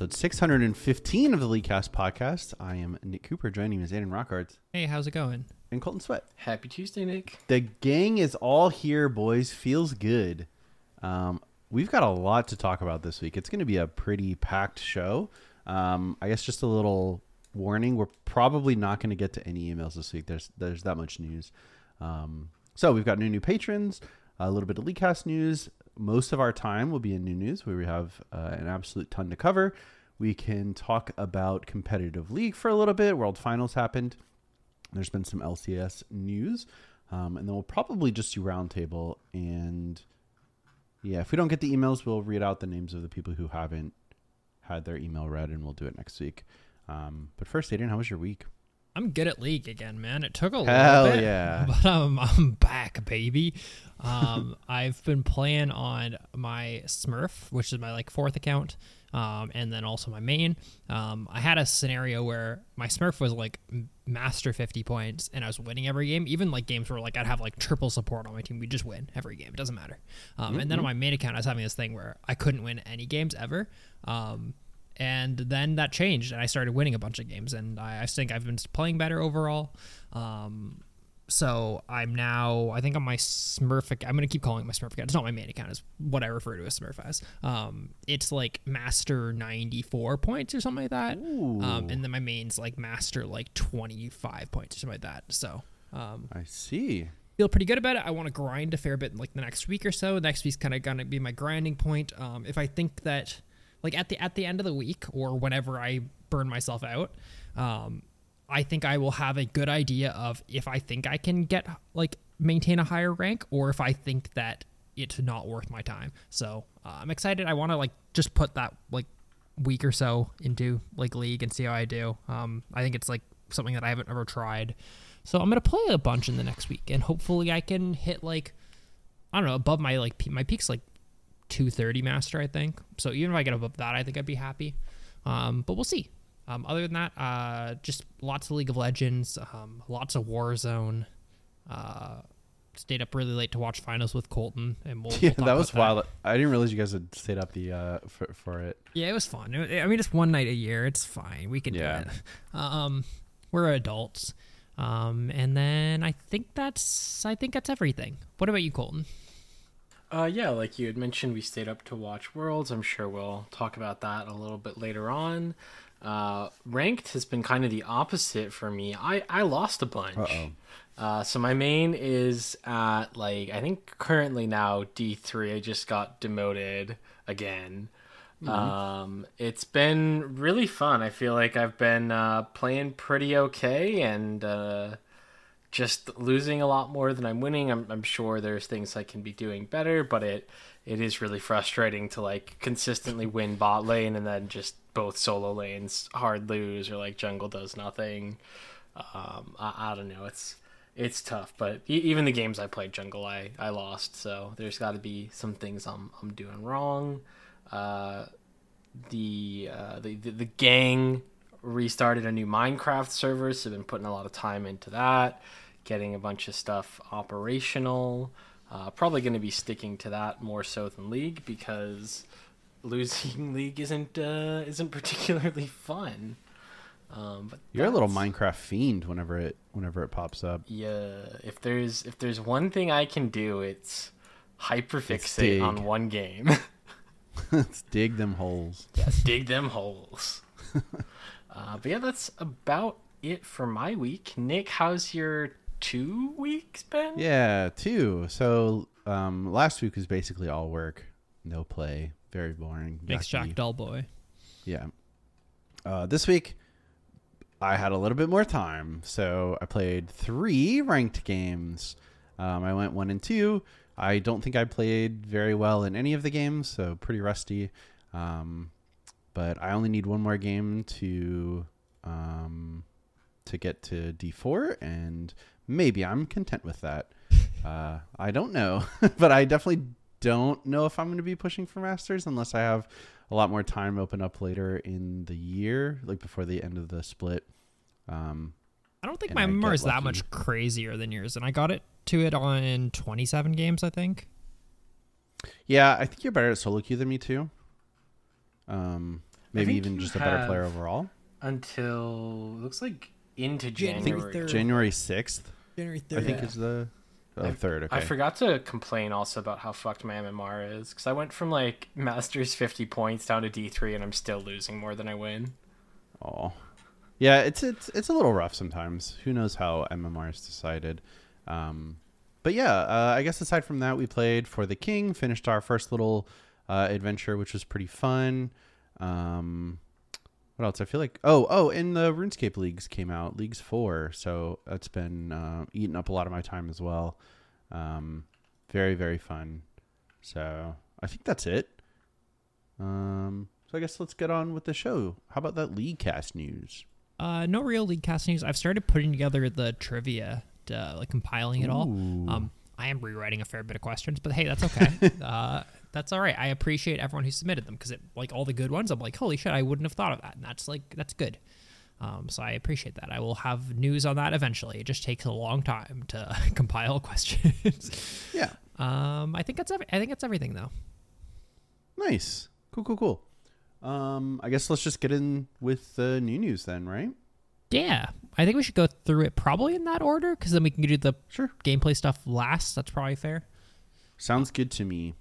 Episode 615 of the Leaguecast podcast. I am Nick Cooper, joining me is Aidan Rockards Hey, how's it going? and Colton Sweat. Happy Tuesday, Nick. The gang is all here, boys. Feels good. Um, we've got a lot to talk about this week. It's going to be a pretty packed show. Um, I guess just a little warning: we're probably not going to get to any emails this week. There's there's that much news. Um, so we've got new new patrons, a little bit of Leaguecast news. Most of our time will be in new news, where we have uh, an absolute ton to cover. We can talk about competitive league for a little bit. World Finals happened. There's been some LCS news, um, and then we'll probably just do roundtable. And yeah, if we don't get the emails, we'll read out the names of the people who haven't had their email read, and we'll do it next week. Um, but first, Aidan, how was your week? I'm good at League again, man. It took a Hell little bit, yeah. but um, I'm back, baby. Um, I've been playing on my Smurf, which is my like fourth account, um, and then also my main. Um, I had a scenario where my Smurf was like master 50 points, and I was winning every game. Even like games where like I'd have like triple support on my team, we just win every game. It doesn't matter. Um, And then on my main account, I was having this thing where I couldn't win any games ever. Um, and then that changed and i started winning a bunch of games and i, I think i've been playing better overall um, so i'm now i think on my smurf i'm going to keep calling it my smurf account it's not my main account it's what i refer to as smurf as um, it's like master 94 points or something like that um, and then my main's like master like 25 points or something like that so um, I see. feel pretty good about it. I want to grind a fair bit in like the next week or so. Next week's kind of gonna be my grinding point. Um, if I think that like at the at the end of the week or whenever I burn myself out, um, I think I will have a good idea of if I think I can get like maintain a higher rank or if I think that it's not worth my time. So uh, I'm excited. I want to like just put that like week or so into like league and see how I do. Um, I think it's like something that I haven't ever tried. So I'm gonna play a bunch in the next week, and hopefully I can hit like I don't know above my like my peak's like 230 master I think. So even if I get above that, I think I'd be happy. Um, but we'll see. Um, other than that, uh, just lots of League of Legends, um, lots of Warzone. Uh, stayed up really late to watch finals with Colton, and we'll, Yeah, we'll that was about wild. I didn't realize you guys had stayed up the uh, for, for it. Yeah, it was fun. I mean, it's one night a year. It's fine. We can Yeah. do it. Um, we're adults. Um, and then I think that's I think that's everything. What about you, Colton? Uh, yeah, like you had mentioned, we stayed up to watch Worlds. I'm sure we'll talk about that a little bit later on. Uh, ranked has been kind of the opposite for me. I, I lost a bunch. Uh, so my main is at like I think currently now D three. I just got demoted again. Um, it's been really fun. I feel like I've been uh, playing pretty okay and uh, just losing a lot more than I'm winning. I'm, I'm sure there's things I can be doing better, but it it is really frustrating to like consistently win bot lane and then just both solo lanes hard lose or like jungle does nothing. Um, I, I don't know. It's it's tough, but even the games I played jungle, I, I lost. So there's got to be some things I'm I'm doing wrong. Uh, the, uh, the the the gang restarted a new Minecraft server, so I've been putting a lot of time into that, getting a bunch of stuff operational. Uh, probably going to be sticking to that more so than League because losing League isn't uh, isn't particularly fun. Um, but You're a little Minecraft fiend whenever it whenever it pops up. Yeah, if there's if there's one thing I can do, it's hyperfixate on one game. Let's dig them holes. yeah, dig them holes. Uh, but yeah, that's about it for my week. Nick, how's your two weeks been? Yeah, two. So um, last week was basically all work, no play, very boring. Makes yucky. Jack dull boy. Yeah. Uh, this week, I had a little bit more time, so I played three ranked games. Um, I went one and two. I don't think I played very well in any of the games, so pretty rusty. Um, but I only need one more game to um, to get to D4, and maybe I'm content with that. uh, I don't know, but I definitely don't know if I'm going to be pushing for Masters unless I have a lot more time open up later in the year, like before the end of the split. Um, I don't think my get is that much crazier than yours, and I got it to it on 27 games, I think. yeah, I think you're better at solo queue than me too. Um, maybe even just a better player overall. Until looks like into January January. third. January sixth, January I think Yeah. is the oh, I- third. Okay. I forgot to complain also about how fucked my MMR is because I went from like Masters 50 points down to D3 and I'm still losing more than I win. Oh, yeah. It's it's it's a little rough sometimes. Who knows how MMR is decided? Um, but yeah, uh, I guess aside from that, we played for the King. Finished our first little uh, adventure, which was pretty fun. Um, what else? I feel like oh oh, and the RuneScape leagues came out, leagues four. So that's been uh, eating up a lot of my time as well. Um, very very fun. So I think that's it. Um, so I guess let's get on with the show. How about that Leaguecast news? Uh, no real Leaguecast news. I've started putting together the trivia, to, like compiling it all. Ooh. Um, I am rewriting a fair bit of questions, but hey, that's okay. uh, that's all right. I appreciate everyone who submitted them because, it like all the good ones, I'm like, holy shit, I wouldn't have thought of that, and that's like that's good. Um, so I appreciate that. I will have news on that eventually. It just takes a long time to compile questions. Yeah. um, I think that's every- I think that's everything though. Nice. Cool, cool, cool. Um, I guess let's just get in with the new news then, right? Yeah, I think we should go through it probably in that order because then we can do the Sure. gameplay stuff last. That's probably fair. Sounds good to me.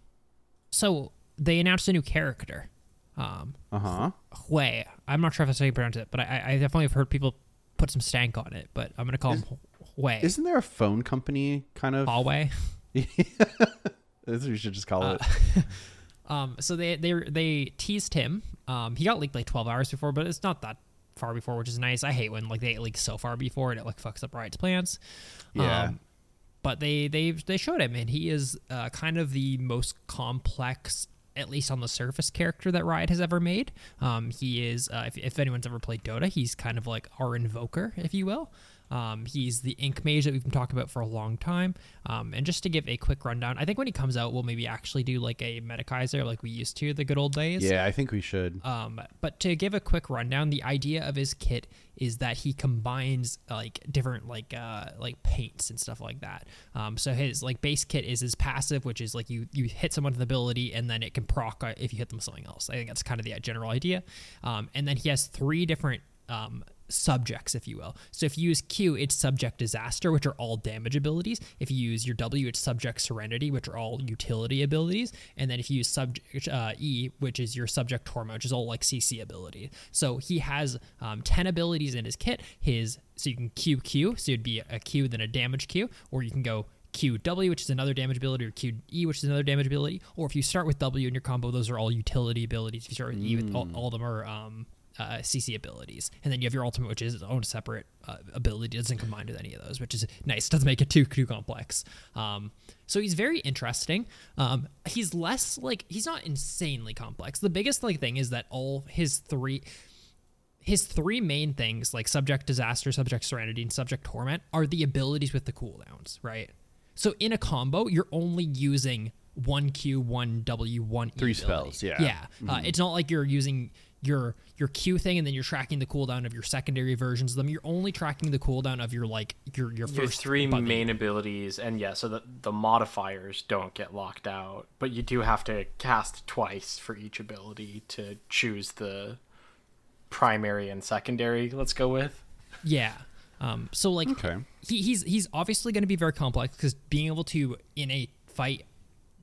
So they announced a new character, um, Uh huh. Hwei. I'm not sure if that's how you pronounce it, but I, I definitely have heard people put some stank on it. But I'm gonna call him Hwei. Isn't there a phone company kind of? Huawei. That's we should just call Uh, it. Um, so they they they teased him. Um, he got leaked like 12 hours before, but it's not that far before, which is nice. I hate when like they leak so far before and it like fucks up Riot's plans. Yeah. Um, but they they they showed him, and he is uh, kind of the most complex. At least on the surface, character that Riot has ever made. Um, he is, uh, if, if anyone's ever played Dota, he's kind of like our invoker, if you will. Um, he's the ink mage that we've been talking about for a long time. Um, and just to give a quick rundown, I think when he comes out, we'll maybe actually do like a Metacaiser like we used to the good old days. yeah, I think we should. Um, but to give a quick rundown, the idea of his kit is that he combines like different like uh like paints and stuff like that. Um, so his like base kit is his passive, which is like you you hit someone with an ability and then it can proc uh, if you hit them with something else. I think that's kind of the general idea. Um, and then he has three different um subjects, if you will. So if you use Q, it's subject disaster, which are all damage abilities. If you use your W, it's subject serenity, which are all utility abilities. And then if you use subject uh, E, which is your subject torment, which is all like CC ability. So he has um, 10 abilities in his kit. His so you can Q Q, so it'd be a Q then a damage Q, or you can go QW, which is another damage ability, or QE, which is another damage ability. Or if you start with W in your combo, those are all utility abilities. If you start with E, with all, all of them are um, uh, CC abilities, and then you have your ultimate, which is its own separate uh, ability. It doesn't combine with any of those, which is nice. Doesn't make it too too complex. Um, so he's very interesting. Um, he's less like he's not insanely complex. The biggest like thing is that all his three his three main things like subject disaster, subject serenity, and subject torment are the abilities with the cooldowns, right? So in a combo, you're only using one Q, one W, one E Three ability. spells, yeah. Yeah, uh, it's not like you're using your your Q thing and then you're tracking the cooldown of your secondary versions of them. You're only tracking the cooldown of your like your your Your first three button. main abilities, and yeah, so the the modifiers don't get locked out, but you do have to cast twice for each ability to choose the primary and secondary. Let's go with. Yeah. Um, so like Okay. he, he's he's obviously going to be very complex because being able to in a fight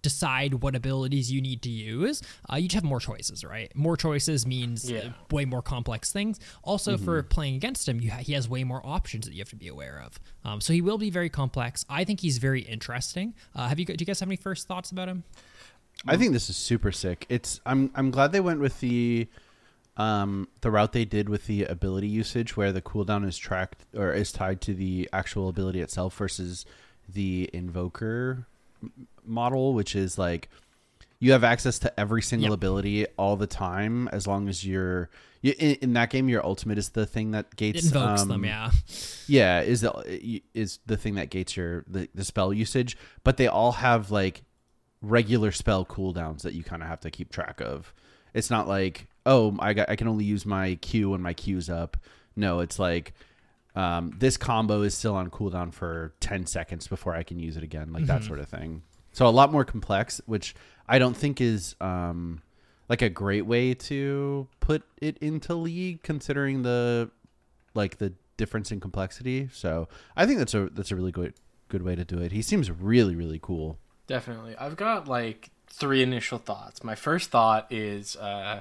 decide what abilities you need to use, uh, you just have more choices, right? More choices means Yeah. way more complex things. Also, for playing against him, you ha- he has way more options that you have to be aware of. Um, so he will be very complex. I think he's very interesting. Uh, have you? Do you guys have any first thoughts about him? I think this is super sick. It's I'm I'm glad they went with the um the route they did with the ability usage where the cooldown is tracked or is tied to the actual ability itself versus the invoker m- model which is like you have access to every single Yep. ability all the time as long as you're you, in, in that game your ultimate is the thing that It gates invokes um, them, yeah. yeah is the is the thing that gates your the, the spell usage but they all have like regular spell cooldowns that you kind of have to keep track of it's not like oh i got i can only use my q when my q's up no it's like um, this combo is still on cooldown for 10 seconds before i can use it again like that sort of thing so a lot more complex which i don't think is um, like a great way to put it into league considering the like the difference in complexity. So I think that's a that's a really good good way to do it. He seems really really cool. Definitely. I've got like three initial thoughts. My first thought is uh,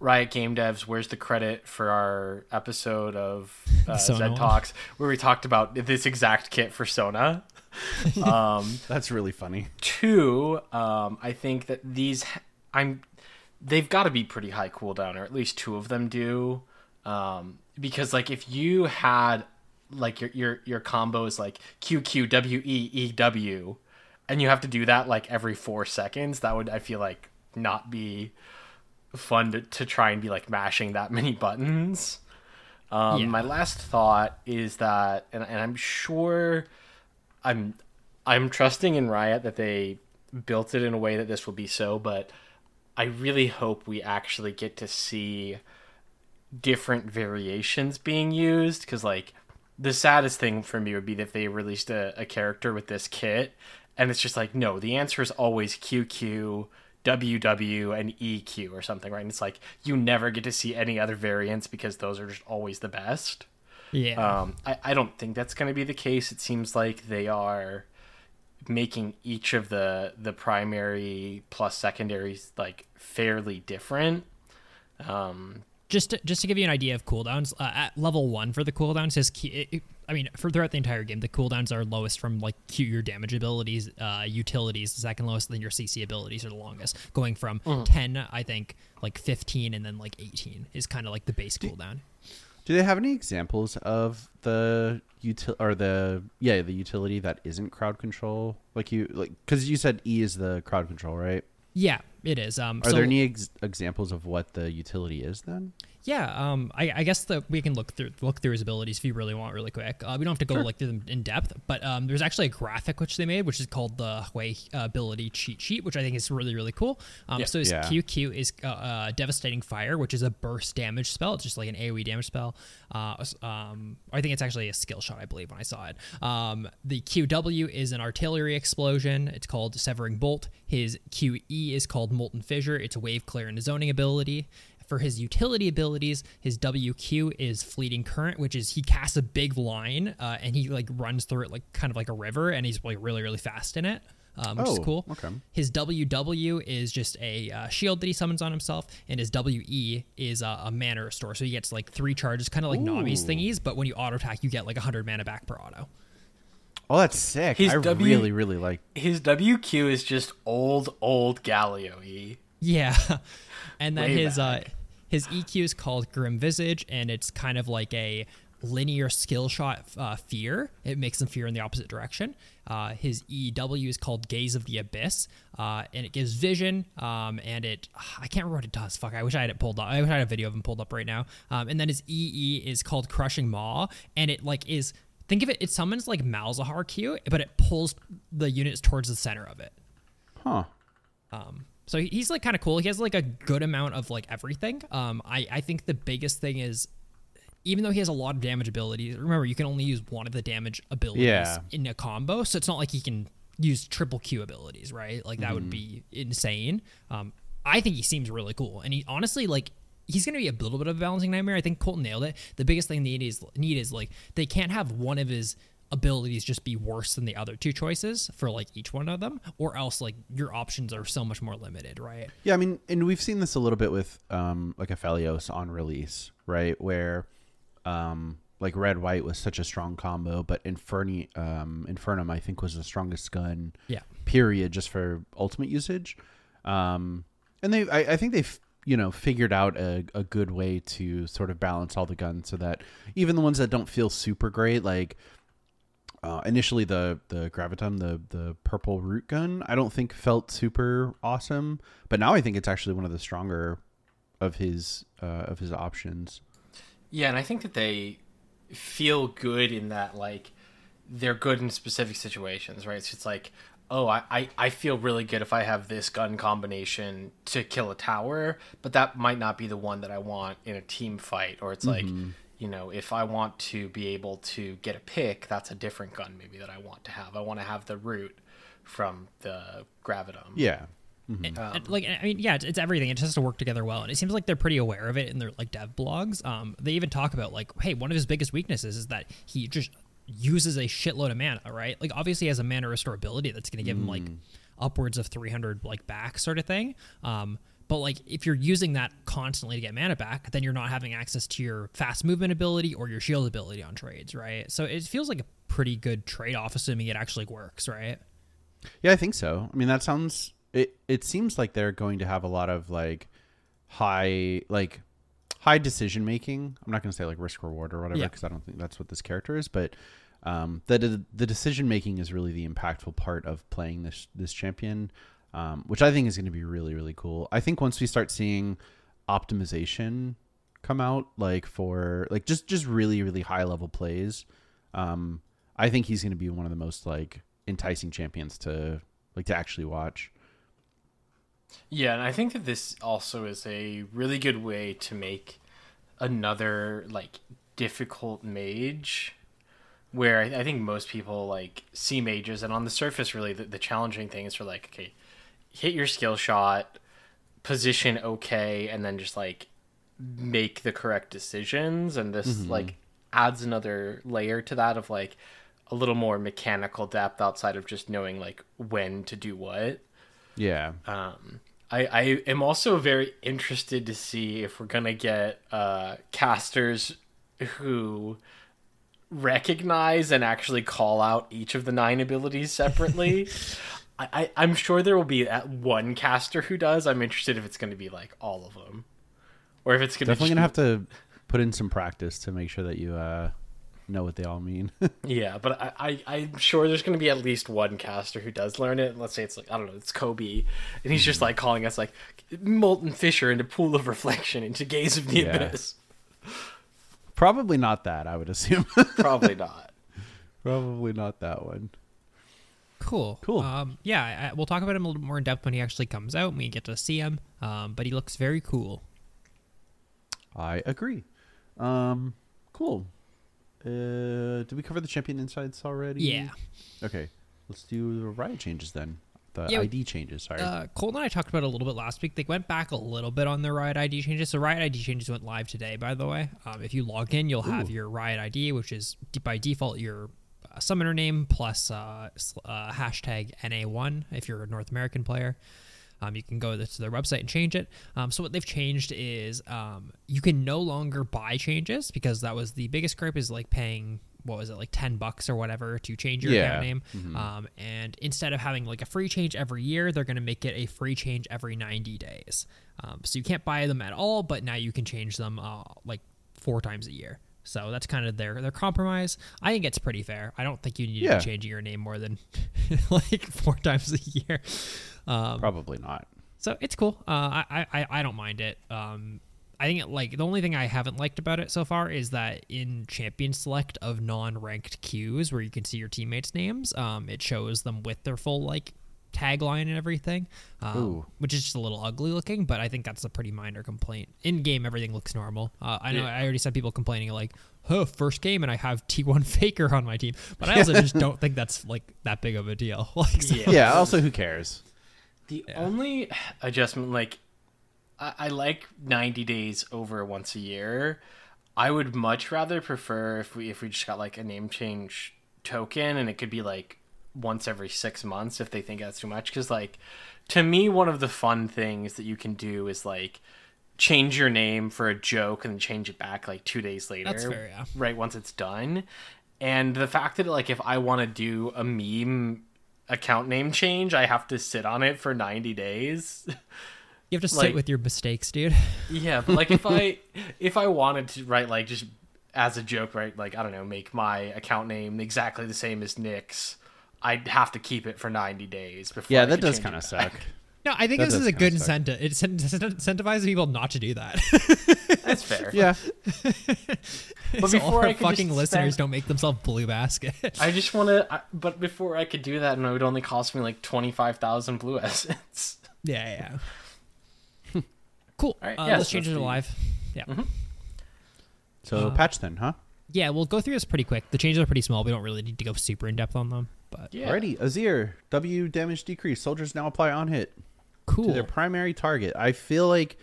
Riot Game Devs, where's the credit for our episode of uh, Zed. Talks where we talked about this exact kit for Sona? um, That's really funny. two, um, I think that these I'm they've got to be pretty high cooldown, or at least two of them do. Um, because like if you had like your your your combo is like Q Q W E E W, and you have to do that like every four seconds, that would I feel like not be fun to, to try and be like mashing that many buttons. Um, Yeah. My last thought is that, and, and I'm sure, I'm I'm trusting in Riot that they built it in a way that this will be so, but I really hope we actually get to see different variations being used because like the saddest thing for me would be if they released a, a character with this kit and it's just like no the answer is always qq ww and eq or something right? And it's like you never get to see any other variants because those are just always the best Yeah. um, I, I don't think that's going to be the case. It seems like they are making each of the the primary plus secondaries like fairly different. Um, just to, just to give you an idea of cooldowns, uh, at level one for the cooldowns, his key, it- I mean, for throughout the entire game, the cooldowns are lowest from like Q your damage abilities, uh, utilities, the second lowest, then your CC abilities are the longest, going from ten, I think, like fifteen, and then like eighteen is kind of like the base cooldown. Do they have any examples of the util or the yeah the utility that isn't crowd control? Like you like because you said E is the crowd control, right? Yeah, it is. Um, Are so- there any ex- examples of what the utility is then? Yeah, um, I, I guess that we can look through look through his abilities if you really want, really quick. Uh, we don't have to go like through them in depth, but um, there's actually a graphic which they made, which is called the Hwei uh, ability cheat sheet, which I think is really really cool. Um, Yeah. so his Yeah. QQ is uh, uh, devastating fire, which is a burst damage spell. It's just like an AOE damage spell. Uh, um, I think it's actually a skill shot, I believe, when I saw it. Um, the QW is an artillery explosion. It's called Severing Bolt. His QE is called Molten Fissure. It's a wave clear and zoning ability. For his utility abilities, his WQ is Fleeting Current, which is he casts a big line uh, and he like runs through it like kind of like a river, and he's like really really fast in it, um, which is Oh, cool. okay. His WW is just a uh, shield that he summons on himself, and his WE is a, a mana restore. So he gets like three charges, kind of like Nami's thingies, but when you auto attack, you get like 100 mana back per auto. Oh, that's sick. His I W- really really like. his WQ is just old old Galio E. Yeah, and then Way his uh, back. His EQ is called Grim Visage, and it's kind of like a linear skill shot uh, fear. It makes them fear in the opposite direction. Uh, his EW is called Gaze of the Abyss, uh, and it gives vision. Um, and it I can't remember what it does. Fuck, I wish I had it pulled up. I wish I had a video of him pulled up right now. Um, and then his EE is called Crushing Maw, and it like is think of it. It summons like Malzahar Q, but it pulls the units towards the center of it. Huh. So he's like kind of cool. He has like a good amount of like everything. Um, I I think the biggest thing is, even though he has a lot of damage abilities, remember you can only use one of the damage abilities Yeah. in a combo. So it's not like he can use triple Q abilities, right? Like that Mm-hmm. would be insane. Um, I think he seems really cool, and he honestly like. He's gonna be a little bit of a balancing nightmare. I think Colton nailed it. The biggest thing they need is need is like they can't have one of his abilities just be worse than the other two choices for like each one of them, or else like your options are so much more limited, right? Yeah, I mean, and we've seen this a little bit with um like a Aphelios on release, right? Where um like red white was such a strong combo, but Inferni um Infernum I think was the strongest gun. Yeah. Period, just for ultimate usage. Um and they I, I think they've you know figured out a, a good way to sort of balance all the guns so that even the ones that don't feel super great like Uh, initially, the the gravitum, the the purple root gun, I don't think felt super awesome, but now I think it's actually one of the stronger of his uh, of his options. Yeah, and I think that they feel good in that like they're good in specific situations, right? So it's like, oh, I, I, I feel really good if I have this gun combination to kill a tower, but that might not be the one that I want in a team fight. Or it's like, you know, if I want to be able to get a pick, that's a different gun maybe that I want to have. I want to have the root from the gravitum. Yeah, And, like I mean, yeah, it's, it's everything. It just has to work together well, and it seems like they're pretty aware of it in their like dev blogs. Um, they even talk about like, hey, one of his biggest weaknesses is that he just uses a shitload of mana. Right? Like, obviously, he has a mana restore ability that's going to give him like upwards of 300 like back sort of thing. Um, but like if you're using that constantly to get mana back, then you're not having access to your fast movement ability or your shield ability on trades, right? So it feels like a pretty good trade off, assuming it actually works, right? Yeah, I think so. I mean, that sounds. It it seems like they're going to have a lot of like high like high decision making. I'm not going to say like risk reward or whatever Yeah. because I don't think that's what this character is. But um, the the decision making is really the impactful part of playing this this champion, um, which I think is going to be really really cool. I think once we start seeing optimization come out, like for like just just really really high level plays, um, I think he's going to be one of the most like enticing champions to like to actually watch. Yeah, and I think that this also is a really good way to make another like difficult mage where I, think most people like see mages and on the surface really the, the challenging thing is for like okay hit your skill shot position okay and then just like make the correct decisions and this like adds another layer to that of like a little more mechanical depth outside of just knowing like when to do what Yeah. um, I, I am also very interested to see if we're gonna get uh, casters who recognize and actually call out each of the nine abilities separately. I, I, I'm sure there will be that one caster who does. I'm interested if it's going to be like all of them, or if it's going Definitely to gonna have to put in some practice to make sure that you uh, know what they all mean. Yeah, but I, I I'm sure there's gonna be at least one caster who does learn it. Let's say it's like I don't know, it's Kobe, and he's just like calling us like molten fissure into pool of reflection into gaze of the Yeah. abyss. Probably not that. I would assume. Probably not. Probably not that one. Cool. Cool. Um, yeah, I, we'll talk about him a little more in depth when he actually comes out and we get to see him. Um, but he looks very cool. I agree. Um, cool. Uh, did we cover the champion insights already? Yeah. Okay. Let's do the riot changes then. The Yeah, ID changes. Sorry. Uh, Colt and I talked about it a little bit last week. They went back a little bit on their Riot ID changes. So Riot ID changes went live today, by the way. Um, if you log in, you'll have Ooh. your Riot ID, which is by default your uh, summoner name plus uh, uh, hashtag NA1 if you're a North American player. Um, you can go to their website and change it. Um, so what they've changed is um, you can no longer buy changes because that was the biggest gripe is like paying what was it like 10 bucks or whatever to change your Yeah. account name um, and instead of having like a free change every year they're going to make it a free change every 90 days um, so you can't buy them at all but now you can change them uh, like four times a year so that's kind of their their compromise i think it's pretty fair i don't think you need Yeah. to be changing your name more than like four times a year um, Probably not. so it's cool. Uh, I, I I don't mind it. Um, I think it, like the only thing I haven't liked about it so far is that in champion select of non-ranked queues where you can see your teammates' names, um, it shows them with their full like tagline and everything, um, Ooh. which is just a little ugly looking. But I think that's a pretty minor complaint. In game, everything looks normal. Uh, I know Yeah. I already saw people complaining like, "Huh, first game and I have T1 Faker on my team," but I also just don't think that's like that big of a deal. Like, so- Yeah. Yeah. Also, who cares? The only adjustment, like, I, I like ninety days over once a year. I would much rather prefer if we if we just got like a name change token, and it could be like once every six months if they think that's too much. Because like, to me, one of the fun things that you can do is like change your name for a joke and then change it back like two days later. Fair, yeah. Right once it's done. And the fact that like if I want to do a meme account name change, I have to sit on it for 90 days. You have to sit Like- with your mistakes, dude. yeah, but like if I if I wanted to write like just as a joke, right? Like I don't know, make my account name exactly the same as Nick's. I'd have to keep it for 90 days before. Yeah, I that could does kind of suck. No, I think That this is a good incentive. It incentivizes people not to do that. That's fair. Yeah. but so all before our I fucking listeners spend- don't make themselves blue basket. I just want to. But before I could do that, and it would only cost me like 25,000 blue essence. yeah, yeah. cool. All right, uh, yeah, let's so change it to live. Yeah. So patch then, huh? Yeah, we'll go through this pretty quick. The changes are pretty small. We don't really need to go super in depth on them, but Yeah. Alrighty, Azir, W damage decrease. Soldiers now apply on hit cool. to their primary target. I feel like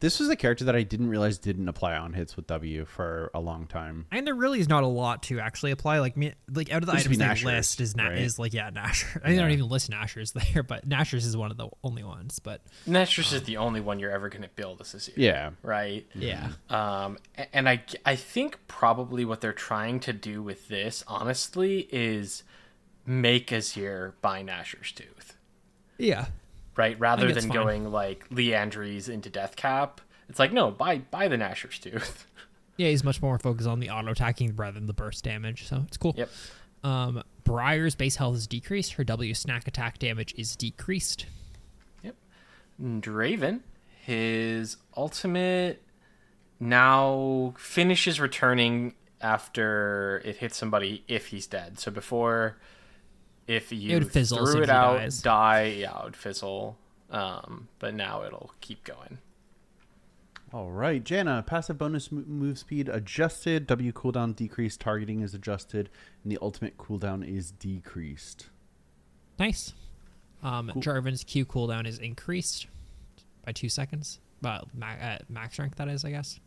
this was a character that I didn't realize didn't apply on hits with W for a long time. And there really is not a lot to actually apply. Like me, like out of the Used to items they Nashor's, list is na- right? is like yeah Nashor. I mean, they don't even list Nashor's there, but Nashor's is one of the only ones. But Nashor's is the only one you're ever going to build this is Yeah. Right. yeah, Um, and I, I think probably what they're trying to do with this, honestly, is make Azir buy Nashor's Tooth, yeah, right? Rather than fine. going like Liandry's into Death Cap. It's like, no, buy buy the Nashor's Tooth. yeah. He's much more focused on the auto attacking rather than the burst damage, so it's cool. yep. Um, Briar's base health is decreased. Her W snack attack damage is decreased. Yep. Draven, his ultimate now finishes returning after it hits somebody if he's dead. So before, if you would fizzle as threw it as out, dies. die, yeah, it would fizzle. Um, but now it'll keep going. All right, Janna, passive bonus move speed adjusted. W cooldown decreased. Targeting is adjusted, and the ultimate cooldown is decreased. Nice. Um, Jarvan's Q cooldown is increased by two seconds. Well, ma- uh, max rank that is, I guess.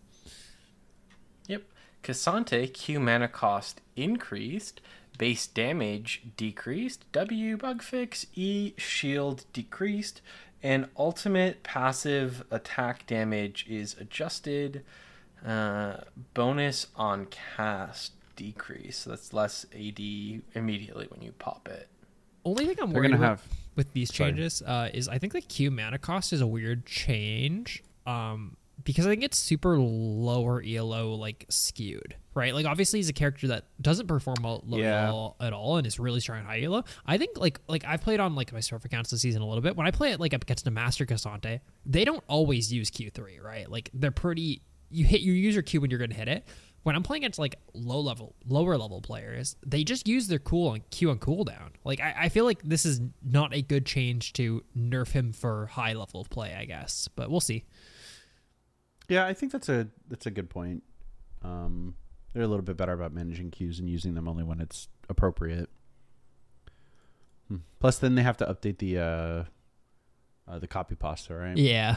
Yep. K'Sante Q mana cost increased, base damage decreased, W bug fix, E shield decreased, and ultimate passive attack damage is adjusted. Uh, bonus on cast decrease. So that's less AD immediately when you pop it. Only thing I'm They're worried gonna about have- with these changes uh, is I think the Q mana cost is a weird change. Um, because I think it's super lower ELO like skewed, right? Like obviously he's a character that doesn't perform well low Yeah. ELO at all and is really strong at high ELO. I think like like I've played on like my surf accounts this season a little bit. When I play it like up against a Master K'Sante, they don't always use Q three, right? Like they're pretty you hit you use your Q when you're gonna hit it. When I'm playing against like low level, lower level players, they just use their cool on Q on cooldown. Like I, I feel like this is not a good change to nerf him for high level play, I guess. But we'll see. Yeah, I think that's a that's a good point. Um, they're a little bit better about managing queues and using them only when it's appropriate. Hmm. Plus, then they have to update the uh, uh, the copy pasta, right? Yeah.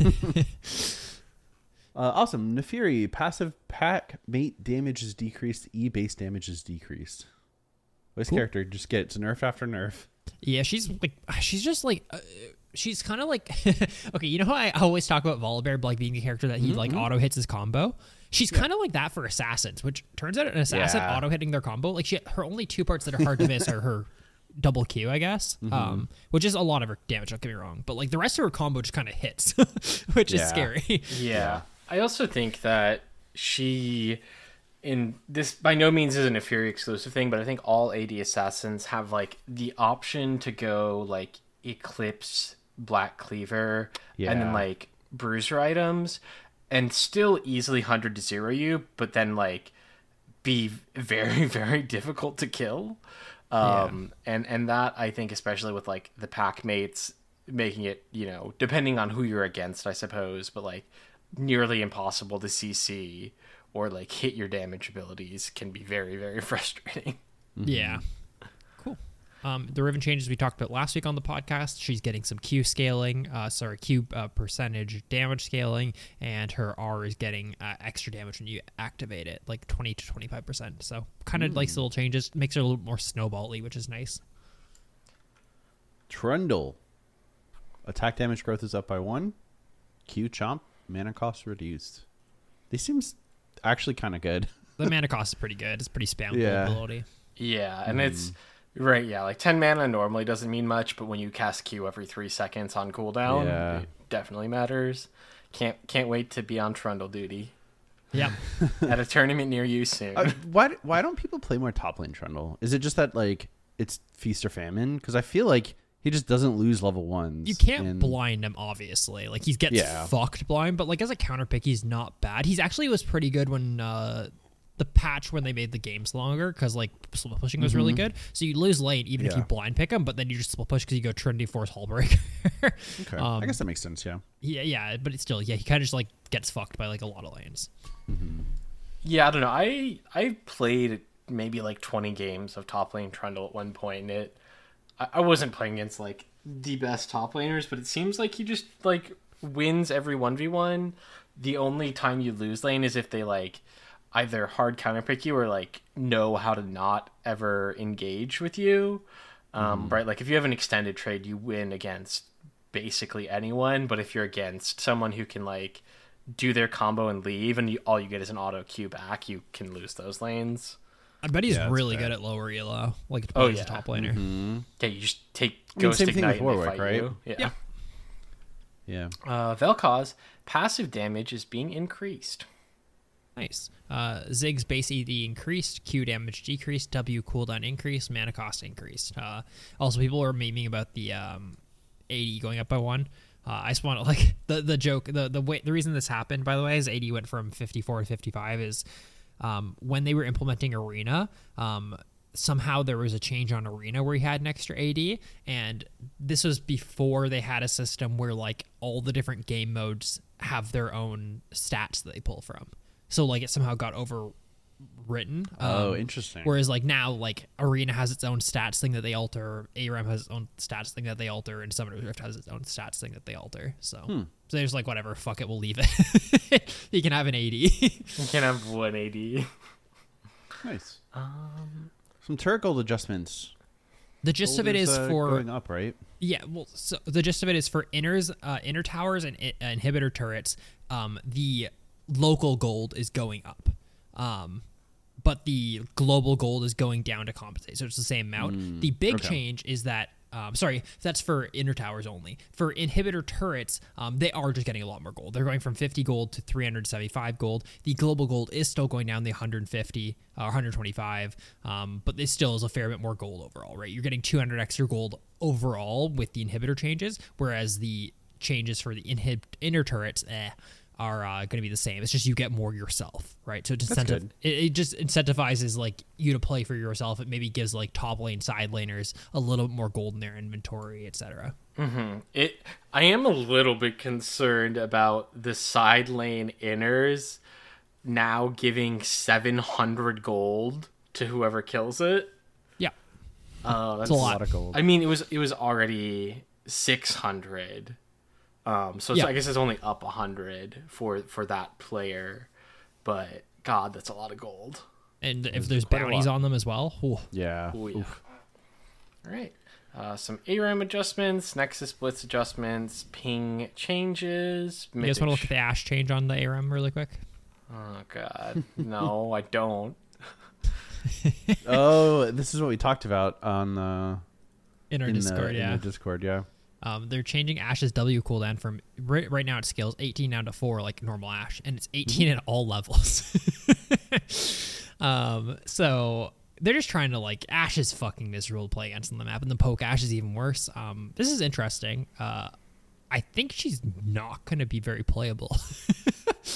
Uh, awesome. Naafiri, passive pack mate damage is decreased. E base damage is decreased. This Cool. character just gets nerf after nerf. Yeah, she's like she's just like uh, she's kind of like okay. You know how I always talk about Volibear like being the character that he like auto hits his combo. She's kind of like that for assassins, which turns out an assassin Yeah. auto hitting their combo like she her only two parts that are hard to miss are her double Q, I guess, um, which is a lot of her damage. Don't get me wrong, but like the rest of her combo just kind of hits, which is scary. Yeah. I also think that she in this by no means isn't Naafiri exclusive thing, but I think all AD assassins have like the option to go like Eclipse, Black Cleaver, and then like bruiser items and still easily 100 to 0 you, but then like be very very difficult to kill. Um and and that I think especially with like the pack mates making it, you know, depending on who you're against, I suppose, but like nearly impossible to CC or like hit your damage abilities can be very very frustrating. Yeah. Cool. Um, the Riven changes we talked about last week on the podcast. She's getting some Q scaling, uh, sorry, Q uh, percentage damage scaling, and her R is getting uh, extra damage when you activate it, like 20 to 25%. So kind of like little changes, makes her a little more snowbally, which is nice. Trundle. Attack damage growth is up by one. Q chomp. Mana cost reduced. This seems actually kind of good. The mana cost is pretty good. It's pretty spam yeah. ability. Yeah, and it's right, yeah, like 10 mana normally doesn't mean much, but when you cast Q every 3 seconds on cooldown, Yeah. it definitely matters. Can't can't wait to be on Trundle duty. Yep. at a tournament near you soon. Uh, why why don't people play more top lane Trundle? Is it just that like it's feast or famine? Because I feel like he just doesn't lose level ones. You can't and- blind him, obviously. Like he gets Yeah. fucked blind, but like as a counter pick, he's not bad. He's actually was pretty good when uh the patch when they made the games longer because like split pushing was really good. So you lose lane even if Mm-hmm. You blind pick him, but then you just split push because you go Trinity Force Hullbreaker. Okay. Um, I guess that makes sense. Yeah. yeah, yeah, but it's still yeah, he kind of just like gets fucked by like a lot of lanes. Yeah, I don't know. I I played maybe like 20 games of top lane Trundle at one point, and it I, I wasn't playing against like the best top laners, but it seems like he just like wins every 1v1. The only time you lose lane is if they like either hard counterpick you or like know how to not ever engage with you. Um, Right? Like if you have an extended trade, you win against basically anyone, but if you're against someone who can like do their combo and leave, and you, all you get is an auto queue back, you can lose those lanes. I bet he's Yeah, really fair. good at lower elo, like to Oh, play as yeah. a top laner. Yeah, you just take I mean, Ghost same thing Ignite with and they Warwick, fight right? you. Yeah. Yeah. Yeah. Uh, Vel'Koz, passive damage is being increased. Nice. Uh, Ziggs' base ED increased, Q damage decreased, W cooldown increased, mana cost increased. Uh, also, people are memeing about the um, AD going up by one. Uh, I just want to like the the joke the the way the reason this happened by the way is AD went from 54 to 55 is um, when they were implementing Arena. Um, somehow there was a change on Arena where he had an extra AD, and this was before they had a system where like all the different game modes have their own stats that they pull from. So like it somehow got overwritten. Oh, Um, interesting. Whereas like now, like Arena has its own stats thing that they alter, ARAM has its own stats thing that they alter, and Summoner's Rift has its own stats thing that they alter. So, Hmm. so they're just like whatever, fuck it, we'll leave it. you can have an AD. You can have one AD. Nice. Some turret gold adjustments. the gist of it is, is uh, for going up, right? Yeah, well, so the gist of it is for inners, uh, inner towers and i- inhibitor turrets. Um, the local gold is going up, um, but the global gold is going down to compensate. So it's the same amount. the big okay. change is that. Um, sorry, that's for inner towers only. For inhibitor turrets, um, they are just getting a lot more gold. They're going from 50 gold to 375 gold. The global gold is still going down the 150 or 125, um, but this still is a fair bit more gold overall, right? You're getting 200 extra gold overall with the inhibitor changes, whereas the changes for the inhib- inner turrets eh, are uh, going to be the same. It's just you get more yourself, right? So it, That's incentiv- it, it just incentivizes like you to play for yourself. It maybe gives like top lane side laners a little bit more gold in their inventory, etc. It. I am a little bit concerned about the side lane inners now giving 700 gold to whoever kills it. Yeah, Uh, that's it's a lot. lot of gold. I mean, it was it was already 600. Um, so it's, Yeah. I guess it's only up 100 for for that player. But God, that's a lot of gold. And if there's bounties on them as well, ooh, Yeah. Oh, yeah. Oof. All right. Uh, some ARAM adjustments, Nexus Blitz adjustments, ping changes. you guys want to look at the Ashe change on the ARAM really quick? Oh God, no, I don't. oh, this is what we talked about on the In our in Discord, the, yeah. in the Discord. Yeah. Um, they're changing Ashe's W cooldown from right, right now it scales 18 down to 4 like normal Ashe, and it's 18 Mm-hmm. at all levels. um, so they're just trying to like Ashe is fucking miserable to play against on the map, and the poke Ashe is even worse. Um, this is interesting. Uh, I think she's not going to be very playable.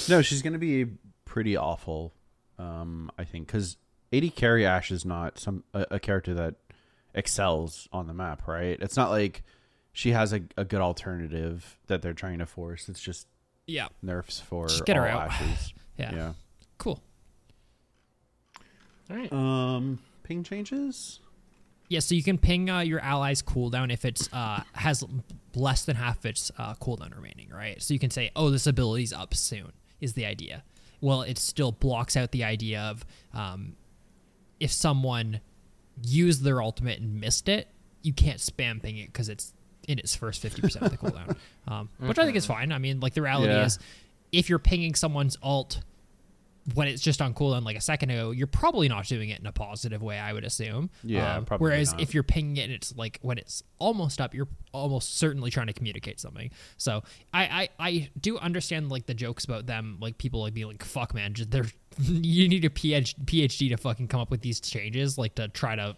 No, she's going to be pretty awful. Um, I think because AD carry Ashe is not some a, a character that excels on the map, right? It's not like she has a, a good alternative that they're trying to force. It's just yeah, nerfs for Just get her all out. Ashe's. yeah, yeah. cool. All right. Um, ping changes. Yeah, so you can ping uh, your allies cooldown if it's uh, has less than half its uh, cooldown remaining, right? So you can say, "Oh, this ability's up soon." Is the idea? Well, it still blocks out the idea of um, if someone used their ultimate and missed it, you can't spam ping it because it's in its first fifty percent of the cooldown, um, which I think is fine. I mean, like the reality Yeah. is, if you're pinging someone's alt when it's just on cooldown like a second ago, you're probably not doing it in a positive way. I would assume. Yeah, Um, probably Whereas not. if you're pinging it and it's like when it's almost up, you're almost certainly trying to communicate something. So I I, I do understand like the jokes about them, like people like being like, "Fuck, man, just they're you need a PhD to fucking come up with these changes, like to try to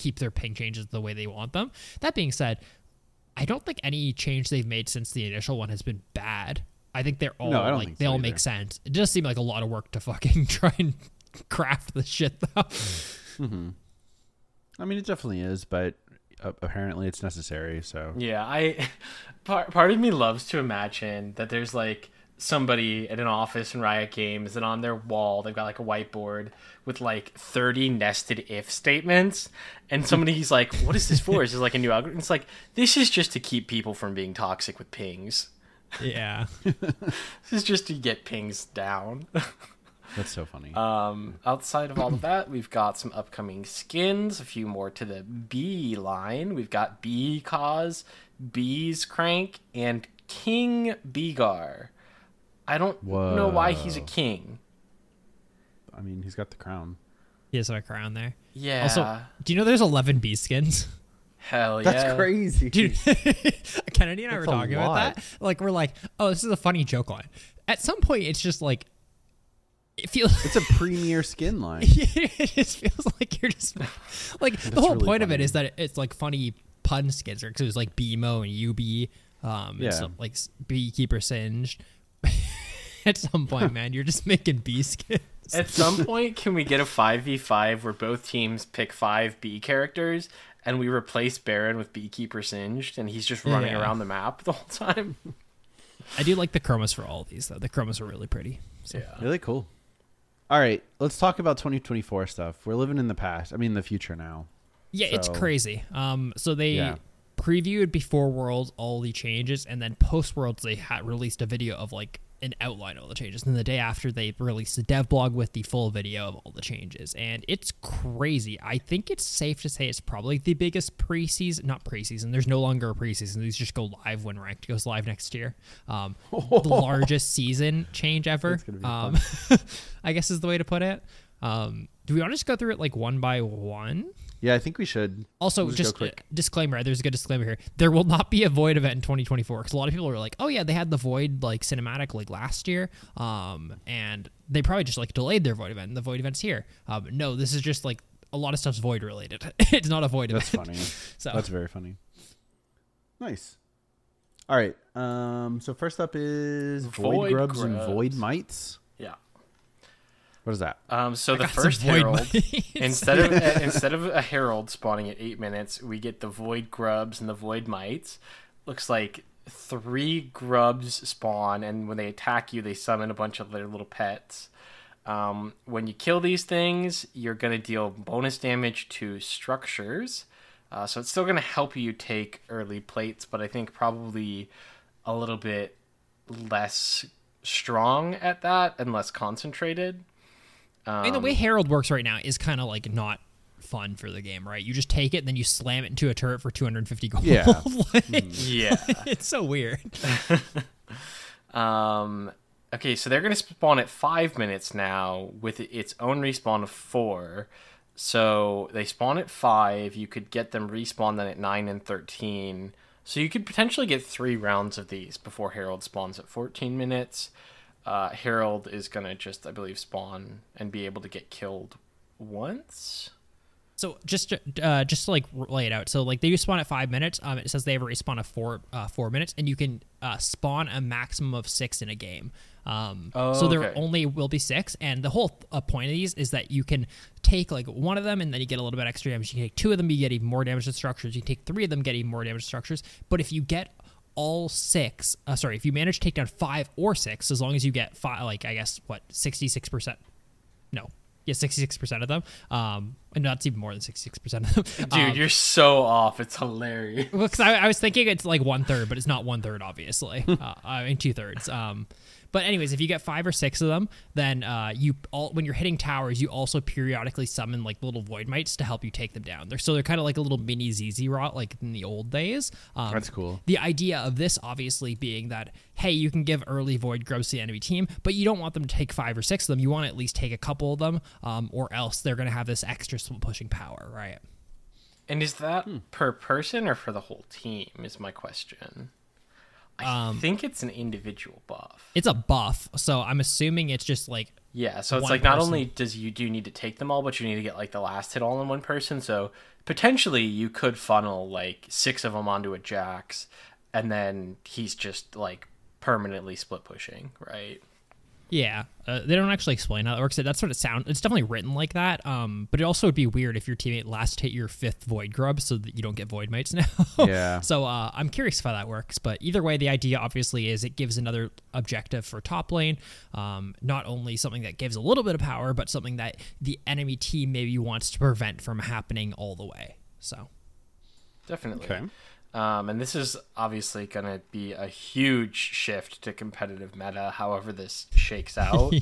keep their ping changes the way they want them." That being said, I don't think any change they've made since the initial one has been bad. I think they're all No, I don't like think they so all either. make sense. It does seem like a lot of work to fucking try and craft the shit though. Hmm. I mean, it definitely is, but uh, apparently it's necessary. So Yeah, I part part of me loves to imagine that there's like somebody at an office in Riot Games and on their wall they've got like a whiteboard with like 30 nested if statements and somebody's like what is this for is this like a new algorithm it's like this is just to keep people from being toxic with pings yeah. this is just to get pings down that's so funny. Um, outside of all of that, we've got some upcoming skins, a few more to the B line. We've got B Cause, Bees Crank, and King Begar. I don't know why he's a king. I mean, he's got the crown. He has a crown there. Yeah. Also, do you know there's 11 B skins? hell yeah. That's crazy, Dude, Kennedy and I That's were talking about that. Like, we're like, oh, this is a funny joke line. At some point, it's just like, it feels. It's a premier skin line. it just feels like you're just like the whole really point of it is that it's like funny pun skins because it was like Beemo and UB, um, Yeah. and so, like beekeeper singed. At some point, man, you're just making bee skins. At some point, can we get a 5v5 where both teams pick five B characters and we replace Baron with Beekeeper Singed and he's just running Yeah. around the map the whole time? I do like the chromas for all of these though. The chromas are really pretty. So. Yeah. Really cool. All right, let's talk about 2024 stuff. We're living in the past. I mean, the future now. Yeah, it's crazy. Um, so they Yeah. previewed before Worlds all the changes, and then post Worlds they had released a video of like an outline all the changes. And the day after they released a dev blog with the full video of all the changes, and it's crazy. I think it's safe to say it's probably the biggest preseason, not preseason. There's no longer a preseason. These just go live when ranked goes live next year. Um, the largest season change ever. Um, I guess is the way to put it. Um, do we want to just go through it like one by one? Yeah, I think we should. Also, Let's just go quick. uh, disclaimer. There's a good disclaimer here. There will not be a Void event in 2024 because a lot of people are like, "Oh yeah, they had the Void like cinematic like last year," um, and they probably just like delayed their Void event. And the Void event's here. Um, no, this is just like a lot of stuff's Void related. it's not a Void That's event. That's funny. So That's very funny. Nice. All right. Um. So first up is void, Void grubs, and void mites. Yeah. What is that? Um, so the first herald, instead of uh, instead of a herald spawning at eight minutes, we get the void grubs and the void mites. Looks like three grubs spawn, and when they attack you, they summon a bunch of their little pets. Um, when you kill these things, you're gonna deal bonus damage to structures. Uh, so it's still gonna help you take early plates, but I think probably a little bit less strong at that and less concentrated. I mean, the Um, way Herald works right now is kind of like not fun for the game, right? You just take it, and then you slam it into a turret for 250 gold. Yeah. Like, Yeah. it's so weird. Um. Okay, so they're gonna spawn at five minutes now with its own respawn of four. So they spawn at five. You could get them respawn then at nine and thirteen. So you could potentially get three rounds of these before Herald spawns at fourteen minutes. Uh, Herald is gonna just, I believe, spawn and be able to get killed once. So just uh, just to like lay it out. So like they spawn at five minutes. Um, it says they have a respawn of four uh, four minutes, and you can uh, spawn a maximum of six in a game. Um, Oh, so there okay. only will be six, and the whole uh, point of these is that you can take like one of them, and then you get a little bit extra damage. You can take two of them, you get even more damage to structures. You can take three of them, get even more damage to structures. But if you get all six, uh, sorry, if you manage to take down five or six, as long as you get five, like I guess what sixty six percent? No. Yeah 66% of them. Um and that's even more than 66% of them. Dude, um, you're so off. It's hilarious. well, 'cause I, I was thinking it's like one third but it's not one third obviously. Uh, i mean two thirds um But anyways, if you get five or six of them, then uh, you all when you're hitting towers, you also periodically summon like little void mites to help you take them down. They're so they're kind of like a little mini Zz'Rot like in the old days. Um, That's cool. The idea of this obviously being that hey, you can give early void grubs to the enemy team, but you don't want them to take five or six of them. You want to at least take a couple of them, um, or else they're going to have this extra split pushing power, right? And is that Hmm. per person or for the whole team? Is my question. I Um, think it's an individual buff. It's a buff, so I'm assuming it's just like Yeah, so it's like not only does you do need to take them all, but you need to get like the last hit all in one person. So potentially you could funnel like six of them onto a Jax, and then he's just like permanently split pushing, right? Yeah, uh, they don't actually explain how that works. That's what it sounds. It's definitely written like that. Um, but it also would be weird if your teammate last hit your fifth void grub, so that you don't get void mites now. Yeah. So uh, I'm curious how that works. But either way, the idea obviously is it gives another objective for top lane. Um, not only something that gives a little bit of power, but something that the enemy team maybe wants to prevent from happening all the way. So Definitely. Okay. Um, and this is obviously going to be a huge shift to competitive meta, however this shakes out.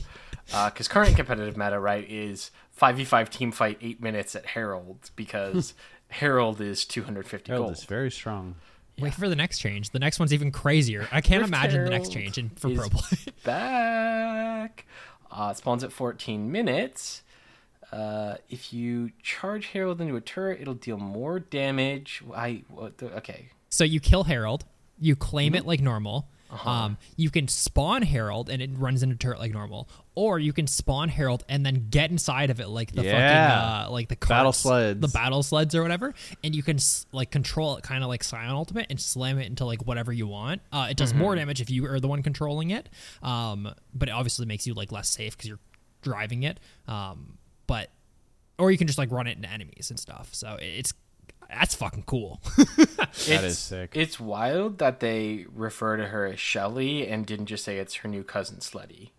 Because current competitive meta, right, is 5v5 team fight, eight minutes at Herald, because Herald is 250 Herald gold. is very strong. wait for the next change. The next one's even crazier. I can't Rift imagine the next change in, for is pro play. back. Uh, it spawns at 14 minutes. Uh, if you charge Herald into a turret, it'll deal more damage. I what the, okay. So you kill Herald, you claim Mm-hmm. it like normal. Uh-huh. Um, you can spawn Herald and it runs into turret like normal, or you can spawn Herald and then get inside of it like the Yeah. fucking uh, like the Battle sleds. the battle sleds or whatever, and you can like control it kind of like Sion Ultimate and slam it into like whatever you want. Uh, it does Mm-hmm. more damage if you are the one controlling it, um, but it obviously makes you like less safe because you're driving it. Um, but or you can just like run it into enemies and stuff. So it's that's fucking cool. That it's, sick. It's wild that they refer to her as Shelly and didn't just say it's her new cousin Sleddy.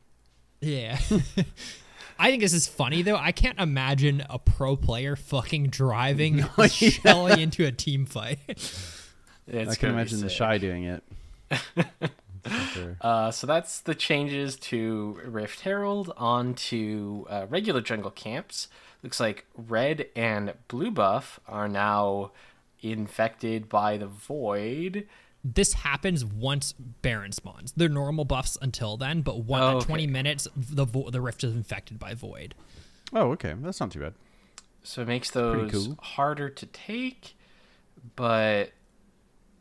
Yeah. I think this is funny though. I can't imagine a pro player fucking driving Shelly into a team fight. It's I can be imagine TheShy doing it. For sure. Uh, so that's the changes to Rift Herald onto uh, regular jungle camps. Looks like red and blue buff are now infected by the void. this happens once Baron spawns. They're normal buffs until then, but one Oh, okay. 20 minutes the vo- the rift is infected by void. Oh, okay. That's not too bad. So it makes those cool. harder to take. But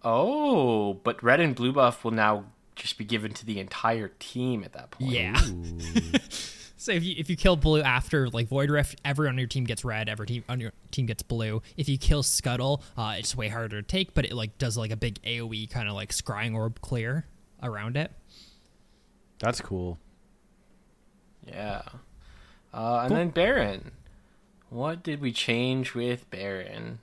oh, but red and blue buff will now just be given to the entire team at that point. Yeah. so if you if you kill blue after like void rift, everyone on your team gets red. Every team on your team gets blue. If you kill scuttle, uh, it's way harder to take, but it like does like a big AOE kind of like scrying orb clear around it. That's cool. Yeah. Uh, and then Baron. What did we change with Baron?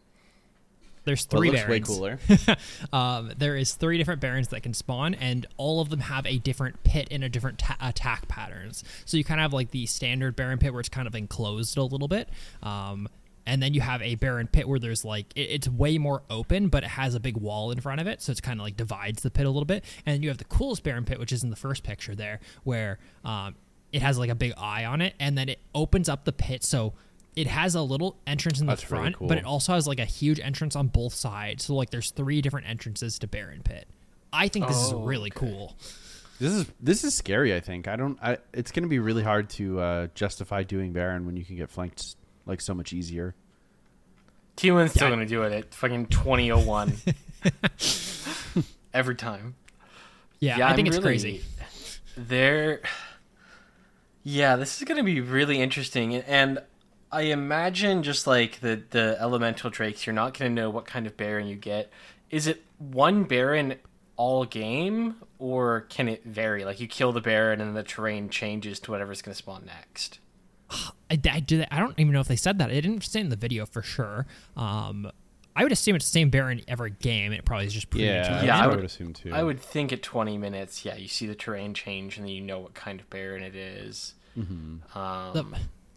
There's Well, three it looks way cooler. Um, there is three different barons that can spawn, and all of them have a different pit and a different ta- attack patterns. So you kind of have like the standard baron pit where it's kind of enclosed a little bit. Um, and then you have a baron pit where there's like it, it's way more open, but it has a big wall in front of it, so it's kind of like divides the pit a little bit. And then you have the coolest baron pit, which is in the first picture there, where um, it has like a big eye on it, and then it opens up the pit so. It has a little entrance in the That's really front, cool. but it also has like a huge entrance on both sides. So like there's three different entrances to Baron Pit. I think this is Oh, really cool. This is this is scary. I think I don't. I, it's going to be really hard to uh, justify doing Baron when you can get flanked like so much easier. T1's still Yeah. gonna do it at fucking 2001. Every time. Yeah, Yeah, I think I'm it's really- crazy. There. Yeah, this is gonna be really interesting, and I imagine just like the the elemental drakes, you're not gonna know what kind of baron you get. Is it one baron all game, or can it vary? Like you kill the baron and the terrain changes to whatever's gonna spawn next. I, I, do, I don't even know if they said that. It didn't say in the video for sure. Um, I would assume it's the same Baron every game. It probably is just Yeah, predetermined. Yeah, I what I would- would assume too. I would think at 20 minutes, yeah, you see the terrain change and then you know what kind of baron it is. Um, The,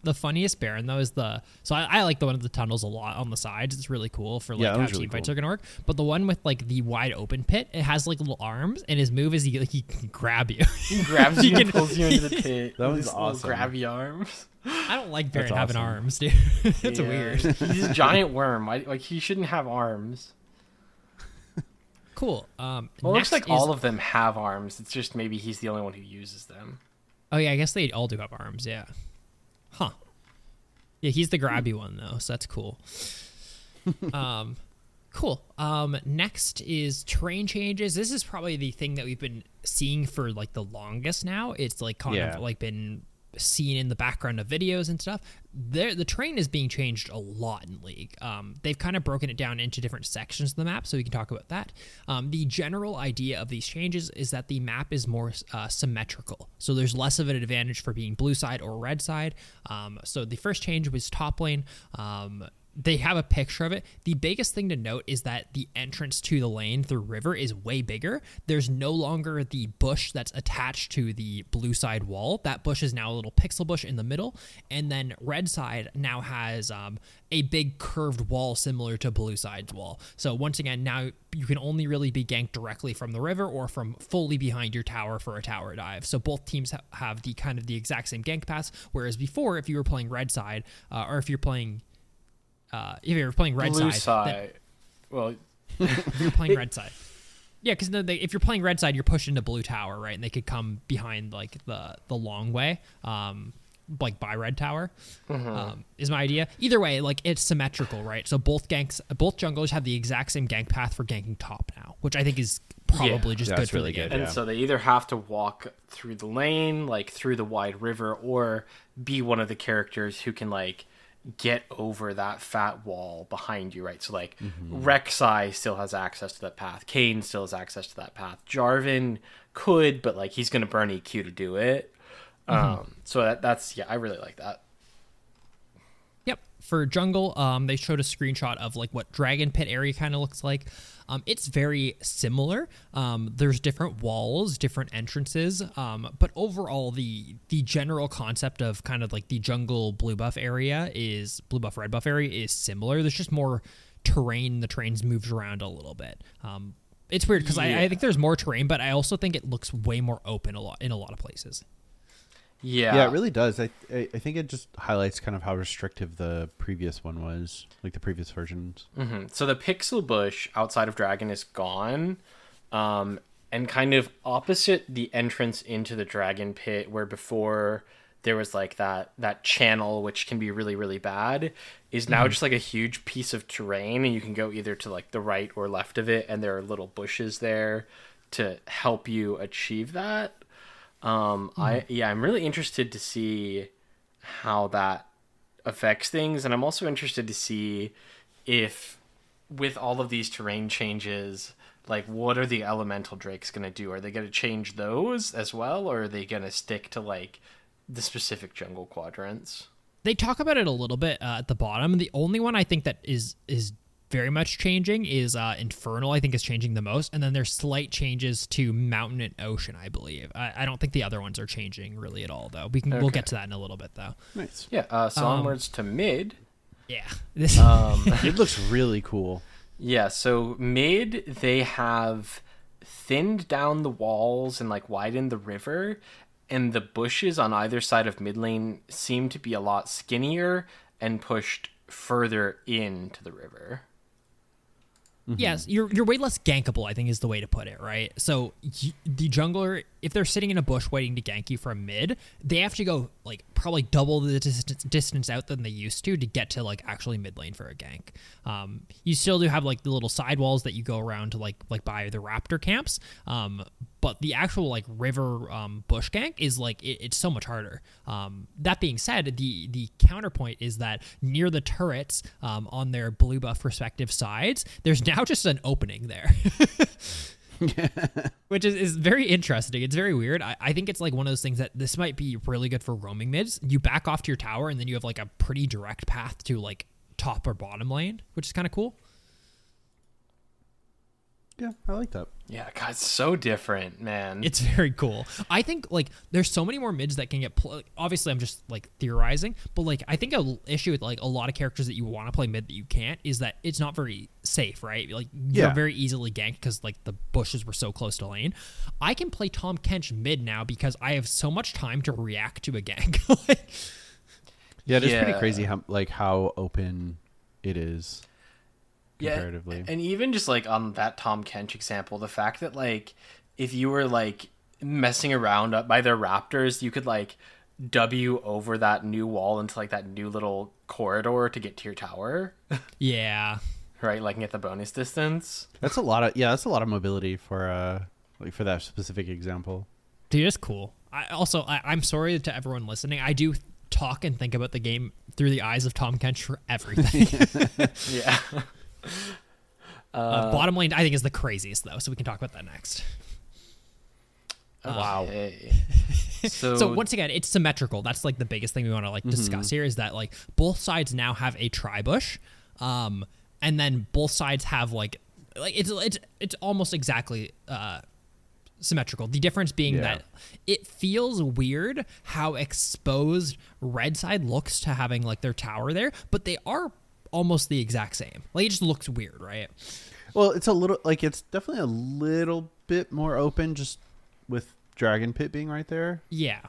the funniest Baron though is the so I, I like the one with the tunnels a lot on the sides. It's really cool for like Yeah, that how was really team fights cool. are gonna work. But the one with like the wide open pit, it has like little arms, and his move is he like he can grab you. He grabs you You and can- pulls you into the pit. That with was his little awesome. Grabby arms. I don't like Baron That's having arms, dude. That's Yeah. weird. He's a giant worm. Why, like he shouldn't have arms. Cool. Um, Well, it looks next like all of them have arms. It's just maybe he's the only one who uses them. Oh yeah, I guess they all do have arms. Yeah. Huh. Yeah, he's the grabby one though, so that's cool. um, cool. Um, next is terrain changes. This is probably the thing that we've been seeing for like the longest now. It's like kind Yeah. of like been seen in the background of videos and stuff. There, the terrain is being changed a lot in League. Um, they've kind of broken it down into different sections of the map, so we can talk about that. Um, the general idea of these changes is that the map is more uh, symmetrical, so there's less of an advantage for being blue side or red side. Um, so the first change was top lane. They have a picture of it. The biggest thing to note is that the entrance to the lane through river is way bigger. There's no longer the bush that's attached to the blue side wall. That bush is now a little pixel bush in the middle, and then red side now has um, a big curved wall similar to blue side's wall. So once again, now you can only really be ganked directly from the river or from fully behind your tower for a tower dive. So both teams ha- have the kind of the exact same gank pass. Whereas before, if you were playing red side, uh, or if you're playing uh, if you're playing red Blue side, then- side. Well, if you're playing red side. Yeah, because if you're playing red side, you're pushed into blue tower, right? And they could come behind like the the long way, um, like by red tower. Mm-hmm. Um, is my idea. Either way, like it's symmetrical, right? So both ganks, both junglers have the exact same gank path for ganking top now, which I think is probably just Yeah, good it's for really the game. good. and Yeah. so they either have to walk through the lane, like through the wide river, or be one of the characters who can like get over that fat wall behind you, right? So like Rek'Sai still has access to that path. Kayn still has access to that path. Jarvan could, but like he's gonna burn EQ to do it. Um, so that, that's yeah, I really like that. Yep. For jungle, um, they showed a screenshot of like what Dragon Pit area kind of looks like. Um, it's very similar. Um, there's different walls, different entrances, um, but overall, the the general concept of kind of like the jungle blue buff area is blue buff red buff area is similar. There's just more terrain. The trains moves around a little bit. Um, it's weird because I, I think there's more terrain, but I also think it looks way more open a lot in a lot of places. Yeah, Yeah, it really does. I, I think it just highlights kind of how restrictive the previous one was, like the previous versions. Mhm. So the pixel bush outside of Dragon is gone, um, and kind of opposite the entrance into the Dragon Pit, where before there was like that that channel which can be really really bad, is now just like a huge piece of terrain, and you can go either to like the right or left of it, and there are little bushes there to help you achieve that. Um, I yeah, I'm really interested to see how that affects things, and I'm also interested to see if with all of these terrain changes, like what are the elemental drakes gonna do? Are they gonna change those as well, or are they gonna stick to like the specific jungle quadrants? they talk about it a little bit uh, at the bottom. The only one I think that is is very much changing is uh, Infernal. I think is changing the most, and then there's slight changes to Mountain and Ocean. I believe. I, I don't think the other ones are changing really at all, though. We can we'll get to that in a little bit, though. Nice. Yeah. Uh, so onwards to mid. Yeah. This. Um, It looks really cool. Yeah, so mid they have thinned down the walls and like widened the river, and the bushes on either side of mid lane seem to be a lot skinnier and pushed further into the river. Mm-hmm. Yes, you're you're way less gankable. I think is the way to put it, right? So y- the jungler, if they're sitting in a bush waiting to gank you from mid, they have to go like probably double the distance, distance out than they used to to get to like actually mid lane for a gank. Um, you still do have like the little sidewalls that you go around to like like by the raptor camps, um, but the actual like river um, bush gank is like it, it's so much harder. Um, that being said, the the counterpoint is that near the turrets um, on their blue buff respective sides, there's now just an opening there. Which is, is very interesting. It's very weird. I, I think it's like one of those things that this might be really good for roaming mids. You back off to your tower and then you have like a pretty direct path to like top or bottom lane, which is kind of cool. Yeah, I like that. Yeah, God, it's so different, man. It's very cool. I think like there's so many more mids that can get pl- obviously I'm just like theorizing, but like I think a l- issue with like a lot of characters that you want to play mid that you can't is that it's not very safe, right? Like you're Yeah. very easily ganked because like the bushes were so close to lane. I can play Tahm Kench mid now because I have so much time to react to a gank. Like, Yeah, it's pretty crazy how like how open it is comparatively. And even just like on that Tahm Kench example, the fact that like if you were like messing around up by their raptors, you could like W over that new wall into like that new little corridor to get to your tower, yeah. right? Like and get the bonus distance. That's a lot of yeah, that's a lot of mobility for uh like for that specific example. Dude, it's cool. I also I, I'm sorry to everyone listening. I do talk and think about the game through the eyes of Tahm Kench for everything. Yeah. uh, bottom lane, I think, is the craziest though, so we can talk about that next. Wow. Okay. So, So once again, it's symmetrical. That's like the biggest thing we want to like discuss here is that like both sides now have a tri bush, um, and then both sides have like like it's it's it's almost exactly uh symmetrical. The difference being Yeah. that it feels weird how exposed red side looks to having like their tower there, but they are almost the exact same. Like it just looks weird, right? Well, it's a little like it's definitely a little bit more open just with Dragon Pit being right there, Yeah.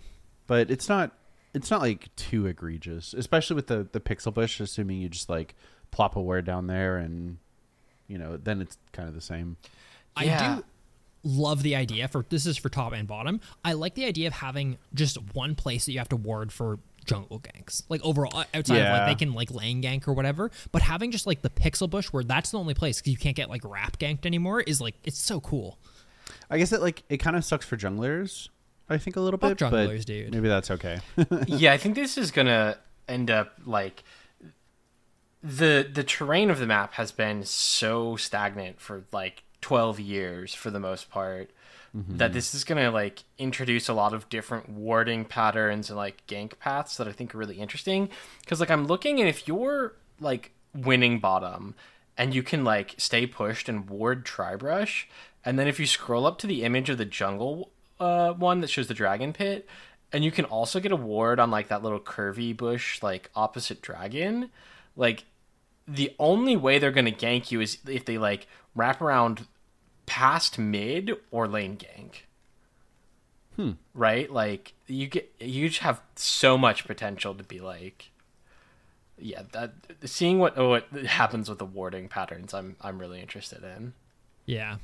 but it's not it's not like too egregious, especially with the the pixel bush assuming you just like plop a word down there and you know, then it's kind of the same. I do love the idea for this is for top and bottom. I like the idea of having just one place that you have to ward for jungle ganks. Like overall outside of like they can like lane gank or whatever, but having just like the pixel bush where that's the only place cuz you can't get like wrap ganked anymore is like it's so cool. I guess it like it kind of sucks for junglers, I think a little Fuck bit, junglers, but dude. maybe that's okay. yeah, I think this is gonna end up like the the terrain of the map has been so stagnant for like 12 years for the most part that this is gonna like introduce a lot of different warding patterns and like gank paths that I think are really interesting. Because like I'm looking and if you're like winning bottom and you can like stay pushed and ward Tribrush and then if you scroll up to the image of the jungle uh, one that shows the dragon pit and you can also get a ward on like that little curvy bush like opposite dragon like the only way they're going to gank you is if they like wrap around past mid or lane gank. Hmm. Right? Like you get you just have so much potential to be like yeah that seeing what what happens with the warding patterns i'm i'm really interested in. Yeah.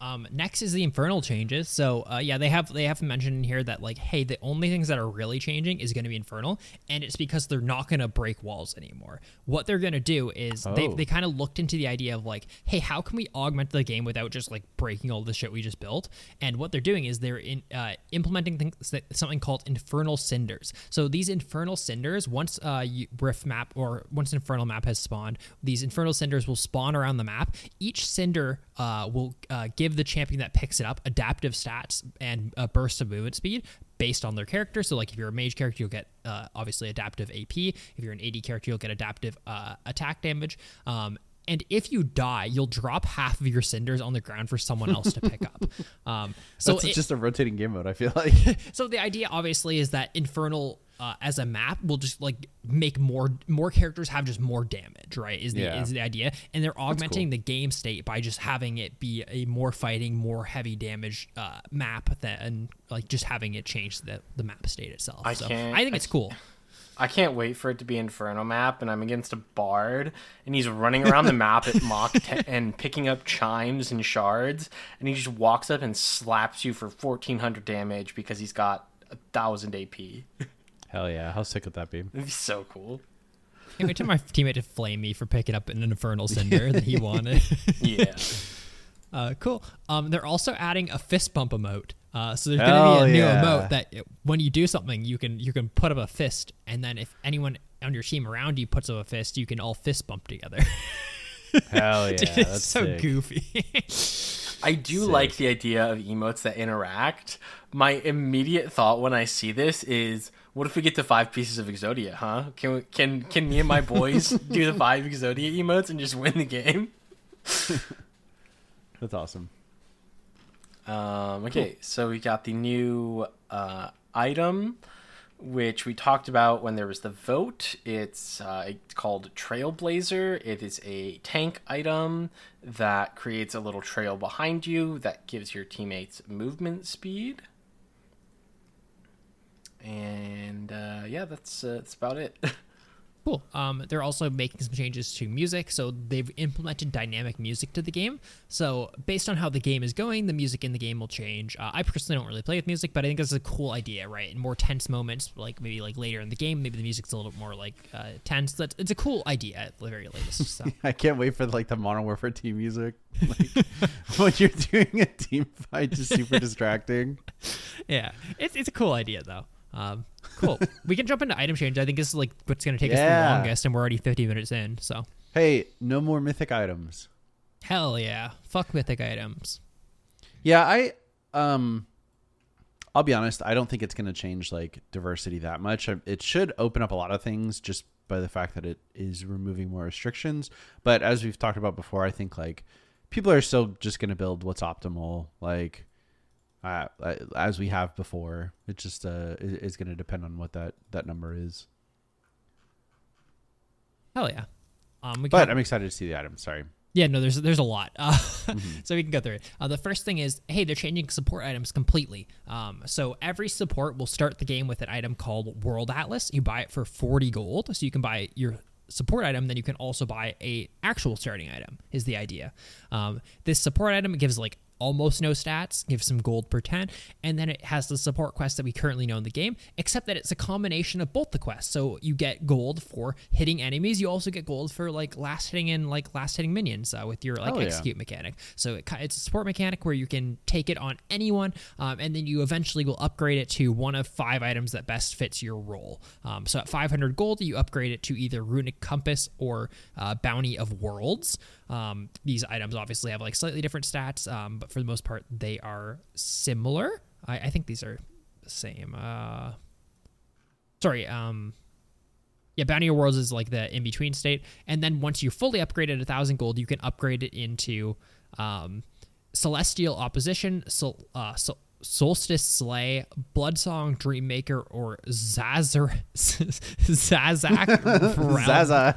Um, next is the infernal changes. So uh, yeah, they have they have mentioned in here that like, hey, the only things that are really changing is going to be infernal, and it's because they're not going to break walls anymore. What they're going to do is they Oh. they kind of looked into the idea of like, hey, how can we augment the game without just like breaking all the shit we just built? And what they're doing is they're in uh, implementing things that, something called infernal cinders. So these infernal cinders, once uh, you, Rift map or once infernal map has spawned, these infernal cinders will spawn around the map. Each cinder uh, will uh, give the champion that picks it up adaptive stats and a burst of movement speed based on their character. So, like if you're a mage character, you'll get uh, obviously adaptive AP. If you're an AD character, you'll get adaptive uh, attack damage. Um, and if you die, you'll drop half of your cinders on the ground for someone else to pick up. Um, so it's just a rotating game mode. I feel like. so the idea obviously is that infernal uh, as a map will just like make more more characters have just more damage right is the Yeah. is the idea and they're augmenting the game state by just having it be a more fighting more heavy damage uh, map than like just having it change the, the map state itself I so can't- i think I it's cool I can't wait for it to be Inferno map, and I'm against a bard, and he's running around the map at Mach 10 and picking up chimes and shards, and he just walks up and slaps you for 1400 damage because he's got a thousand AP. It'd Hell yeah! How sick would that be? It'd be so cool. can't wait till my teammate to flame me for picking up an infernal cinder that he wanted Yeah. Uh, cool. Um, they're also adding a fist bump emote. Uh, so there's going to be a new yeah. emote that it- when you do something, you can you can put up a fist, and then if anyone on your team around you puts up a fist, you can all fist bump together. Hell yeah! Dude, that's so sick. goofy. I do like the idea of emotes that interact. My immediate thought when I see this is, what if we get to five pieces of Exodia, huh? Can we, can can me and my boys do the five Exodia emotes and just win the game? That's awesome. Um, okay, so we got the new uh, item, which we talked about when there was the vote. It's uh, it's called Trailblazer. It is a tank item that creates a little trail behind you that gives your teammates movement speed. And uh, yeah, that's uh, that's about it. Cool. Um, they're also making some changes to music, so they've implemented dynamic music to the game. So based on how the game is going, the music in the game will change. Uh, I personally don't really play with music, but I think this is a cool idea, right? In more tense moments, like maybe like later in the game, maybe the music's a little more like uh, tense. That's it's a cool idea at the very latest. So I can't wait for like the Modern Warfare team music. Like, when you're doing a team fight, just super distracting. yeah, it's it's a cool idea though. Um, cool. we can jump into item change. I think this is like what's going to take us Yeah. the longest, and we're already 50 minutes in. So Hey, no more mythic items. hell yeah, fuck mythic items. Yeah, I um I'll be honest, I don't think it's going to change like diversity that much. I- It should open up a lot of things just by the fact that it is removing more restrictions, but as we've talked about before, I think like people are still just going to build what's optimal like uh, as we have before. It just uh is, going to depend on what that that number is. Hell yeah. Um, we But can- I'm excited to see the item. Sorry. Yeah, no, there's there's a lot, uh, Mm-hmm. so we can go through it. Uh, the first thing is, hey, they're changing support items completely. Um, so every support will start the game with an item called World Atlas. You buy it for 40 gold, so you can buy your support item. Then you can also buy a actual starting item. Is the idea? Um, this support item gives like almost no stats, gives some gold per 10, and then it has the support quest that we currently know in the game, except that it's a combination of both the quests. So you get gold for hitting enemies, you also get gold for like last hitting and like last hitting minions uh, with your like Oh, yeah. execute mechanic. So it, it's a support mechanic where you can take it on anyone, um, and then you eventually will upgrade it to one of five items that best fits your role. Um, so at 500 gold, you upgrade it to either Runic Compass or uh, Bounty of Worlds. Um, these items obviously have like slightly different stats, um, but for the most part, they are similar. I, I think these are the same. Uh, sorry. Um, yeah, Bounty of Worlds is like the in between state, and then once you're fully upgraded a thousand gold, you can upgrade it into um, Celestial Opposition, Sol, uh, Sol, Solstice Slay, Bloodsong Dreammaker, or Zazar Zazak Zaza.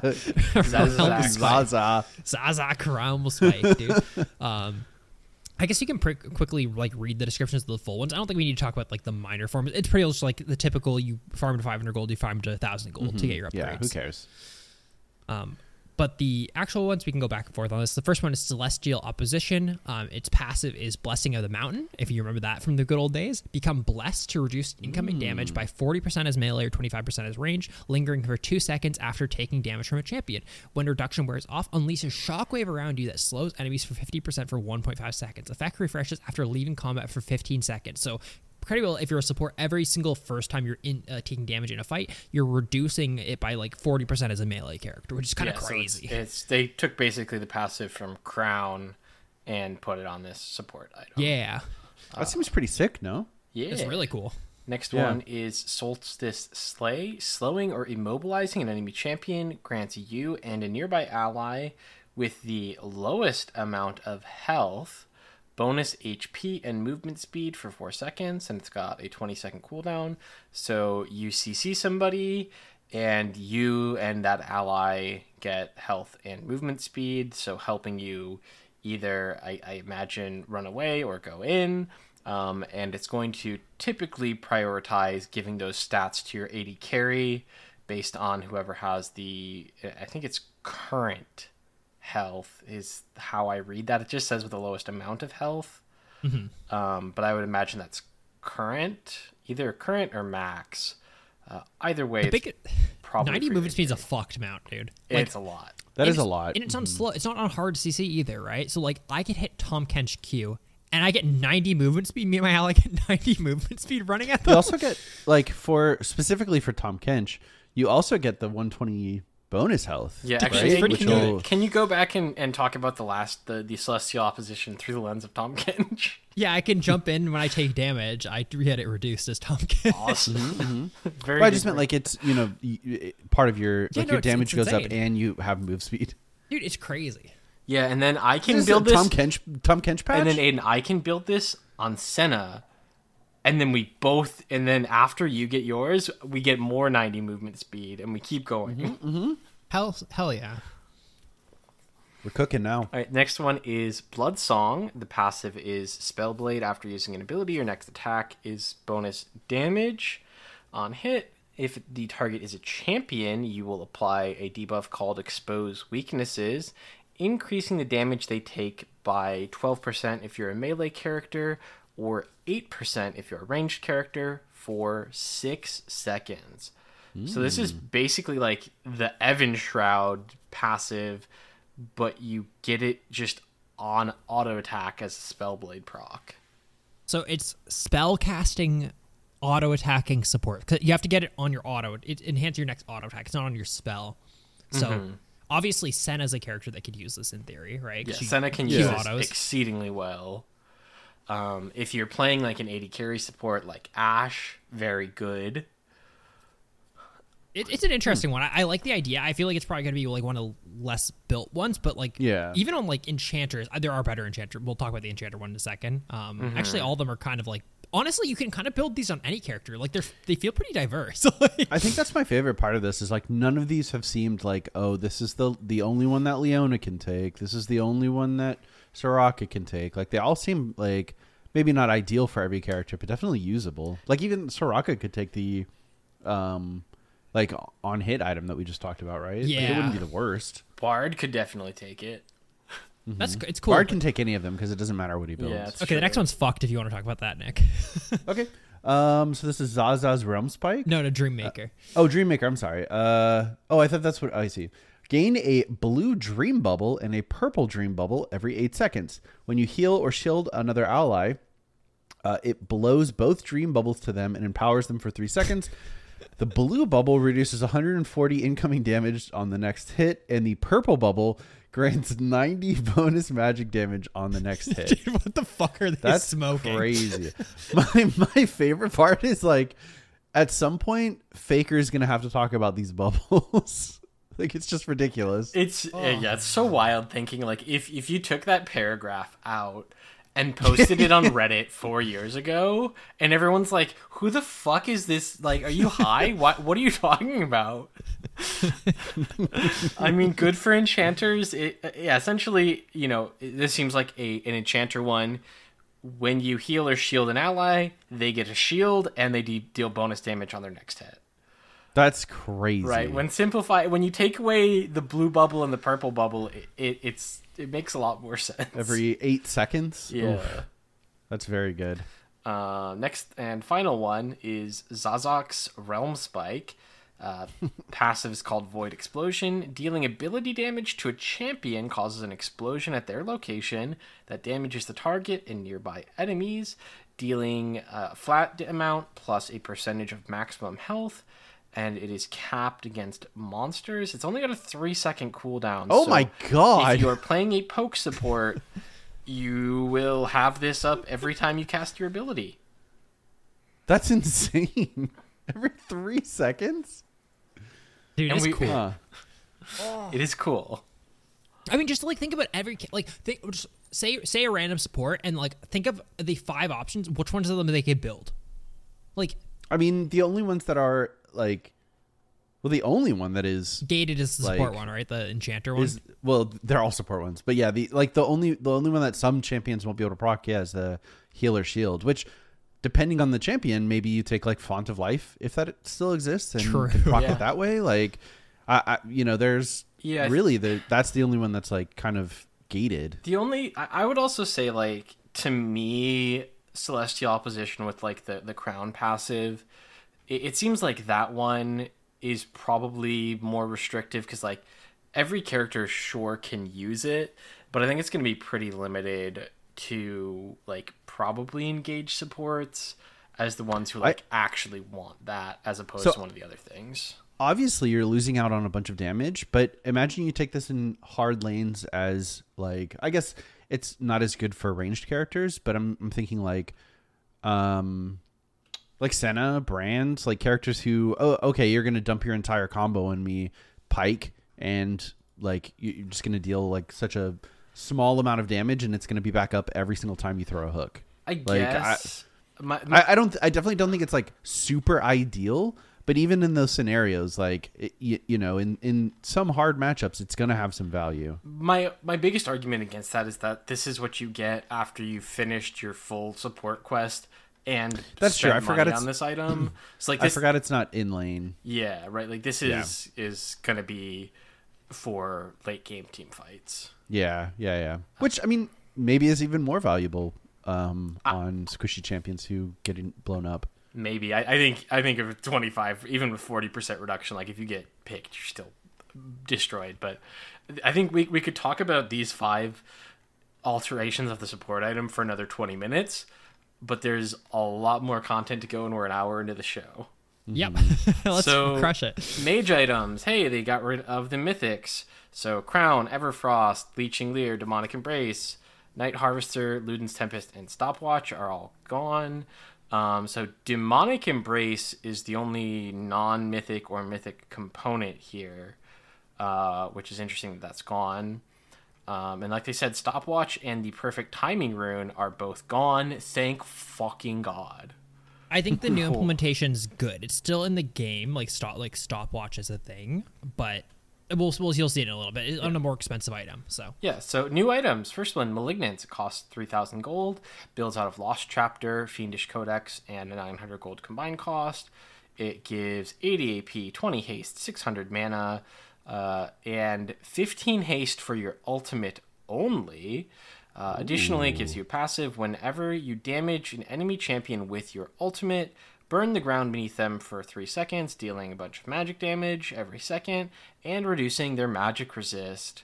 Zaza. Zazak Realm Spike, dude. Um, I guess you can pr- quickly like read the descriptions of the full ones. I don't think we need to talk about like the minor forms. It's pretty much like the typical: you farm to 500 gold, you farm to 1,000 gold to get your upgrades. Yeah, who cares? Um, but the actual ones we can go back and forth on this. The first one is Celestial Opposition. Um, its passive is Blessing of the Mountain. If you remember that from the good old days, become blessed to reduce incoming damage by 40% as melee or 25% as range, lingering for two seconds after taking damage from a champion. When reduction wears off, unleash a shockwave around you that slows enemies for 50% for 1.5 seconds. Effect refreshes after leaving combat for 15 seconds. So incredible if you're a support every single first time you're in uh, taking damage in a fight you're reducing it by like 40% as a melee character which is kind of Yeah, so it's- crazy it's, they took basically the passive from Crown and put it on this support item. yeah That seems pretty sick, no? yeah, it's really cool Next Yeah. one is Solstice Sleigh. Slowing or immobilizing an enemy champion grants you and a nearby ally with the lowest amount of health bonus HP and movement speed for 4 seconds, and it's got a 20 second cooldown. So you CC somebody, and you and that ally get health and movement speed, so helping you either, I, I imagine, run away or go in. Um, and it's going to typically prioritize giving those stats to your AD carry based on whoever has the, I think it's current health is how I read that. It just says with the lowest amount of health. Um, but I would imagine that's current, either current or max. Uh, either way, the it's big probably 90 movement to speed's a fucked amount dude like It's a lot. That is a lot. and it's on slow it's not on hard cc either right so like i can hit tahm kench q and i get 90 movement speed me and my ally get 90 movement speed running at You them also get like for specifically for Tahm Kench, you also get the 120 bonus health. Yeah, right? actually, pretty can, you, will- can you go back and, and talk about the last the, the celestial opposition through the lens of Tahm Kench? yeah i can jump in when i take damage i get it reduced as tahm kench Awesome. Mm-hmm. Very. Well, I just meant like it's you know y- y- part of your Yeah, like no, your it's- damage it's goes up and you have move speed. dude it's crazy Yeah, and then I can This build this, Tahm Kench Tahm Kench patch. and then Aidan, I can build this on Senna, and then we both, and then after you get yours, we get more ninety movement speed, and we keep going. Mm-hmm. Hell, hell yeah. We're cooking now. All right, next one is Blood Song. The passive is Spellblade. After using an ability, your next attack is bonus damage on hit. If the target is a champion, you will apply a debuff called Expose Weaknesses, increasing the damage they take by 12% if you're a melee character, or 8% if you're a ranged character, for 6 seconds. So this is hmm. basically like the Evenshroud passive, but you get it just on auto attack as a Spellblade proc. So it's spell casting, auto attacking support. 'Cause You have to get it on your auto. It enhances your next auto attack. It's not on your spell. So mm-hmm. obviously, Senna's a character that could use this in theory, right? Yeah, she- Senna can she use this autos. exceedingly well. Um, if you're playing like an AD carry support like Ashe, very good. It, it's an interesting one. I, I like the idea. I feel like it's probably going to be like one of the less built ones, but like Yeah. even on like enchanters, uh, there are better enchanters. We'll talk about the enchanter one in a second. Um, actually, all of them are kind of like honestly, you can kind of build these on any character. Like they're they feel pretty diverse. Like- I think that's my favorite part of this is like none of these have seemed like oh this is the the only one that Leona can take. This is the only one that Soraka can take. Like they all seem like maybe not ideal for every character, but definitely usable. Like even Soraka could take the um like on hit item that we just talked about, right? Like, it wouldn't be the worst. Bard could definitely take it. that's it's cool. Bard can take any of them because it doesn't matter what he builds. Yeah, it's okay, the next one's fucked. If you want to talk about that, Nick. Okay. Um. So this is Zaza's Realm Spike. no, no, Dreammaker. Oh, Dreammaker. I'm sorry. Uh. Oh, I thought that's what I see. Gain a blue dream bubble and a purple dream bubble every eight seconds. When you heal or shield another ally, uh, it blows both dream bubbles to them and empowers them for three seconds. The blue bubble reduces 140 incoming damage on the next hit, and the purple bubble grants 90 bonus magic damage on the next hit. Dude, what the fuck are they That's smoking? crazy. my my favorite part is like at some point Faker's gonna have to talk about these bubbles. like it's just ridiculous. It's uh, yeah, it's so wild thinking like if if you took that paragraph out and posted it on Reddit four years ago, and everyone's like, "Who the fuck is this? Like, are you high? what What are you talking about?" I mean, good for enchanters. It, yeah, essentially, you know, this seems like a an enchanter one. When you heal or shield an ally, they get a shield and they de- deal bonus damage on their next hit. That's crazy. Right. When simplify, when you take away the blue bubble and the purple bubble, it, it it's it makes a lot more sense. every eight seconds. yeah. Oof, that's very good. Uh, next and final one is Zazok's Realm Spike. Uh, passive is called Void Explosion. Dealing ability damage to a champion causes an explosion at their location that damages the target and nearby enemies, dealing a flat amount plus a percentage of maximum health. And it is capped against monsters. It's only got a three second cooldown. Oh so my God. If you are playing a poke support, you will have this up every time you cast your ability. That's insane. every three seconds. Dude, And it's we- cool. Huh. It is cool. I mean, just like think about every like think just say say a random support and like think of the five options. Which ones of them they could build? Like I mean, the only ones that are like, well, the only one that is gated is the support one, right? The enchanter one. is well, they're all support ones, but yeah, the like the only the only one that some champions won't be able to proc, yeah, is the healer shield, which. Depending on the champion, maybe you take like Font of Life if that still exists and True. can proc Yeah. it that way. Like, I, I you know, there's Yeah, really the that's the only one that's like kind of gated. The only I, I would also say like to me, Celestial Opposition with like the the Crown passive, it, it seems like that one is probably more restrictive because like every character sure can use it, but I think it's going to be pretty limited to like probably engage supports as the ones who like actually want that as opposed So- to one of the other things. obviously you're losing out on a bunch of damage, but imagine you take this in hard lanes as like I guess it's not as good for ranged characters, but I'm I'm thinking like um like Senna, Brand, like characters who oh okay, you're gonna dump your entire combo on me, Pyke, and like you- you're just gonna deal like such a small amount of damage, and it's going to be back up every single time you throw a hook. I Like, I- guess. my, my- I, I don't. I definitely don't think it's like super ideal. But even in those scenarios, like it, you, you know, in in some hard matchups, it's going to have some value. my my biggest argument against that is that this is what you get after you've finished your full support quest and That's true. I forgot it's- on this item. It's like I forgot it's not in lane. Yeah, right. Like this Yeah. is is gonna be for late game team fights. Yeah, yeah, yeah. Which I mean, maybe is even more valuable um, on squishy champions who get blown up. Maybe I, I think I think of twenty five, even with forty percent reduction. Like if you get picked, you're still destroyed. But I think we we could talk about these five alterations of the support item for another twenty minutes. But there's a lot more content to go, and we're an hour into the show. Yep. Let's So- crush it. Mage items. Hey, they got rid of the mythics. So Crown, Everfrost, Leeching Leer, Demonic Embrace, Night Harvester, Luden's Tempest, and Stopwatch are all gone. Um, so Demonic Embrace is the only non-mythic or mythic component here, uh, which is interesting that that's gone. Um, and like they said, Stopwatch and the Perfect Timing Rune are both gone. Thank fucking god. I think the new implementation's good. It's still in the game, like stop like stopwatch is a thing, but we'll, we'll you'll see it in a little bit. It's on a more expensive item. So Yeah, so new items. First one, Malignance. It costs 3,000 gold. Builds out of Lost Chapter, Fiendish Codex, and a 900 gold combined cost. It gives 80 AP, 20 haste, 600 mana, uh, and 15 haste for your ultimate only. Uh, additionally, it gives you a passive whenever you damage an enemy champion with your ultimate. Burn the ground beneath them for three seconds, dealing a bunch of magic damage every second, and reducing their magic resist.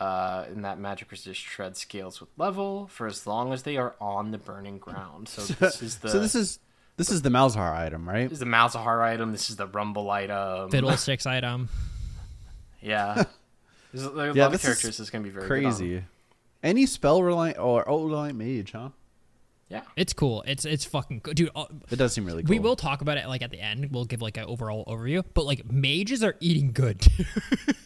Uh, and that magic resist shred scales with level for as long as they are on the burning ground. So this is the so this is this is the Malzahar item, right? this is the Malzahar item. This is the Rumble item. fiddlesticks item. Yeah. There's a lot Yeah, of this is characters. This is gonna be very good on. Crazy. Any spell reliant or oh reliant mage, huh? Yeah. It's cool. It's it's fucking good, dude. uh, It does seem really cool. We will talk about it like at the end. We'll give like an overall overview. But like mages are eating good.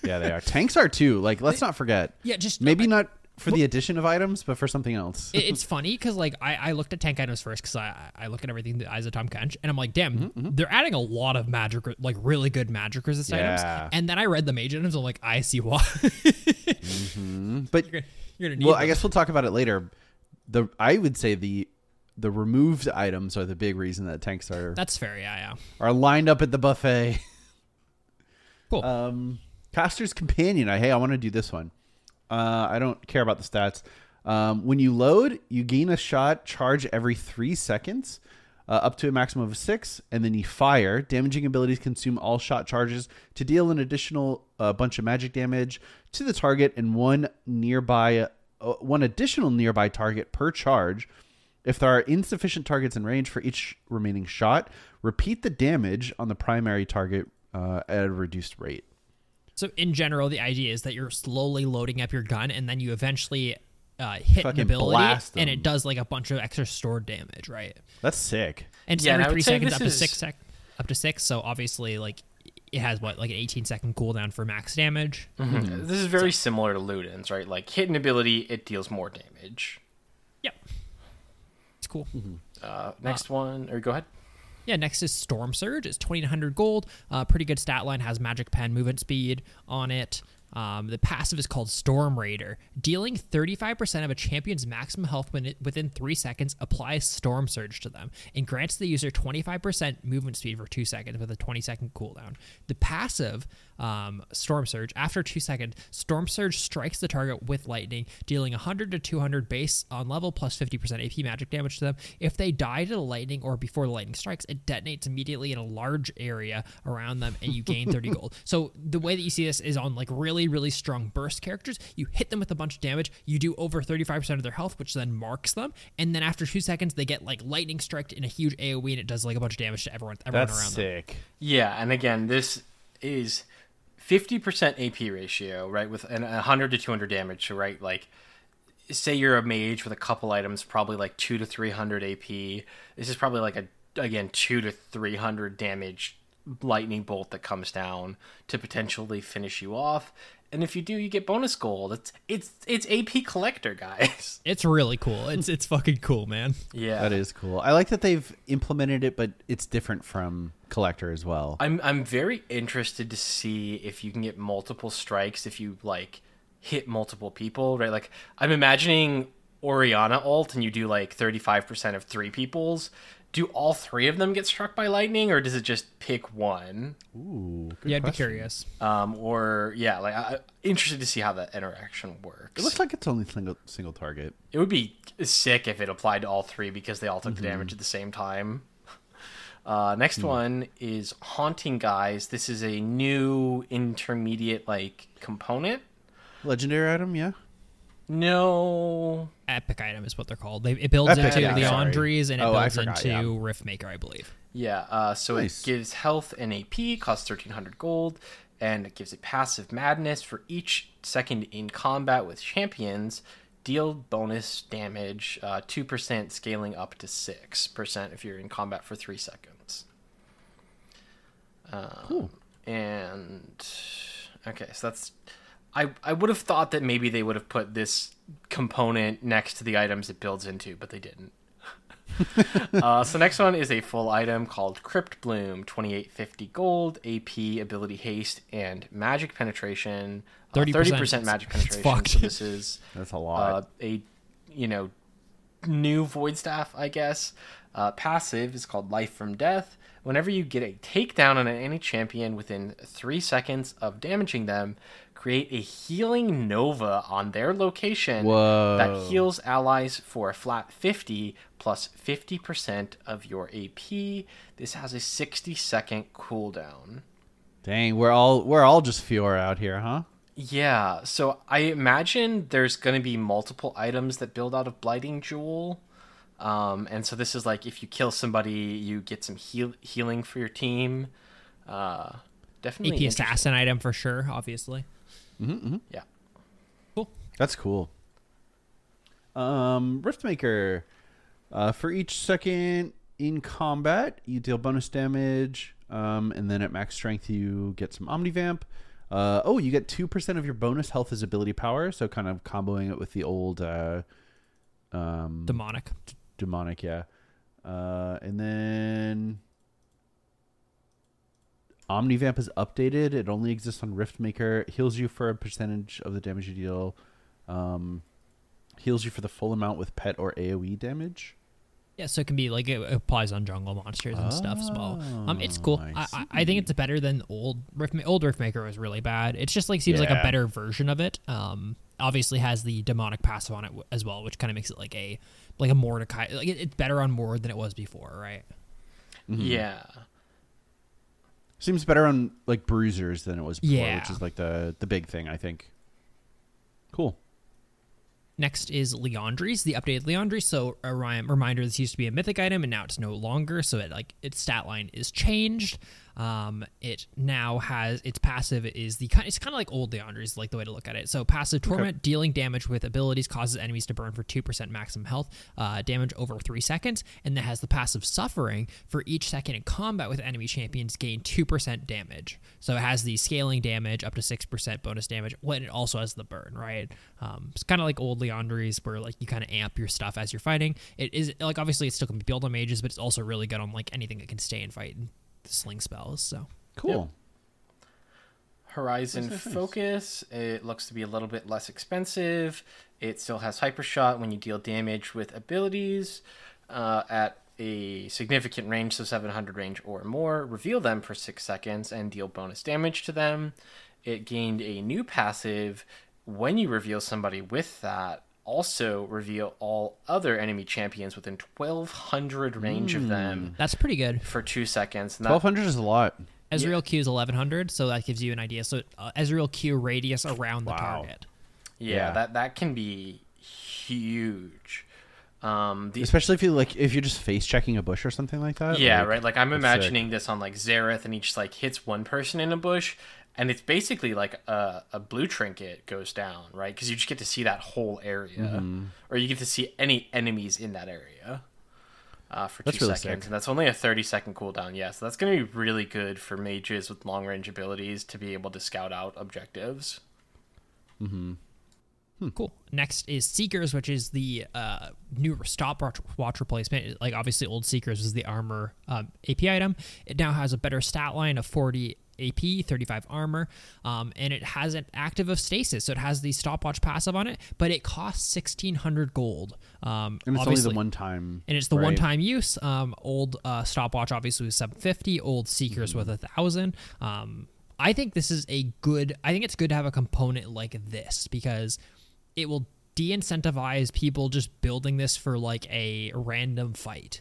Yeah, they are. Tanks are too. Like, let's not forget. yeah, just Maybe not for the addition of items, but for something else. it- it's funny because like I, I looked at tank items first because I I look at everything the eyes of Tahm Kench and I'm like damn Mm-hmm, they're adding a lot of magic like really good magic resist Yeah. items and then I read the mage items I'm like I see why but you're gonna, you're gonna need well, I guess we'll talk about it later. The I would say the the removed items are the big reason that tanks are that's fair yeah yeah are lined up at the buffet. cool Um, Caster's Companion. I hey, I want to do this one. Uh, I don't care about the stats. Um, when you load, you gain a shot charge every three seconds, uh, up to a maximum of six, and then you fire. Damaging abilities consume all shot charges to deal an additional uh, bunch of magic damage to the target and one nearby, uh, one additional nearby target per charge. If there are insufficient targets in range for each remaining shot, repeat the damage on the primary target uh, at a reduced rate. So in general the idea is that you're slowly loading up your gun and then you eventually uh, hit Fucking an ability blast and it does like a bunch of extra stored damage right That's sick. and it's Yeah, and every I would three say seconds this up to is- six sec up to six so obviously like it has what like an 18 second cooldown for max damage Mm-hmm. This is very similar to Luden's, right? Like hit an ability, it deals more damage. yep it's cool Uh, next one, or go ahead. Yeah, next is Storm Surge. It's 2900 gold. Uh, pretty good stat line. Has magic pen movement speed on it. Um, the passive is called Storm Raider. Dealing 35% of a champion's maximum health within three seconds applies Storm Surge to them and grants the user 25% movement speed for two seconds with a 20 second cooldown. The passive um, Storm Surge, after two seconds, Storm Surge strikes the target with lightning, dealing 100 to 200 base on level plus 50% AP magic damage to them. If they die to the lightning or before the lightning strikes, it detonates immediately in a large area around them and you gain 30 gold. So the way that you see this is on like really, really strong burst characters. You hit them with a bunch of damage, you do over 35% of their health, which then marks them, and then after two seconds, they get like lightning striked in a huge AoE and it does like a bunch of damage to everyone, everyone That's around them. sick. Yeah, and again, this is 50% AP ratio, right? With an 100 to 200 damage, so, right? Like, say you're a mage with a couple items, probably like 2 to 300 AP. This is probably like a, again, 2 to 300 damage lightning bolt that comes down to potentially finish you off. And if you do, you get bonus gold. It's it's it's AP collector, guys. It's really cool. It's it's fucking cool, man. Yeah, That is cool. I like that they've implemented it, but it's different from collector as well. I'm I'm very interested to see if you can get multiple strikes if you like hit multiple people, right? Like I'm imagining Orianna ult and you do like 35% of three people's. Do all three of them get struck by lightning or does it just pick one? Ooh, good Yeah, I'd be curious. Um or yeah, like I, interested to see how that interaction works. It looks like it's only single single target. It would be sick if it applied to all three because they all took the damage at the same time. Uh, next one is Haunting Guys. This is a new intermediate like component. Legendary item, yeah. No, Epic item is what they're called. They, it builds Epic, into yeah, sorry. Liandry's and it Oh, builds forgot, into yeah. Riftmaker, I believe. yeah. Uh, so Nice. it gives health and AP, costs thirteen hundred gold, and it gives a passive madness for each second in combat with champions. Deal bonus damage, uh, two percent scaling up to six percent if you're in combat for three seconds. Cool. and okay so that's i i would have thought that maybe they would have put this component next to the items it builds into but they didn't uh, so next one is a full item called crypt bloom 2850 gold ap ability haste and magic penetration uh, 30%. 30% magic penetration fucked. so this is That's a uh, lot. a you know new void staff i guess uh, passive is called life from death whenever you get a takedown on any champion within three seconds of damaging them create a healing nova on their location Whoa. that heals allies for a flat 50 plus 50% of your ap this has a 60 second cooldown Dang, we're all we're all just Fiora out here, huh? Yeah, so I imagine there's going to be multiple items that build out of Blighting Jewel. Um, and so this is like if you kill somebody, you get some heal- healing for your team. Uh, definitely. AP assassin item for sure, obviously. Yeah. Cool. That's cool. Um, Riftmaker. Uh, for each second in combat, you deal bonus damage, um, and then at max strength, you get some Omnivamp. Uh, oh, you get two percent of your bonus health as ability power, so kind of comboing it with the old uh, um, Demonic. demonic, yeah. Uh, and then Omnivamp is updated. It only exists on Riftmaker. Heals you for a percentage of the damage you deal. Um, heals you for the full amount with pet or AOE damage. Yeah, so it can be like it applies on jungle monsters and stuff as well. Um, it's cool. Oh, I, I I, I think it's better than old Rift. Old Riftmaker was really bad. It's just like seems like a better version of it. Um, obviously has the demonic passive on it w- as well, which kind of makes it like a like a Mordecai. Like it, it's better on Mord than it was before, right? Yeah. Seems better on like bruisers than it was before, Yeah. which is like the the big thing, I think. Cool. Next is Liandry's, the updated Liandry's. So a rhyme, reminder: this used to be a mythic item, and now it's no longer. So it like its stat line is changed. Um, it now has its passive is the kind. It's kind of like old Liandry's, like the way to look at it. So passive torment, dealing damage with abilities, causes enemies to burn for two percent maximum health uh, damage over three seconds, and then has the passive suffering for each second in combat with enemy champions gain two percent damage. So it has the scaling damage up to six percent bonus damage. When it also has the burn, right? Um, it's kind of like old Liandry's, where like you kind of amp your stuff as you're fighting. It is like obviously it's still gonna be built on mages, but it's also really good on like anything that can stay and fight and sling spells. So Cool. Horizon Nice, nice, nice. Focus. It looks to be a little bit less expensive. It still has Hyper Shot when you deal damage with abilities uh, at a significant range, so 700 range or more. Reveal them for six seconds and deal bonus damage to them. It gained a new passive when you reveal somebody with that. Also, reveal all other enemy champions within 1200 range of them that's pretty good. for two seconds. And that- Twelve hundred is a lot. Ezreal Q is 1100, so that gives you an idea. So uh, Ezreal Q radius around the Wow. target. Yeah, Yeah. that that can be huge. Um, the, Especially if you like if you're just face checking a bush or something like that. yeah, like, right. Like I'm that's imagining this on like Xerath, and he just like hits one person in a bush, and it's basically like a, a blue trinket goes down, right? Because you just get to see that whole area, Mm-hmm. or you get to see any enemies in that area. uh, for That's two really seconds, sick. and that's only a thirty second cooldown. Yeah, so that's going to be really good for mages with long range abilities to be able to scout out objectives. Mm-hmm. Hmm. Cool. Next is Seekers, which is the uh, new stopwatch watch replacement. Like obviously, old Seekers was the armor um, AP item. It now has a better stat line of 40 AP, 35 armor, um, and it has an active of stasis. So it has the stopwatch passive on it, but it costs 1600 gold. Um, And it's only the one time. and it's the right? one-time use. Um, old uh, stopwatch obviously was 750. Old Seekers with a thousand. Um, I think this is a good. I think it's good to have a component like this because it will de-incentivize people just building this for like a random fight.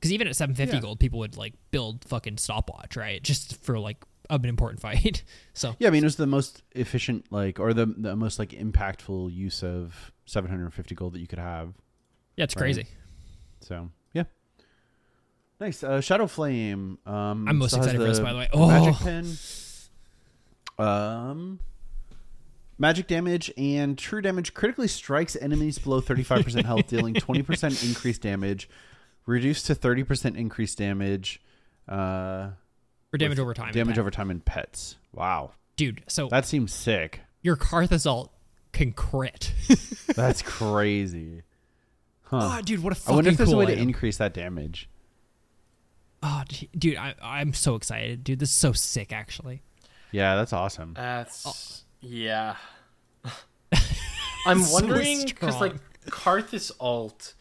Because even at 750 Yeah. gold, people would like build fucking stopwatch, right? Just for like an important fight. so Yeah, I mean, it was the most efficient, like, or the the most like impactful use of 750 gold that you could have. yeah, it's Right. crazy. So yeah, nice. Uh, Shadow Flame. Um, I'm most excited for this, by the way. Oh, Magic pen. Um, magic damage and true damage critically strikes enemies below 35% health, dealing 20% increased damage. Reduced to 30% increased damage. Uh, For damage over time. Damage over time in pets. Wow, dude. So that seems sick. your Karthus ult can crit. That's crazy. Huh. Oh, dude, what a I fucking I wonder if there's cool a way to item. increase that damage. Oh, dude, I, I'm so excited, dude. This is so sick, actually. Yeah, that's awesome. That's yeah. I'm So wondering because like strong. Karthus alt,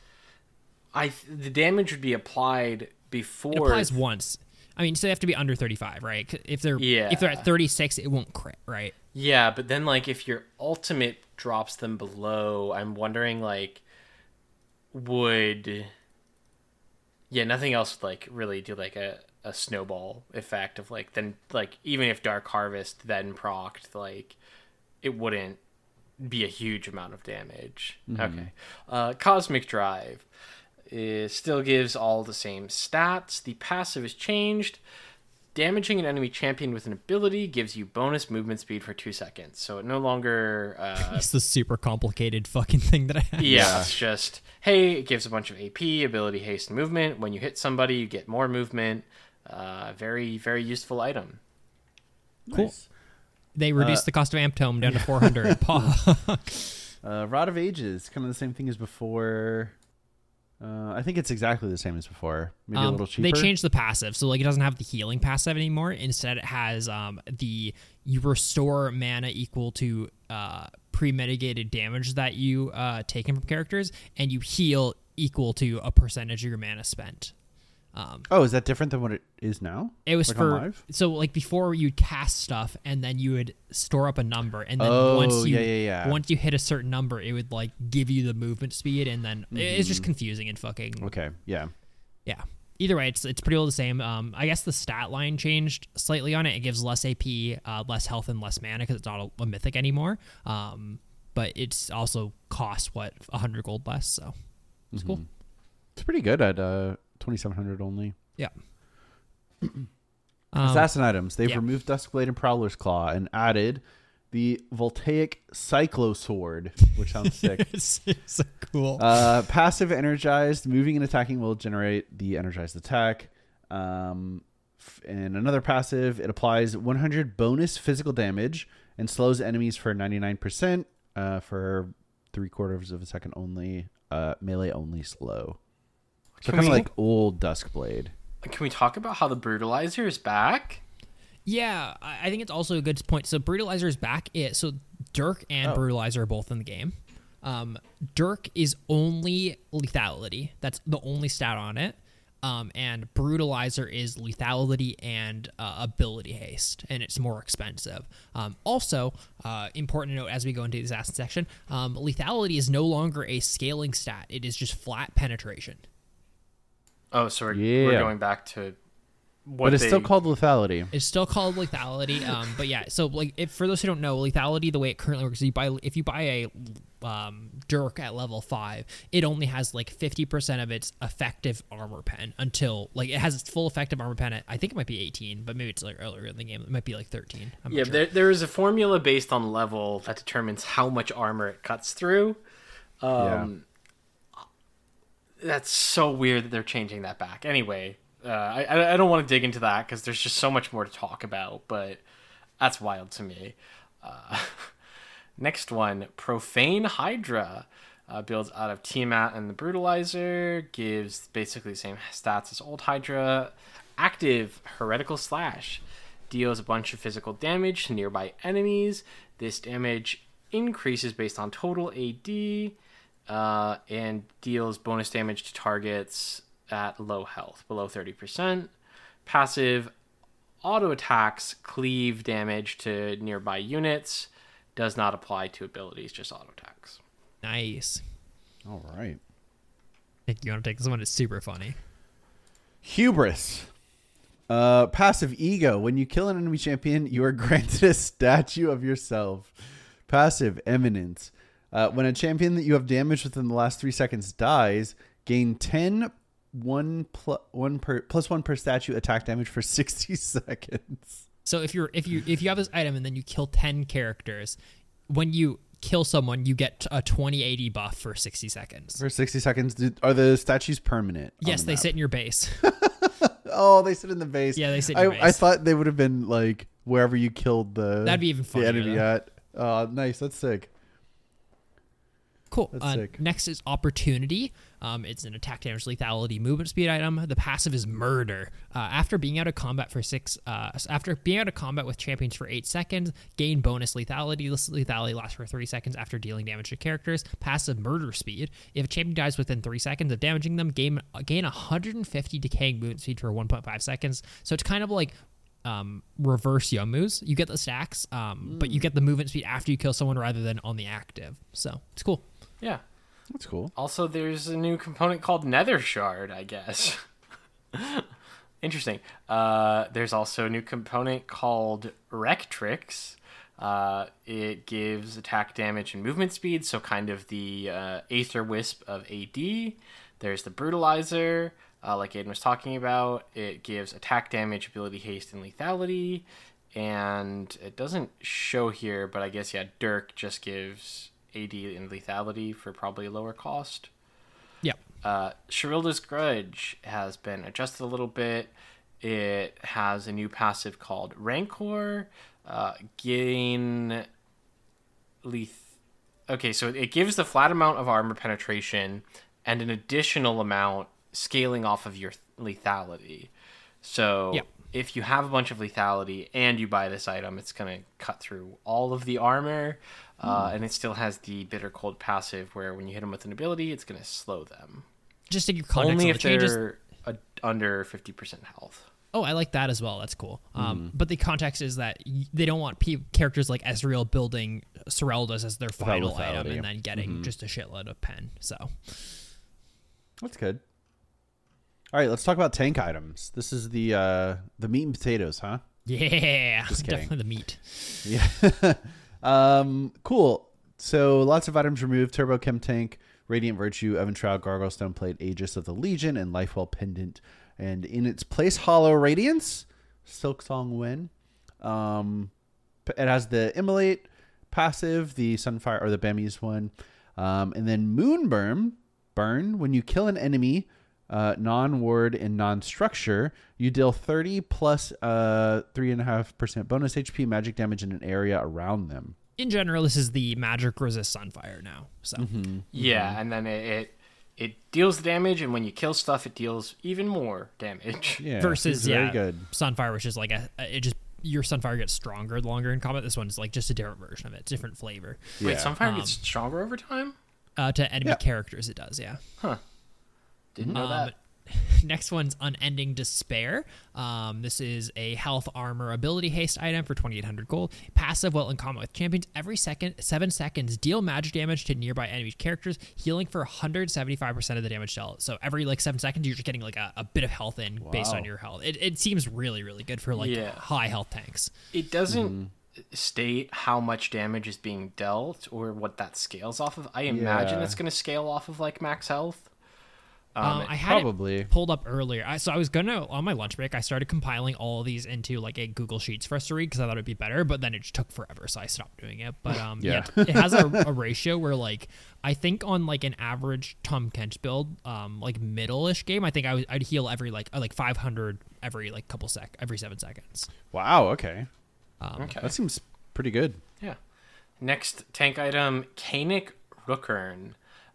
I the damage would be applied before. It applies once. I mean, so they have to be under 35, right? If they're yeah. if they're at 36, it won't crit, right? Yeah, but then like if your ultimate drops them below, I'm wondering like would yeah, nothing else would like really do like a, a snowball effect of like then like even if Dark Harvest then procced, like it wouldn't be a huge amount of damage. Okay. Uh Cosmic Drive is still gives all the same stats. The passive is changed. Damaging an enemy champion with an ability gives you bonus movement speed for two seconds. So it no longer, uh, It's the super complicated fucking thing that I have. yeah, it's just hey, it gives a bunch of AP, ability, haste, and movement. When you hit somebody, you get more movement. Uh, very, very useful item. Cool. They reduced the cost of Amp Tome down to 400. Paw. Uh, Rod of Ages, kind of the same thing as before. Uh, I think it's exactly the same as before. Maybe a Um, little cheaper. They changed the passive, so like it doesn't have the healing passive anymore. Instead, it has um, the you restore mana equal to uh, pre-mitigated damage that you uh, taken from characters, and you heal equal to a percentage of your mana spent. Um, Oh, is that different than what it is now? it was Like for so like before you'd cast stuff, and then you would store up a number, and then Oh, once you yeah, yeah, yeah. once you hit a certain number, it would like give you the movement speed, and then it's Mm-hmm. just confusing and fucking Okay, yeah. yeah. Either way, it's it's pretty well the same. Um, I guess the stat line changed slightly on it. It gives less AP, uh, less health, and less mana because it's not a, a mythic anymore. Um, but it's also costs what hundred gold less. So it's cool. It's pretty good at uh, 2,700 only. Yeah. Assassin items. They've yeah. removed Duskblade and Prowler's Claw and added the Voltaic Cyclo Sword, which sounds sick. it's, so cool. Uh, passive energized, moving and attacking will generate the energized attack. Um, and another passive, it applies 100 bonus physical damage and slows enemies for 99% uh, for three quarters of a second only. Uh, melee only slow. So kind of like old Duskblade. Can we talk about how the Brutalizer is back? Yeah, I I think it's also a good point. So Brutalizer is back. It, so Dirk and Oh. Brutalizer are both in the game. Um, Dirk is only lethality. That's the only stat on it. Um, and Brutalizer is lethality and uh, ability haste, and it's more expensive. Um, also, uh, important to note as we go into the assassin section, um, lethality is no longer a scaling stat. It is just flat penetration. Oh, so we're, we're going back to what But it's they, still called lethality. It's still called lethality, um, but yeah. So like, if for those who don't know, lethality the way it currently works, you buy if you buy a um, Dirk at level five, it only has like fifty percent of its effective armor pen until like it has its full effective armor pen at I think it might be eighteen, but maybe it's like earlier in the game. It might be like thirteen. I'm Yeah, sure. there, there is a formula based on level that determines how much armor it cuts through. Um, that's so weird that they're changing that back. Anyway, uh, I I don't want to dig into that because there's just so much more to talk about. But that's wild to me. Uh, next one, Profane Hydra. Uh, builds out of Tiamat and the Brutalizer. Gives basically the same stats as old Hydra. Active Heretical Slash. Deals a bunch of physical damage to nearby enemies. This damage increases based on total AD. Uh, and deals bonus damage to targets at low health, below 30%. Passive auto attacks cleave damage to nearby units. Does not apply to abilities, just auto attacks. Nice. All right. Nick, you want to take this one? It's super funny. Hubris. Uh, passive ego. When you kill an enemy champion, you are granted a statue of yourself. Passive eminence. Uh, when a champion that you have damaged within the last three seconds dies, gain 10 one, pl- one per, plus one per statue attack damage for 60 seconds. So if you're if you if you have this item and then you kill ten characters, when you kill someone, you get a 2080 buff for 60 seconds. For 60 seconds. Are the statues permanent? Yes, the they map? sit in your base. Oh, they sit in the base. Yeah, they sit in I, I thought they would have been like wherever you killed the That'd be even funnier, the enemy though. at. Oh, nice. That's sick. Cool. That's Uh, sick. next is opportunity. Um, it's an attack damage, lethality, movement speed item. The passive is murder. Uh, after being out of combat for six, uh, after being out of combat with champions for eight seconds, gain bonus lethality. This lethality lasts for three seconds after dealing damage to characters. Passive murder speed. If a champion dies within three seconds of damaging them, gain gain 150 decaying movement speed for 1.5 seconds. So it's kind of like um, reverse Youmuu's. You get the stacks, um, but you get the movement speed after you kill someone rather than on the active. So it's cool. Yeah. That's cool. Also, there's a new component called Nether Shard, I guess. Interesting. Uh, there's also a new component called Rectrix. Uh, it gives attack damage and movement speed, so kind of the uh, Aether Wisp of AD. There's the Brutalizer, uh, like Aidan was talking about. It gives attack damage, ability haste, and lethality. And it doesn't show here, but I guess, yeah, Dirk just gives AD and lethality for probably a lower cost. Yeah. Uh, Serylda's Grudge has been adjusted a little bit. It has a new passive called Rancor. Uh, gain leth. Okay, so it gives the flat amount of armor penetration and an additional amount scaling off of your lethality. So Yeah. if you have a bunch of lethality and you buy this item, it's going to cut through all of the armor. Uh, and it still has the bitter cold passive where when you hit them with an ability, it's going to slow them. Just to give context Only on if the changes. they're a, under 50% health. Oh, I like that as well. That's cool. Um, but the context is that y- they don't want pe- characters like Ezreal building Serylda's as their final item lethality. and then getting just a shitload of pen. So That's good. All right, let's talk about tank items. This is the uh the meat and potatoes, huh? yeah, Just definitely the meat. Yeah. um, cool. So lots of items removed: Turbo Chem Tank, Radiant Virtue, Evenshroud, Gargoyle Stone Plate, Aegis of the Legion, and Lifewell Pendant. And in its place, Hollow Radiance, Silk Song Win. Um, it has the Immolate passive, the Sunfire or the Bami's one, um, and then Moonburn. Burn when you kill an enemy. Uh, non-word and non-structure, you deal 30 plus uh, 3.5% bonus HP magic damage in an area around them. In general, this is the magic resist Sunfire now. So Yeah, and then it, it it deals the damage, and when you kill stuff, it deals even more damage. Yeah, versus it's very yeah, good. Sunfire, which is like a, a- it just your Sunfire gets stronger longer in combat. This one's like just a different version of it, different flavor. Wait, Yeah. Sunfire gets stronger over time? Uh, to enemy Yeah. characters, it does. Yeah. Didn't know Um, that. next one's Unending Despair. Um, this is a health armor ability haste item for 2800 gold. Passive while in combat with champions. Every second, seven seconds, deal magic damage to nearby enemy characters, healing for 175% of the damage dealt. So every like seven seconds, you're just getting like a, a bit of health in based on your health. It, it seems really, really good for like Yeah. high health tanks. It doesn't state how much damage is being dealt or what that scales off of. I imagine Yeah. it's going to scale off of like max health. Um, I had probably. it pulled up earlier. I, so I was gonna on my lunch break. I started compiling all of these into like a Google Sheets for us to read because I thought it'd be better. But then it just took forever, so I stopped doing it. But um, yeah, Yeah. it has a, a ratio where like I think on like an average Tahm Kench build, um, like middle-ish game, I think I would I'd heal every like uh, like 500 every like couple sec every seven seconds. Wow. Okay. Um, Okay. That seems pretty good. Yeah. Next tank item, Kaenic Rookern.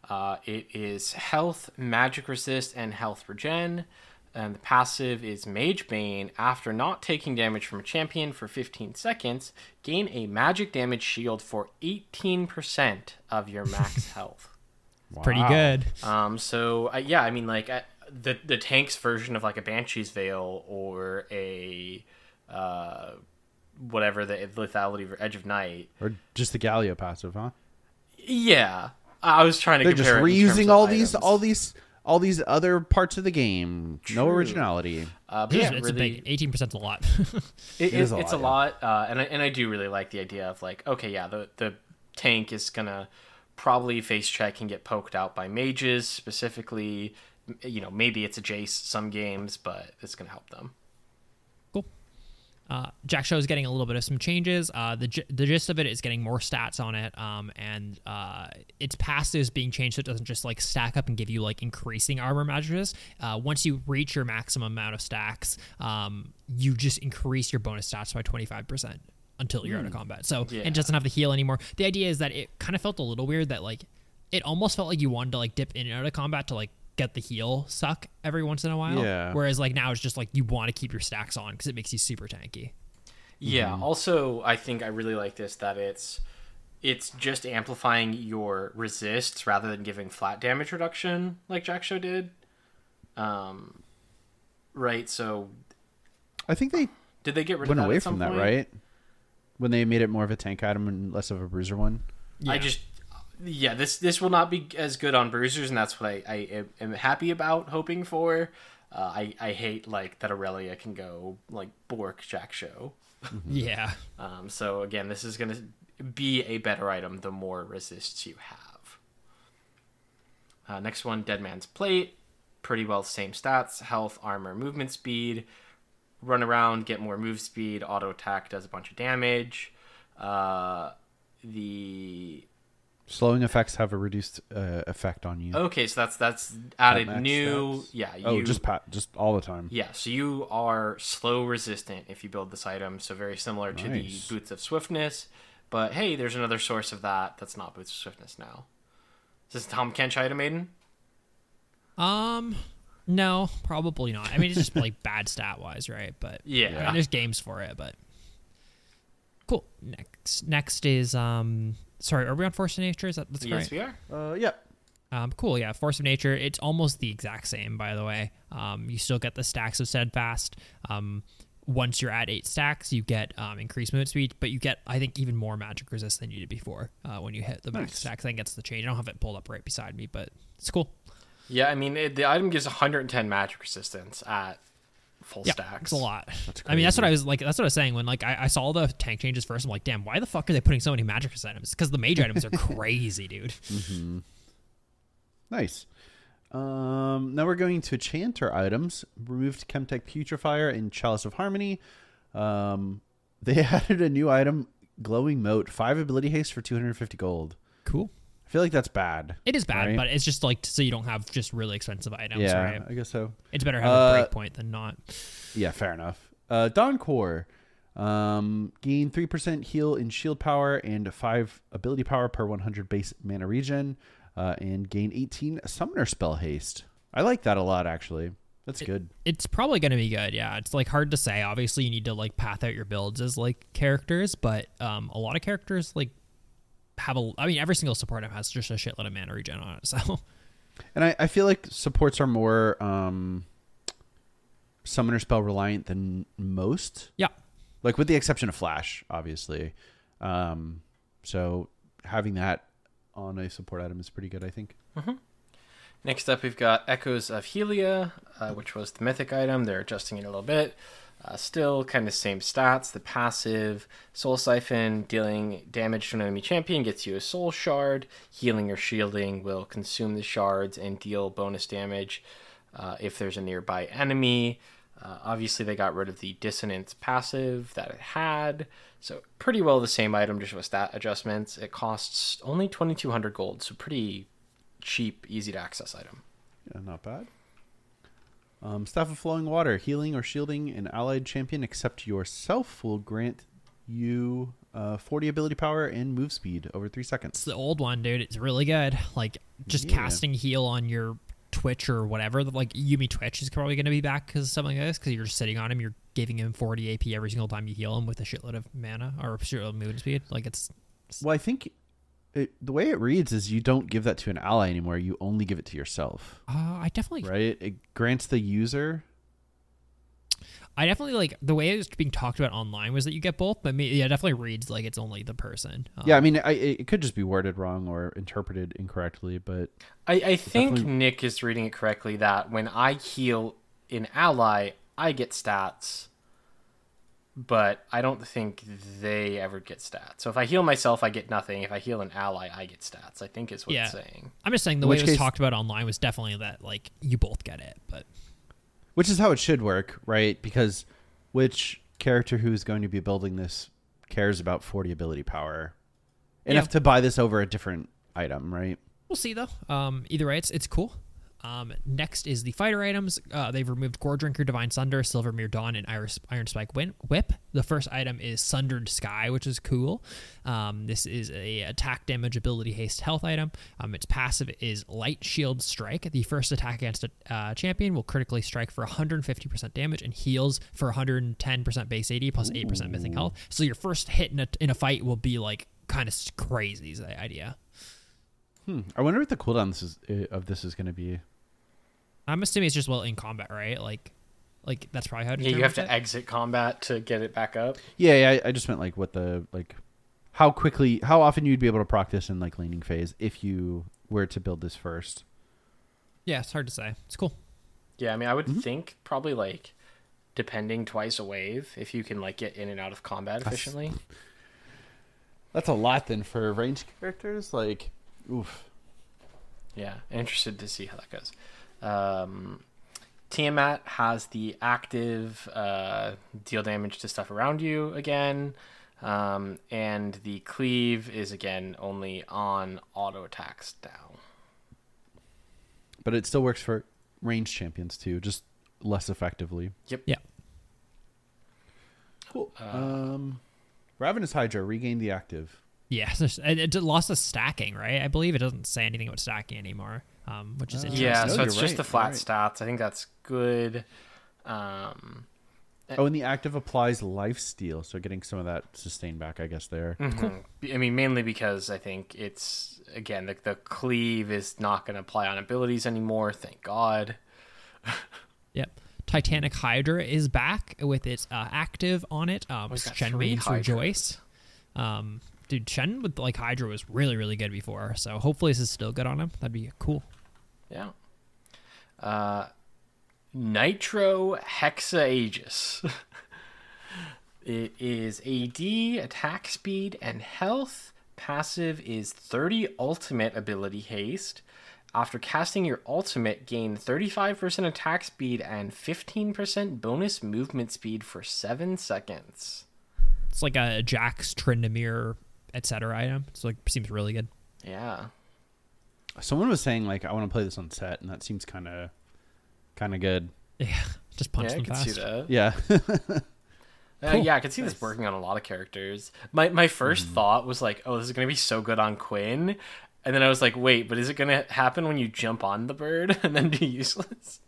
Uh, it is health, magic resist, and health regen. And the passive is Mage Bane. After not taking damage from a champion for 15 seconds, gain a magic damage shield for 18% of your max health. Pretty good. Um, so uh, yeah, I mean, like uh, the the tank's version of like a Banshee's Veil or a uh, whatever the lethality of Edge of Night. Or just the Galio passive, huh? Yeah, I was trying to They're just compare it in terms reusing of all these, all these, all these other parts of the game. No originality. Uh, but It's, yeah, it's really, a big 18 percent a lot. it, is a it's lot, a yeah. lot, uh, and I, and I do really like the idea of like, okay, yeah, the the tank is gonna probably face check and get poked out by mages specifically. You know, maybe it's a Jace some games, but it's gonna help them. Uh, Jak'Sho is getting a little bit of some changes. Uh, the, the gist of it is getting more stats on it, um, and uh, its passive is being changed so it doesn't just like stack up and give you like increasing armor matches. Uh, once you reach your maximum amount of stacks, um, you just increase your bonus stats by 25% until you're out of combat. So Yeah. it doesn't have to heal anymore. The idea is that it kind of felt a little weird that like it almost felt like you wanted to like dip in and out of combat to like get the heal suck every once in a while. Yeah. Whereas like now it's just like you want to keep your stacks on because it makes you super tanky. Yeah. Also, I think I really like this that it's it's just amplifying your resists rather than giving flat damage reduction like Jak'Sho did. Um, right. So I think they did they get rid went of that away at some from that, right? When they made it more of a tank item and less of a bruiser one. Yeah. I just yeah this this will not be as good on bruisers and that's what I, I am- am happy about hoping for. Uh, I I hate like that Irelia can go like Bork Jak'Sho. Yeah. Um, so again, this is gonna be a better item the more resists you have. Uh, next one, Dead Man's Plate. Pretty well same stats: health, armor, movement speed. Run around, get more move speed. Auto attack does a bunch of damage. Uh, the Slowing effects have a reduced uh, effect on you. okay, so that's that's added max new. stats? Yeah, you, oh, just pa- just all the time. Yeah, so you are slow resistant if you build this item, so very similar to Nice. the Boots of Swiftness. But hey, there's another source of that that's not Boots of Swiftness now. Is this Tahm Kench item maiden? Um, no, probably not. I mean, it's just like bad stat wise, right? But Yeah. I mean, there's games for it, but cool. Next, next is um, sorry, are we on Force of Nature? Is that that's Yes, correct? we are. Uh, yeah. Um, cool, yeah. Force of Nature. It's almost the exact same, by the way. Um, you still get the stacks of Steadfast. Um, once you're at eight stacks, you get um, increased movement speed, but you get, I think, even more magic resist than you did before uh, when you hit the max Nice. stacks. I think that's the change. I don't have it pulled up right beside me, but it's cool. Yeah, I mean it, the item gives 110 magic resistance at full Yeah, stacks. it's a lot. I mean, that's what I was like. That's what I was saying when like I, I saw the tank changes first. I'm like, damn, why the fuck are they putting so many magic items? Because the mage items are crazy, dude. Nice. Um, now we're going to Chanter items. Removed Chemtech Putrefier and Chalice of Harmony. Um, they added a new item, Glowing Mote, five ability haste for 250 gold. Cool. I feel like that's bad. It is bad, Right. but it's just like so you don't have just really expensive items, yeah, right? I guess so. It's better to have Uh, a breakpoint than not. Yeah, fair enough. Uh, Dawn Core. Um, gain 3% heal in shield power and 5 ability power per 100 base mana regen. Uh, and gain 18 summoner spell haste. I like that a lot, actually. That's good. It's probably going to be good. Yeah, it's like hard to say. Obviously, you need to like path out your builds as like characters, but um, a lot of characters like have a. I mean, every single support item has just a shitload of mana regen on it. So And I, I feel like supports are more um, summoner spell reliant than most. yeah, Like with the exception of Flash, obviously. Um, so having that on a support item is pretty good, I think. Next up, we've got Echoes of Helia, uh, which was the mythic item. They're adjusting it a little bit. Uh, still kind of same stats. The passive Soul Siphon dealing damage to an enemy champion gets you a Soul Shard. Healing or shielding will consume the shards and deal bonus damage uh, if there's a nearby enemy. Uh, obviously, they got rid of the Dissonance passive that it had. So, pretty well the same item, just with stat adjustments. It costs only 2200 gold, so pretty cheap, easy to access item. Yeah, not bad. Um, Staff of Flowing Water, healing or shielding an allied champion except yourself will grant you uh, 40 ability power and move speed over three seconds. It's the old one, dude. It's really good. Like just Yeah. casting heal on your Twitch or whatever. Like Yuumi Twitch is probably going to be back because something like this. Because you're sitting on him, you're giving him 40 AP every single time you heal him with a shitload of mana or a shitload of movement speed. Like it's Well, I think it, the way it reads is you don't give that to an ally anymore. You only give it to yourself, uh, I definitely right? It grants the user. I definitely like the way it was being talked about online was that you get both, but me, yeah, it definitely reads like it's only the person. Um, Yeah, I mean, I, it could just be worded wrong or interpreted incorrectly, but I, I think Definitely- Nick is reading it correctly that when I heal an ally, I get stats, but I don't think they ever get stats. So if I heal myself, I get nothing. If I heal an ally, I get stats. I think is what Yeah. it's saying. I'm just saying the In way which it was case- talked about online was definitely that like you both get it, but which is how it should work, right? Because which character who's going to be building this cares about 40 ability power enough Yeah. to buy this over a different item, right? We'll see though. Um, either way, it's it's cool. Um, next is the fighter items. Uh, they've removed Goredrinker, Divine Sunder, Silvermere Dawn, and Iris, Iron Spike Win- Whip. The first item is Sundered Sky, which is cool. Um, this is a attack damage ability haste health item. Um, its passive is Light Shield Strike. The first attack against a uh, champion will critically strike for 150% damage and heals for 110% base AD plus 8% missing health. So your first hit in a, in a fight will be like kind of crazy. Is the idea. Hmm. I wonder what the cooldown this is, uh, of this is going to be. I'm assuming it's just well in combat, right? Like, like that's probably how. Yeah, you have to it. exit combat to get it back up. Yeah, yeah I, I just meant like what the like how quickly how often you'd be able to proc this in like laning phase if you were to build this first. Yeah, it's hard to say. It's cool. Yeah, I mean, I Mm-hmm. would think probably like depending twice a wave if you can like get in and out of combat efficiently. That's a lot then for range characters. Like, oof. Yeah, interested to see how that goes. Um, Tiamat has the active uh, deal damage to stuff around you again, um, and the cleave is again only on auto attacks now. But it still works for range champions too, just less effectively. Yep. Yeah. Cool. um, Ravenous Hydra regained the active. Yeah, it, it lost the stacking, right? I believe it doesn't say anything about stacking anymore, um, which is interesting. Yeah, No, so it's you're just right, the flat you're stats. I think that's good. Um, Oh, and the active applies life steal, so getting some of that sustain back, I guess. There. mhm. I mean, mainly because I think it's again the, the cleave is not going to apply on abilities anymore. Thank God. Yep. Titanic Hydra is back with its uh, active on it. Um, We've got Shen three Maid's Hydras. Rejoice. Um, dude, Shen with like Hydra was really, really good before. So hopefully this is still good on him. That'd be cool. Yeah. Uh, Nitro Hexa Aegis. it is AD, attack speed, and health. Passive is 30 ultimate ability haste. After casting your ultimate, gain 35% attack speed and 15% bonus movement speed for 7 seconds. It's like a Jax, Tryndamere, etc. item. So like seems really good. Yeah. Someone was saying like, I want to play this on Sett, and that seems kind of, kind of good. Yeah, just punch yeah, I them can fast. see that. Yeah. Uh, Cool. yeah, I could see this working on a lot of characters. My my 1st thought was like, oh, this is gonna be so good on Quinn, and then I was like, wait, but is it gonna happen when you jump on the bird and then be useless?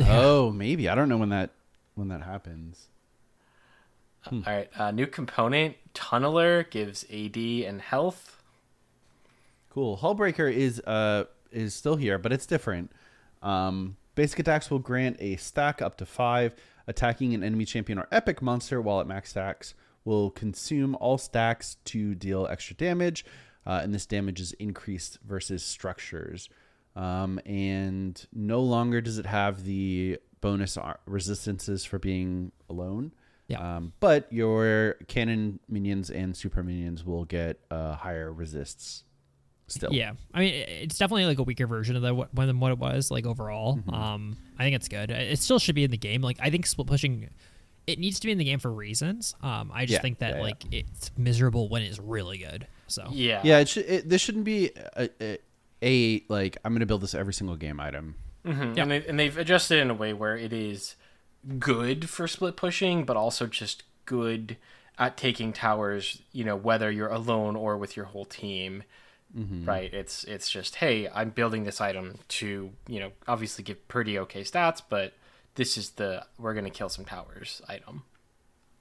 oh, maybe I don't know when that when that happens. All right, uh, new component Tunneler gives AD and health. Cool. Hullbreaker is uh is still here, but it's different. Um, basic attacks will grant a stack up to five. Attacking an enemy champion or epic monster while at max stacks will consume all stacks to deal extra damage, uh, and this damage is increased versus structures. Um, and no longer does it have the bonus ar- resistances for being alone. Yeah. Um, but your cannon minions and super minions will get uh, higher resists. Still. Yeah, I mean, it's definitely like a weaker version of the what than what it was like overall. Mm-hmm. Um, I think it's good. It still should be in the game. Like I think split pushing, it needs to be in the game for reasons. Um, I just Yeah, think that yeah, yeah. like it's miserable when it's really good. So Yeah. Yeah. It should. It, this shouldn't be a, a, a like I'm gonna build this every single game item. Mhm. Yeah. And, they, and they've adjusted in a way where it is good for split pushing, but also just good at taking towers. You know, whether you're alone or with your whole team. Mm-hmm. Right. It's it's just hey, I'm building this item to you know obviously give pretty okay stats, but this is the we're gonna kill some towers item.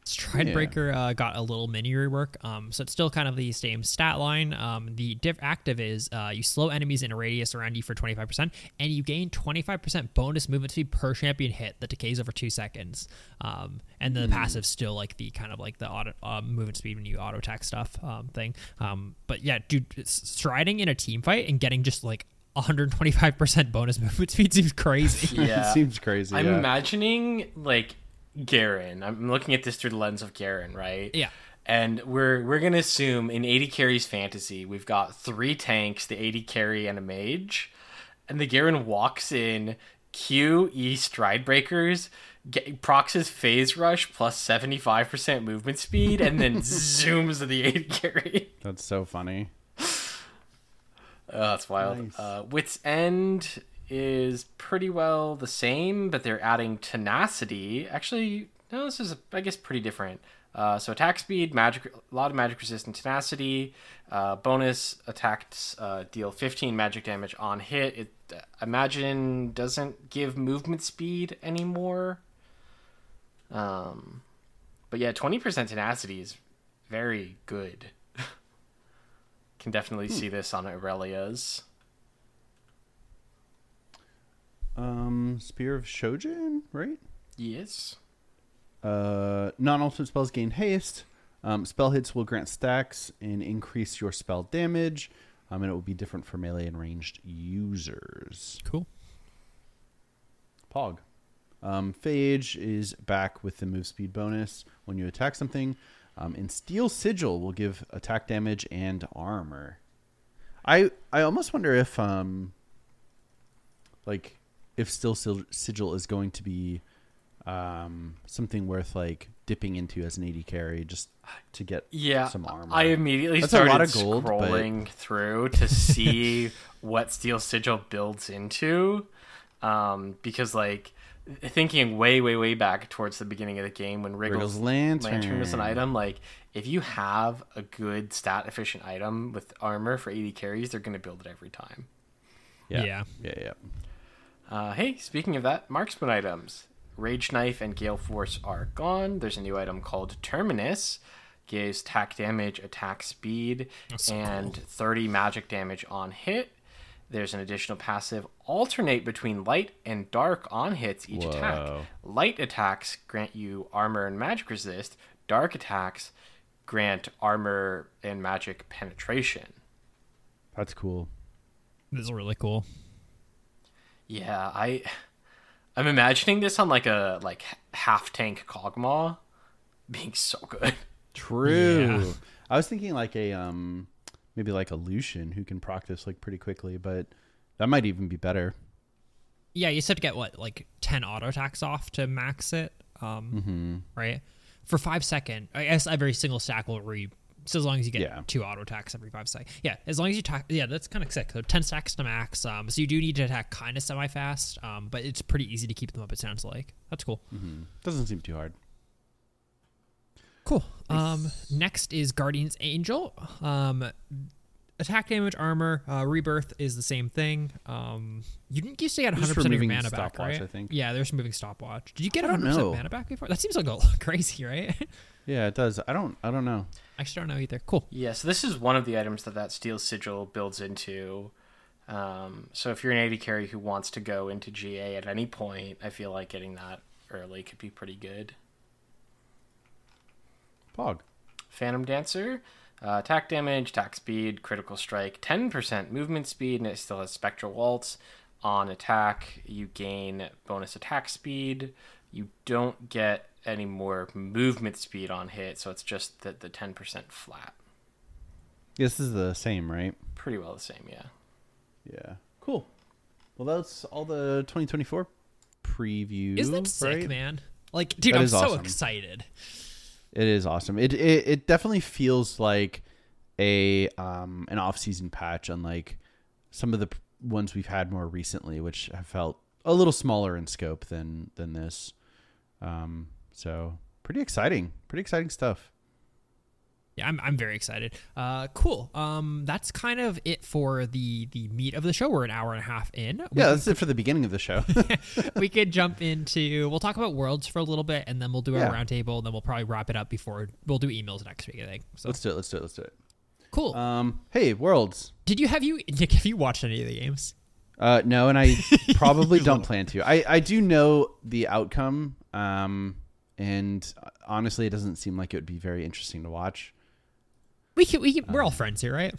Stridebreaker uh, got a little mini rework, um, so it's still kind of the same stat line. Um, the diff active is uh, you slow enemies in a radius around you for 25%, and you gain 25% bonus movement speed per champion hit that decays over two seconds. Um, and the passive still like the kind of like the auto uh, movement speed when you auto attack stuff um, thing. Um, but yeah, dude, striding in a team fight and getting just like 125% bonus movement speed seems crazy. Yeah. it seems crazy. I'm yeah. imagining like Garen. I'm looking at this through the lens of Garen, right? Yeah. And we're we're gonna assume in AD carries fantasy, we've got three tanks, the AD carry, and a mage. And the Garen walks in, Q E stride breakers, get, procs his phase rush plus 75% movement speed, and then zooms to the AD carry. That's so funny. Oh, that's wild. Nice. Uh, Wits End is pretty well the same, but they're adding tenacity. Actually, no, this is I guess pretty different. Uh, so attack speed, magic, a lot of magic resistant tenacity. Uh, bonus attacks uh, deal 15 magic damage on hit. It uh, imagine doesn't give movement speed anymore. Um, but yeah, 20% tenacity is very good. Can definitely see this on Irelia's. Um, Spear of Shojin, right? Yes. Uh, non-ultimate spells gain haste. Um, spell hits will grant stacks and increase your spell damage. Um, and it will be different for melee and ranged users. Cool. Pog. Um, Phage is back with the move speed bonus when you attack something. Um, and Steel Sigil will give attack damage and armor. I I almost wonder if um like if Steel Sil- Sigil is going to be um something worth like dipping into as an AD carry just to get Yeah. some armor. I immediately That's a started lot of gold, but- scrolling through to see what Steel Sigil builds into. Um, because like thinking way, way, way back towards the beginning of the game when Wriggle's, Wriggle's Lantern. was an item, like if you have a good stat efficient item with armor for AD carries, they're gonna build it every time. yeah. Yeah. Yeah, yeah. Uh, hey, speaking of that, marksman items. Rage Knife and Galeforce are gone. There's a new item called Terminus. Gives attack damage, attack speed, so and 30 magic damage on hit. There's an additional passive alternate between light and dark on hits each attack. Light attacks grant you armor and magic resist. Dark attacks grant armor and magic penetration. That's cool. This is really cool. Yeah, I I'm imagining this on like a like half tank Kog'Maw being so good. True. Yeah. I was thinking like a um maybe like a Lucian who can proc this like pretty quickly, but that might even be better. Yeah, you just have to get what like ten auto attacks off to max it. Um, Mm-hmm. right for five second. I guess every single stack will re. So as long as you get Yeah. two auto attacks every five seconds, yeah. As long as you attack, yeah, that's kind of sick. So ten stacks to max. Um, so you do need to attack kind of semi fast. Um, but it's pretty easy to keep them up. It sounds like that's cool. Mm-hmm. Doesn't seem too hard. Cool. Um, next is Guardian's Angel. Um, attack damage, armor, uh, rebirth is the same thing. Um, you didn't used to get 100 percent of your removing mana back, right? I think. Yeah, there's some moving stopwatch. Did you get I don't 100 percent know. mana back before? That seems like a crazy, right? Yeah, it does. I don't I don't know. I actually don't know either. Cool. Yeah, so this is one of the items that that steel sigil builds into. Um, so if you're an AD carry who wants to go into GA at any point, I feel like getting that early could be pretty good. Pog. Phantom Dancer, uh, attack damage, attack speed, critical strike, 10% movement speed, and it still has Spectral Waltz. on attack. You gain bonus attack speed. You don't get any more movement speed on hit, so it's just the, the 10% flat. This is the same, right? Pretty well the same, yeah. Yeah. Cool. Well, that's all the 2024 preview. Isn't that sick, right? man? Like, dude, That I'm so awesome. excited. It is awesome. It it, it definitely feels like a um an off season patch, unlike some of the ones we've had more recently, which have felt a little smaller in scope than than this. Um, so pretty exciting. Pretty exciting stuff. Yeah, I'm, I'm very excited. Uh, cool. Um, that's kind of it for the the meat of the show. We're an hour and a half in. We Yeah, that's it for the beginning of the show. we could jump into we'll talk about worlds for a little bit and then we'll do our Yeah. roundtable and then we'll probably wrap it up before we'll do emails next week i think so let's do it. Let's do it. Let's do it. cool Um, hey, worlds. did you have you nick have you watched any of the games Uh, no, and I probably don't plan to. I, I do know the outcome, um, and honestly, it doesn't seem like it would be very interesting to watch. We can we can, we're all friends here right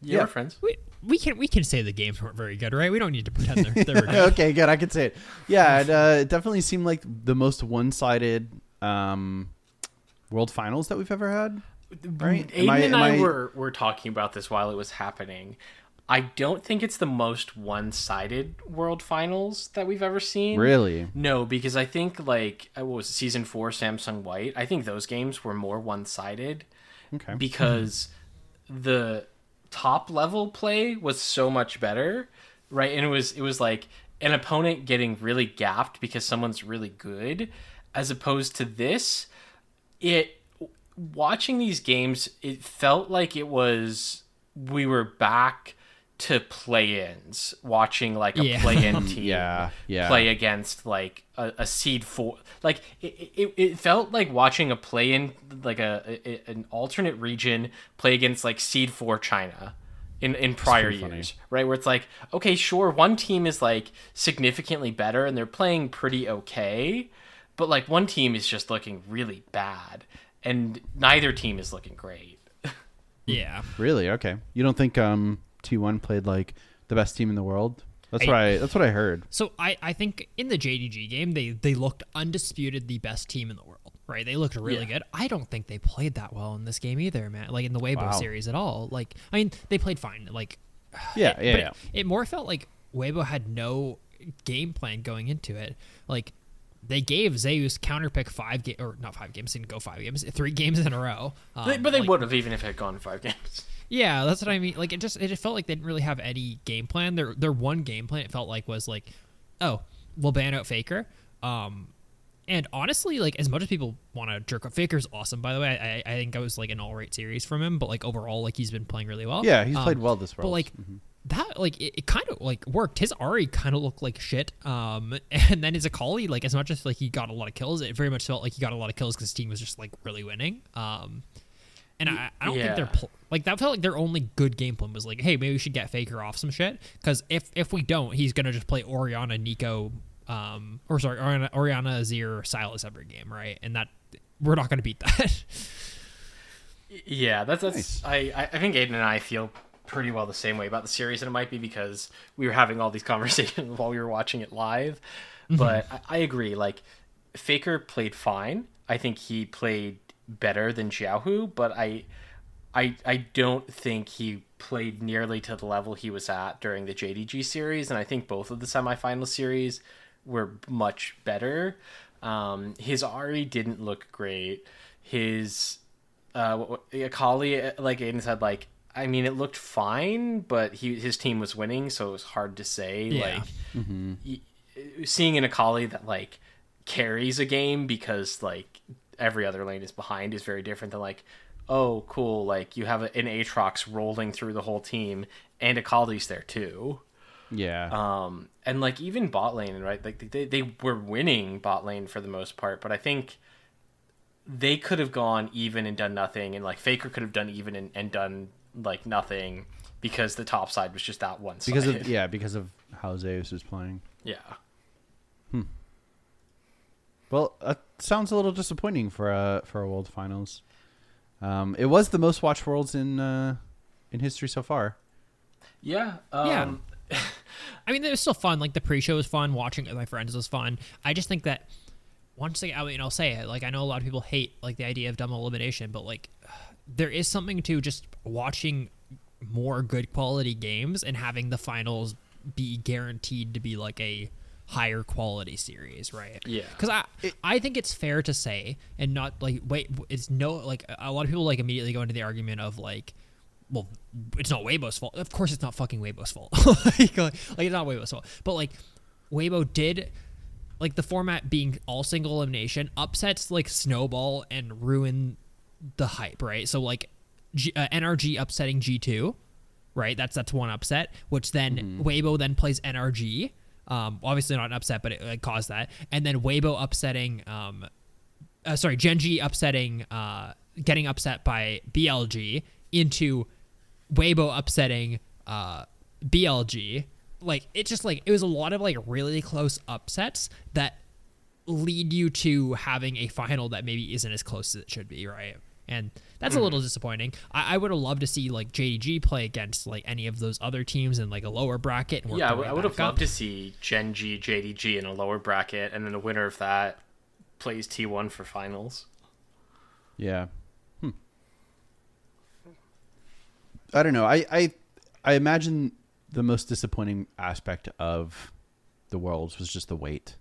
Yeah, Yeah. we're friends. we, we can we can say the games weren't very good right we don't need to pretend they're, they were good okay, good. I can say it. Yeah, it, uh, it definitely seemed like the most one-sided um, World Finals that we've ever had. Right? Am Aidan I- and am I, I- were, were talking about this while it was happening. I don't think it's the most one-sided World Finals that we've ever seen. Really? No, because I think like uh, what was it, season four Samsung White. I think those games were more one-sided Okay. Mm-hmm. because the top level play was so much better, right? And it was it was like an opponent getting really gapped because someone's really good, as opposed to this. It watching these games, it felt like it was we were back to play-ins, watching like a Yeah. play-in team Yeah, yeah. play against like a, a seed four. Like it, it, it felt like watching a play in like a, a an alternate region play against like seed four China in in prior pretty funny. years, right? Where it's like, okay, sure, one team is like significantly better and they're playing pretty okay, but like one team is just looking really bad, and neither team is looking great. yeah Really? Okay. You don't think um T1 played like the best team in the world? That's I- what I that's what I heard. so i i think in the jdg game they they looked undisputed the best team in the world right they looked really Yeah. good i don't think they played that well in this game either man like in the weibo Wow. series at all like i mean they played fine like Yeah, it- yeah, yeah. It, it more felt like Weibo had no game plan going into it. Like they gave Zeus counterpick five game or not five games, didn't go five games, three games in a row. Um, They- but they like- would have even if it had gone five games. Yeah, that's what I mean. Like it just it just felt like they didn't really have any game plan. Their their one game plan it felt like was like, oh, we'll ban out Faker. Um, and honestly, like as much as people want to jerk up, Faker's awesome. By the way, I, I think I was like an all right series from him, but like overall, like he's been playing really well. Yeah, he's Um, played well this round. But like that, like it, it kind of like worked. His Ahri kind of looked like shit. Um, and then his Akali, like as much as like he got a lot of kills, it very much felt like he got a lot of kills because his team was just like really winning. Um, and I, I don't think they're pl- like that. Felt like their only good game plan was like, hey, maybe we should get Faker off some shit because if if we don't, he's gonna just play Orianna, Neeko, um, or sorry, Orianna, Orianna, Azir, Sylas every game, right? And that we're not gonna beat that. Yeah, that's that's. Nice. I I I think Aidan and I feel pretty well the same way about the series, and it might be because we were having all these conversations while we were watching it live. But I, I agree. Like Faker played fine. I think he played better than Xiaohu, but I. I, I don't think he played nearly to the level he was at during the JDG series, and I think both of the semifinal series were much better. Um, his Ahri didn't look great. His uh, Akali, uh, like Aidan said, like I mean, it looked fine, but he his team was winning, so it was hard to say. Yeah. Like y- seeing an Akali that like carries a game because like every other lane is behind is very different than like oh cool like you have a, an Aatrox rolling through the whole team and a Akali's there too. yeah. Um, and like even bot lane, right? Like they, they were winning bot lane for the most part, but I think they could have gone even and done nothing, and like Faker could have done even and, and done like nothing because the top side was just that one side. because of yeah, because of how Zeus is playing. yeah. Well, that sounds a little disappointing for a for a World Finals. Um, it was the most watched Worlds in uh, in history so far. Yeah. Um, I mean, it was still fun. Like the pre-show was fun. Watching it with my friends was fun. I just think that once again, I mean, I'll say it. Like I know a lot of people hate like the idea of double elimination, but like there is something to just watching more good quality games and having the finals be guaranteed to be like a higher quality series, right? Yeah. Because I I think it's fair to say and not like wait it's no like a lot of people like immediately go into the argument of like well it's not Weibo's fault. Of course it's not fucking Weibo's fault. like, like it's not Weibo's fault. But like Weibo did like the format being all single elimination upsets like snowball and ruin the hype, right? So like G- uh, NRG upsetting G2, right? That's that's one upset, which then Weibo then plays NRG. Um, obviously not an upset, but it, it caused that. And then Weibo upsetting, um, uh, sorry, Gen G upsetting, uh, getting upset by BLG into Weibo upsetting uh, BLG. Like it just like it was a lot of like really close upsets that lead you to having a final that maybe isn't as close as it should be, right? And that's a little disappointing. I, I would have loved to see like JDG play against like any of those other teams in like a lower bracket. And work Yeah, I would- way I would have back up. loved to see Gen G, JDG in a lower bracket, and then the winner of that plays T1 for finals. Yeah. Hmm. I don't know. I, I I imagine the most disappointing aspect of the worlds was just the wait.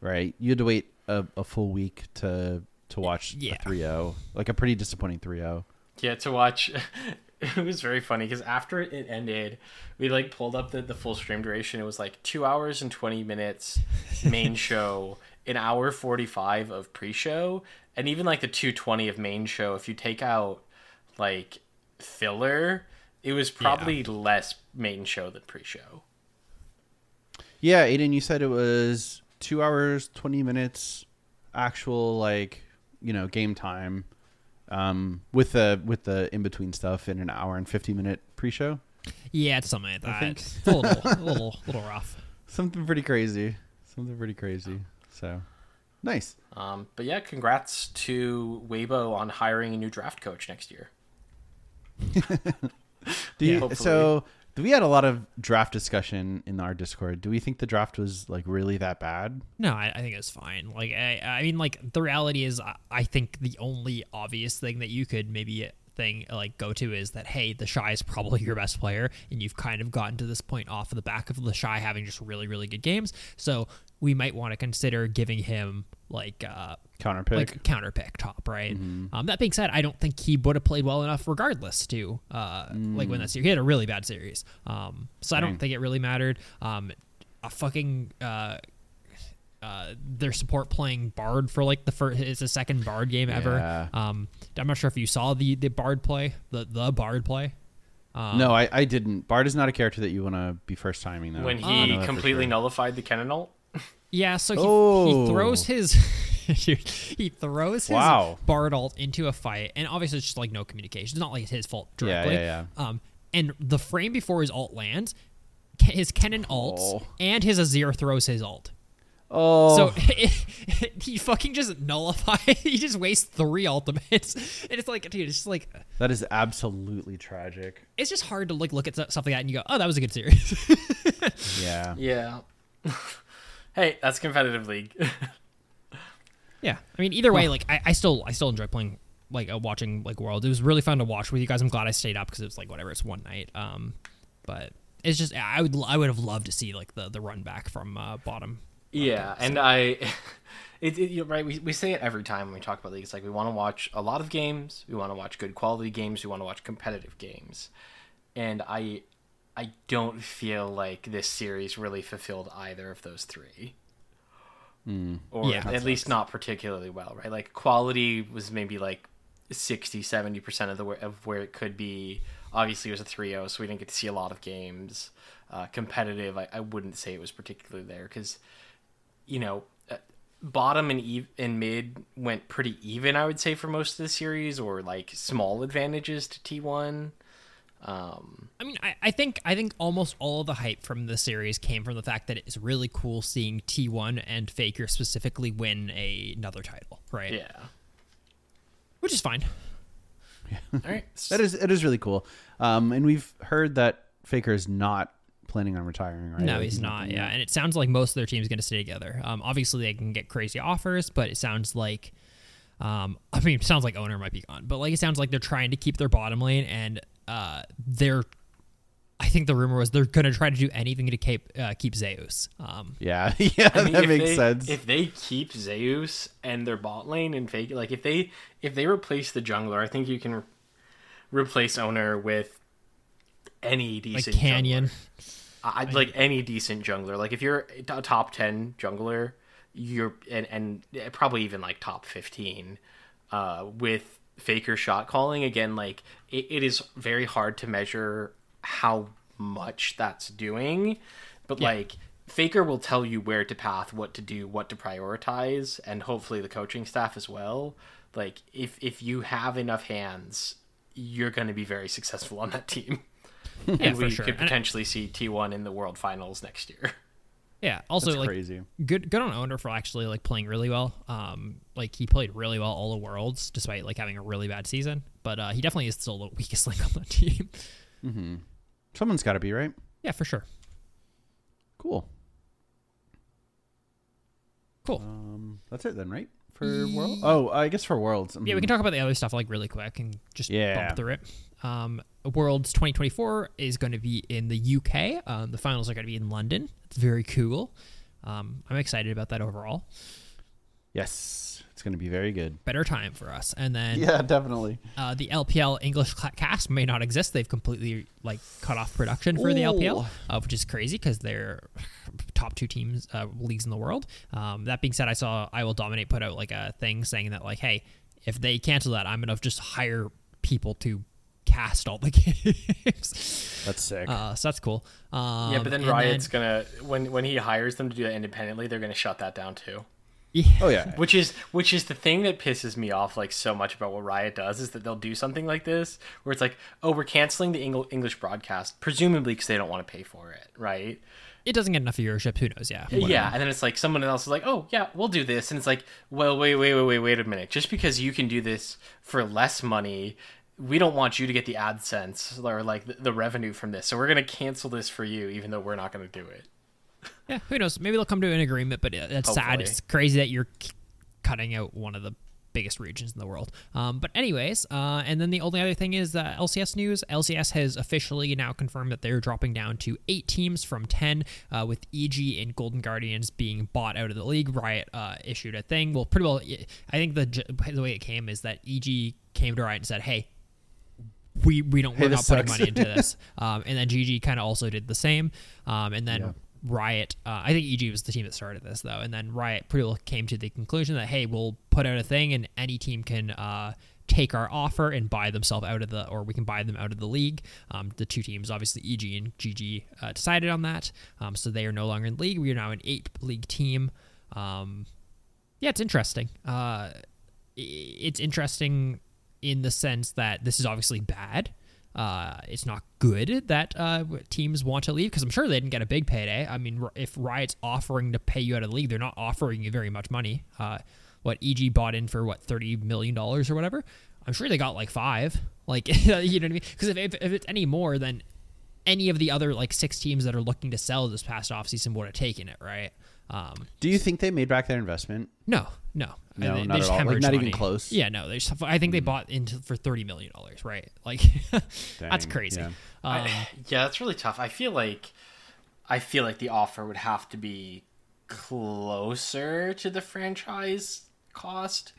Right? You had to wait a, a full week to to watch Yeah. the 3-0. Like a pretty disappointing oh. 3-0. Yeah, to watch. it was very funny because after it ended, we like pulled up the, the full stream duration. It was like two hours and 20 minutes main show, an hour 45 of pre show, and even like the 220 of main show. If you take out like filler, it was probably less main show than pre show. Yeah, Aidan, you said it was 2 hours 20 minutes actual like, you know, game time um with the with the in between stuff in an hour and 50 minute pre-show. Yeah, it's something like that. think. It's a little, a little, little rough. Something pretty crazy. Something pretty crazy. So, nice. Um, but yeah, congrats to Weibo on hiring a new draft coach next year. Do you, Hopefully. so we had a lot of draft discussion in our Discord. Do we think the draft was like really that bad? No, I, I think it's fine. Like, I, I mean, like the reality is, I, I think the only obvious thing that you could maybe uh, thing like go to is that hey, TheShy is probably your best player, and you've kind of gotten to this point off of the back of TheShy having just really, really good games. So we might want to consider giving him like uh Counter pick. like counter pick top, right? Um, that being said, I don't think he would have played well enough regardless to uh, like when that series. He had a really bad series, um, so I don't Dang. think it really mattered. Um, a fucking uh, uh, their support playing Bard for like the first, it's the second Bard game ever. Yeah. Um, I'm not sure if you saw the the Bard play, the the Bard play. Um, no, I, I didn't. Bard is not a character that you want to be first timing though. when he know that for completely sure. nullified the Kennen ult. Yeah, so he, Oh. he throws his he throws his Wow. Bard ult into a fight, and obviously it's just like no communication. It's not like it's his fault Yeah, directly. yeah, Um, and the frame before his alt lands, Ke- his Kennen ults Oh. and his Azir throws his alt. Oh, So he fucking just nullifies. he just wastes three ultimates, and it's like, dude, it's just like that is absolutely tragic. it's just hard to like look at stuff like that and you go, oh, that was a good series. Yeah. Yeah. Hey, that's competitive league. Yeah, I mean, either way, like I, I still I still enjoy playing like uh, watching like World. It was really fun to watch with you guys. I'm glad I stayed up because it was like whatever. It's one night. Um, but it's just I would I would have loved to see like the the run back from uh, bottom. yeah, and I, it, it, you're right. We, we say it every time when we talk about leagues. Like we want to watch a lot of games. We want to watch good quality games. We want to watch competitive games, and I, I don't feel like this series really fulfilled either of those three. Or Yeah. at least not particularly well, right? Like quality was maybe like 60 70% of the where, of where it could be. Obviously it was a 3-0, so we didn't get to see a lot of games. Uh, competitive, I, I wouldn't say it was particularly there cuz you know, uh, bottom and ev- and mid went pretty even, I would say for most of the series or like small advantages to T1. Um I mean, I, I think I think almost all of the hype from the series came from the fact that it's really cool seeing T1 and Faker specifically win a, another title, right? yeah. which is fine. Yeah. All right. That is it is really cool. Um, and we've heard that Faker is not planning on retiring, right? No, he's not. Yeah, and it sounds like most of their team is going to stay together. Um, obviously they can get crazy offers, but it sounds like, um, I mean, it sounds like Oner might be gone, but like it sounds like they're trying to keep their bottom lane, and uh, they're. I think the rumor was they're going to try to do anything to keep uh, keep Zeus. Um, Yeah, yeah, I mean, that if makes they, sense. If they keep Zeus and their bot lane and fake, like if they if they replace the jungler, I think you can re- replace Oner with any like decent Canyon. I, I'd like any decent jungler. Like if you're a top ten jungler, you're and and probably even like top fifteen uh, with faker shot calling. Again, like it, it is very hard to measure how much that's doing, but Yeah. like faker will tell you where to path, what to do, what to prioritize, and hopefully the coaching staff as well. Like if if you have enough hands, you're going to be very successful on that team. Yeah, and we sure. could potentially see T1 in the World Finals next year. Yeah. Also, That's like crazy. good, good on Oner for actually like playing really well. Um, like he played really well all the worlds, despite like having a really bad season. But uh, he definitely is still the weakest link on the team. Someone's got to be right. yeah, for sure. Cool. Cool. Um, that's it then, right? For world? Oh, I guess for worlds. Yeah, we can talk about the other stuff like really quick and just Yeah. bump through it. Um, Worlds 2024 is going to be in the UK. Um, the finals are going to be in London. It's very cool. Um, I'm excited about that overall. Yes, it's going to be very good. Better time for us. And then Yeah, definitely. uh, the LPL English cast may not exist. They've completely like cut off production for the LPL, uh, which is crazy because they're top two teams uh, leagues in the world. Um, that being said, I saw IWillDominate put out like a thing saying that like, hey, if they cancel that, I'm gonna just hire people to cast all the games. That's sick. uh, so that's cool. Um, yeah, but then and Riot's gonna when when he hires them to do that independently, they're gonna shut that down too. yeah, oh yeah. Which is which is the thing that pisses me off like so much about what Riot does is that they'll do something like this where it's like, oh, we're canceling the Eng- English broadcast, presumably because they don't want to pay for it, right? it doesn't get enough viewership. Who knows? Yeah, Yeah, and then it's like someone else is like, "Oh, yeah, we'll do this," and it's like, "Well, wait, wait, wait, wait, wait a minute. Just because you can do this for less money, we don't want you to get the AdSense or like the, the revenue from this. So we're gonna cancel this for you, even though we're not gonna do it." Yeah, who knows? Maybe they'll come to an agreement, but it's sad. It's crazy that you're cutting out one of the biggest regions in the world. Um, but anyways, uh, and then the only other thing is uh, LCS news. LCS has officially now confirmed that they're dropping down to eight teams from ten, uh, with EG and Golden Guardians being bought out of the league. Riot uh, issued a thing. Well, pretty well. I think the the way it came is that EG came to Riot and said, "Hey, we we don't Hey, we're not this putting money into this. Um, and then GG kind of also did the same. Um, and then Yeah. Riot, uh, I think EG was the team that started this though, and then Riot pretty well came to the conclusion that hey, we'll put out a thing, and any team can uh, take our offer and buy themselves out of the, or we can buy them out of the league. Um, the two teams, obviously EG and GG, uh, decided on that, um, so they are no longer in the league. We are now an eight league team. Um, yeah, it's interesting. Uh, it's interesting in the sense that this is obviously bad. Uh, it's not good that uh, teams want to leave because I'm sure they didn't get a big payday. I mean, if Riot's offering to pay you out of the league, they're not offering you very much money. Uh, what EG bought in for what thirty million dollars or whatever. I'm sure they got like five. Like you know what I mean? Because if, if if it's any more, than any of the other like six teams that are looking to sell this past offseason would have taken it, right? Um, Do you think they made back their investment? no, no, No, they, not they just at all. Like, hemorrhaged not even close? Hmm. Yeah, no, they just, I think they bought into for thirty million dollars, right? Like that's crazy. yeah. Um, I- yeah, that's really tough. I feel like I feel like the offer would have to be closer to the franchise cost.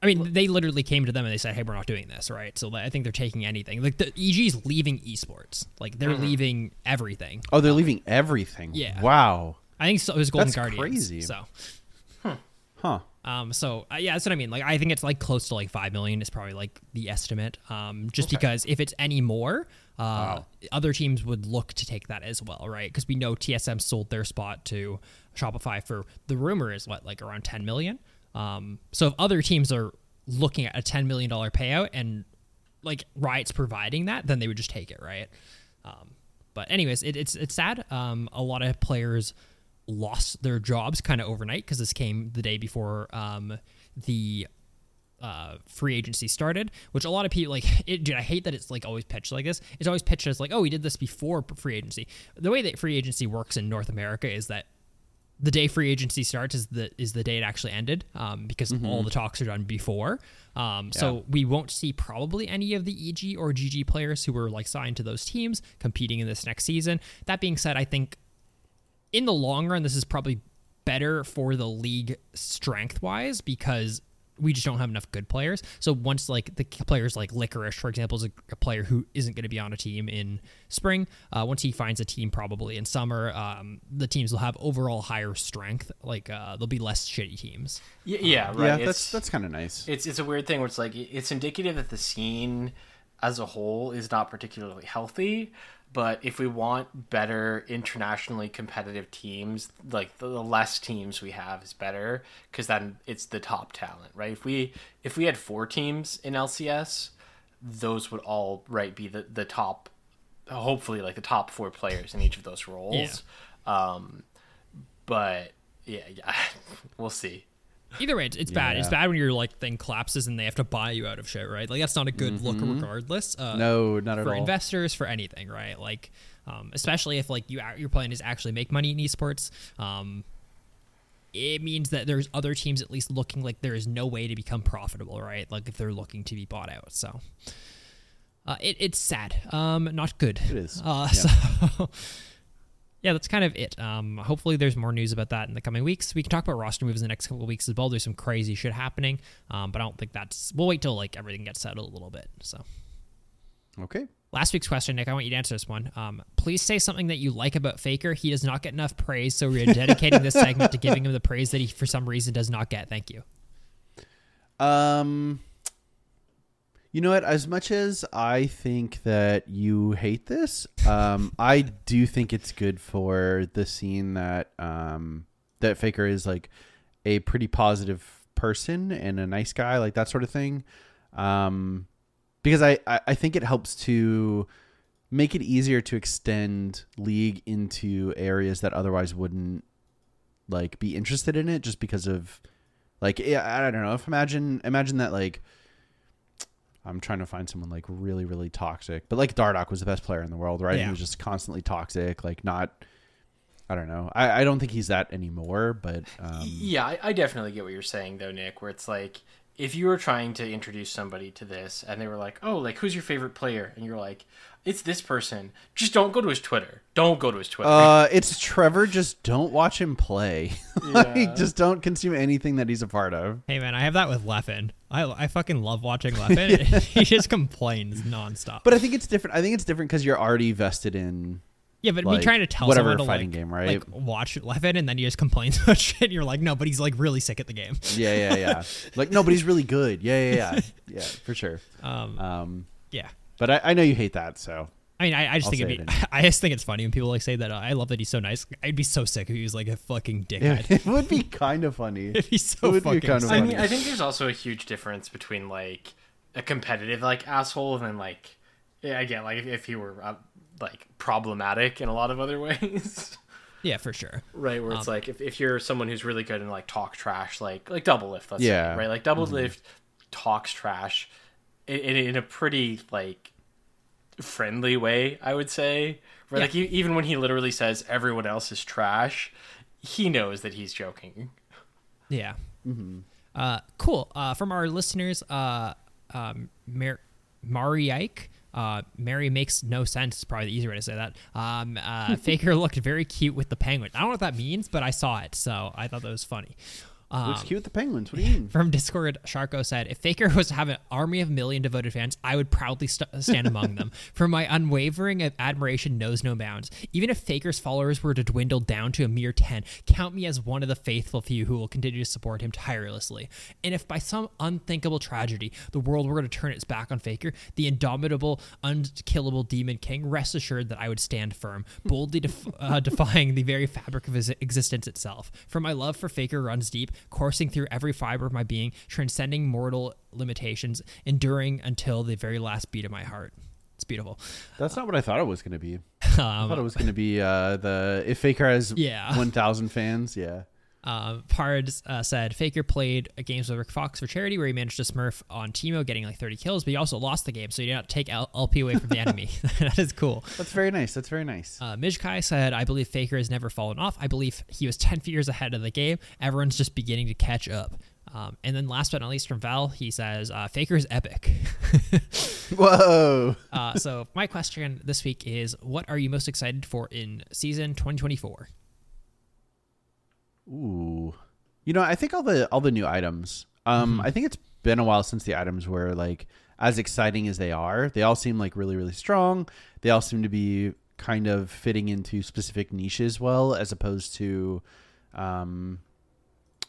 I mean, they literally came to them and they said, "Hey, we're not doing this, right?" So I think they're taking anything. Like the EG's leaving esports, like they're leaving everything. Oh, they're leaving everything. Yeah. Wow. I think so, it was Golden That's Guardians. crazy. So, Huh. Um, so uh, yeah, that's what I mean. Like, I think it's like close to like five million is probably like the estimate. Um, just because if it's any more, uh, other teams would look to take that as well, right? Because we know TSM sold their spot to Shopify for the rumor is what like around ten million. Um, so if other teams are looking at a ten million dollar payout and like Riot's providing that, then they would just take it, right? Um, but anyways, it, it's it's sad. Um, a lot of players lost their jobs kind of overnight because this came the day before um, the uh, free agency started, which a lot of people like. It, dude, I hate that it's like always pitched like this. It's always pitched as like, oh, we did this before free agency. The way that free agency works in North America is that the day free agency starts is the is the day it actually ended um, because all the talks are done before. Um, So we won't see probably any of the EG or GG players who were like signed to those teams competing in this next season. That being said, I think in the long run, this is probably better for the league strength wise because we just don't have enough good players. So once like the players like Licorice, for example, is a, a player who isn't going to be on a team in spring. Uh, once he finds a team probably in summer, um, the teams will have overall higher strength. Like uh, there'll be less shitty teams. Y- yeah, right. yeah, it's, that's that's kind of nice. it's it's a weird thing where it's like it's indicative that the scene as a whole is not particularly healthy. But if we want better internationally competitive teams, like the, the less teams we have is better because then it's the top talent, right? If we if we had four teams in LCS, those would all right be the the top, hopefully like the top four players in each of those roles. Um, but yeah, yeah, we'll see. Either way, it's, it's bad. It's bad when your like thing collapses and they have to buy you out of shit, right? Like that's not a good look, regardless. Uh, no, not at for all. For investors for anything, right? Like, um, especially if like you your plan is actually make money in esports. Um, it means that there's other teams at least looking like there is no way to become profitable, right? Like if they're looking to be bought out. So, uh, it, it's sad. Um, not good. It is. Uh, Yeah. So. Yeah, that's kind of it. Um, hopefully, there's more news about that in the coming weeks. We can talk about roster moves in the next couple of weeks as well. There's some crazy shit happening, um, but I don't think that's. We'll wait till like everything gets settled a little bit. So, Okay. Last week's question, Nick, I want you to answer this one. Um, please say something that you like about Faker. He does not get enough praise, so we're dedicating this segment to giving him the praise that he, for some reason, does not get. Thank you. Um, you know what? As much as I think that you hate this, um, I do think it's good for the scene that um that Faker is like a pretty positive person and a nice guy, like that sort of thing. Um, because I I, I think it helps to make it easier to extend league into areas that otherwise wouldn't like be interested in it just because of like yeah, I don't know. If imagine imagine that like I'm trying to find someone like really really toxic, but like Dardoch was the best player in the world, right? Yeah. He was just constantly toxic, like not. I don't know. I, I don't think he's that anymore, but um, Yeah, I, I definitely get what you're saying though, Nick. Where it's like if you were trying to introduce somebody to this and they were like, "Oh, like who's your favorite player?" and you're like, "It's this person." Just don't go to his Twitter. Don't go to his Twitter. uh, it's Trevor. Just don't watch him play. like, just don't consume anything that he's a part of. Hey, man, I have that with Leffen. I, I fucking love watching Leffen. he just complains nonstop. But I think it's different. I think it's different because you're already vested in. Yeah, but me trying to tell whatever someone to fighting like, game, right? like watch Leffen and then he just complains about shit. And you're like, no, but he's like really sick at the game. Yeah, yeah, yeah. like no, but he's really good. Yeah, yeah, yeah, yeah, for sure. Um, Um, yeah. But I, I know you hate that, so I mean, I, I just I'll think it'd be, it I just think it's funny when people like say that. Uh, I love that he's so nice. I'd be so sick if he was like a fucking yeah, dickhead. it would be kind of funny. If he's so It would be fucking kind of I mean, I think there's also a huge difference between like a competitive like asshole and then like yeah, again, like if, if he were uh, like problematic in a lot of other ways. Yeah, for sure. Right, where it's Um, like if, if you're someone who's really good and like talk trash, like like Doublelift, let's Yeah. say, right? Like Doublelift talks trash in, in, in a pretty like friendly way, I would say. Where like Yeah. e- even when he literally says everyone else is trash, he knows that he's joking. Yeah. Uh, cool. Uh, from our listeners, uh, um, Mar- Mari Ike. Uh, Mary makes no sense. It's probably the easier way to say that. Um, uh, Faker looked very cute with the penguin. I don't know what that means, but I saw it, so I thought that was funny. Um, Looks cute with the penguins. What do you mean? from Discord, Sharko said, "If Faker was to have an army of million devoted fans, I would proudly st- stand among them. For my unwavering admiration knows no bounds. Even if Faker's followers were to dwindle down to a mere ten, count me as one of the faithful few who will continue to support him tirelessly. And if by some unthinkable tragedy the world were to turn its back on Faker, the indomitable, unkillable Demon King, rest assured that I would stand firm, boldly def- uh, defying the very fabric of his existence itself. For my love for Faker runs deep, coursing through every fiber of my being, transcending mortal limitations, enduring until the very last beat of my heart. It's beautiful. That's not what I thought it was going to be. I thought it Um, was going to be uh, the if Faker has Yeah. one thousand fans. Yeah, Uh, Pards uh, said Faker played a games with Rick Fox for charity where he managed to smurf on Timo, getting like 30 kills, but he also lost the game, so he did not take L- LP away from the enemy. that is cool. That's very nice. That's very nice. Uh, Mijkai said, I believe Faker has never fallen off. I believe he was 10 years ahead of the game. Everyone's just beginning to catch up. Um, and then last but not least from Val, he says, uh, Faker is epic. Whoa. uh, so my question this week is, what are you most excited for in season 2024? Ooh. You know, I think all the all the new items. Um, I think it's been a while since the items were like as exciting as they are. They all seem like really really strong. They all seem to be kind of fitting into specific niches well, as opposed to, um,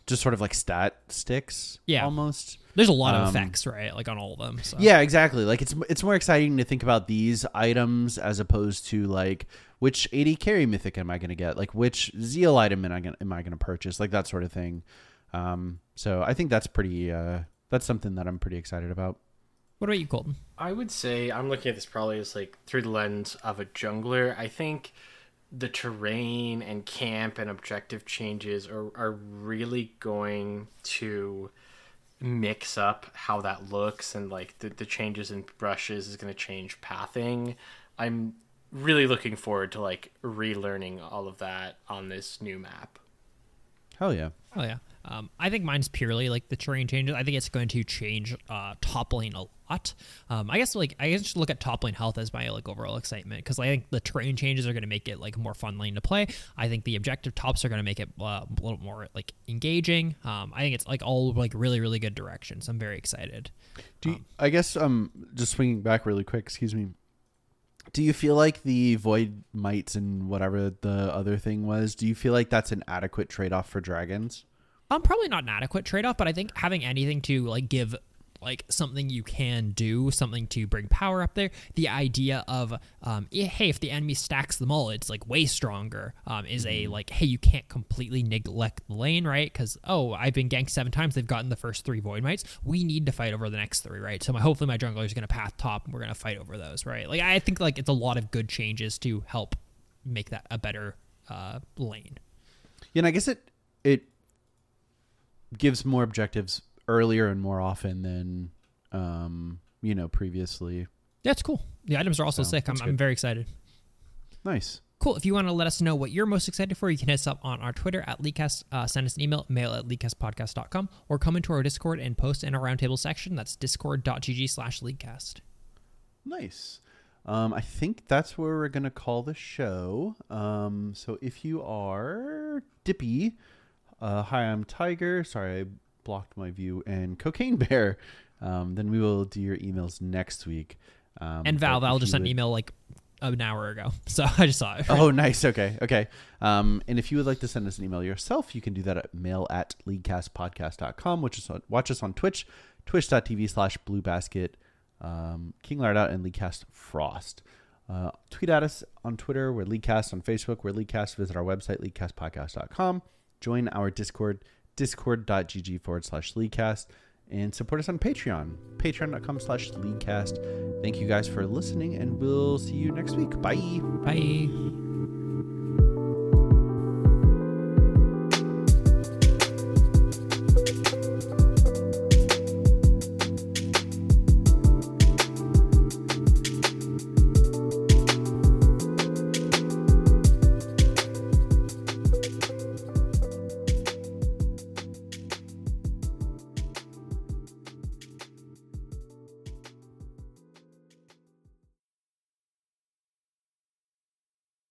just sort of like stat sticks. Yeah. almost. There's a lot of Um, effects, right? Like on all of them. So. Yeah, exactly. Like it's it's more exciting to think about these items as opposed to like which AD carry mythic am I going to get? Like which zeal item am I going am I going to purchase? Like that sort of thing. Um, so I think that's pretty. Uh, that's something that I'm pretty excited about. What about you, Colton? I would say I'm looking at this probably as like through the lens of a jungler. I think the terrain and camp and objective changes are, are really going to mix up how that looks and like the, the changes in brushes is going to change pathing. I'm really looking forward to like relearning all of that on this new map. Hell yeah. Oh yeah. Um, I think mine's purely like the terrain changes. I think it's going to change uh, top lane a lot. Um, I guess like I guess just look at top lane health as my like overall excitement because I think the terrain changes are going to make it like more fun lane to play. I think the objective tops are going to make it uh, a little more like engaging. Um, I think it's like all like really really good directions. I'm very excited. Do you, I guess um just swinging back really quick. Excuse me. Do you feel like the void mites and whatever the other thing was? Do you feel like that's an adequate trade off for dragons? Um, probably not an adequate trade off, but I think having anything to like give like something you can do, something to bring power up there. The idea of um, hey, if the enemy stacks them all, it's like way stronger. Um, is a like hey, you can't completely neglect the lane, right? Because oh, I've been ganked seven times. They've gotten the first three void mites. We need to fight over the next three, right? So my hopefully my jungler is going to path top, and we're going to fight over those, right? Like I think like it's a lot of good changes to help make that a better uh, lane. Yeah, and I guess it it gives more objectives earlier and more often than um, you know previously. Yeah, it's cool. The items are also So, sick. I'm, I'm very excited. Nice. Cool. If you want to let us know what you're most excited for, you can hit us up on our Twitter at Leaguecast. Uh, send us an email, mail at leaguecastpodcast.com, or come into our Discord and post in our roundtable section. That's discord.gg slash leaguecast. Nice. Um, I think that's where we're gonna call the show. Um, so if you are Dippy, uh, hi, I'm Tiger. Sorry, I blocked my view. And Cocaine Bear. Um, then we will do your emails next week. Um, And Val, Val just sent an email like an hour ago. So I just saw it. Oh, nice. Okay. Okay. Um, and if you would like to send us an email yourself, you can do that at mail at leaguecastpodcast.com, which is on, watch us on Twitch, twitch.tv slash bluebasket, um, King Lard out and Leaguecast Frost. Uh, tweet at us on Twitter. We're Leaguecast on Facebook. We're Leaguecast. Visit our website, leaguecastpodcast.com. Join our Discord, discord.gg forward slash Leaguecast. And support us on Patreon, patreon.com slash Leaguecast. Thank you guys for listening, and we'll see you next week. Bye. Bye.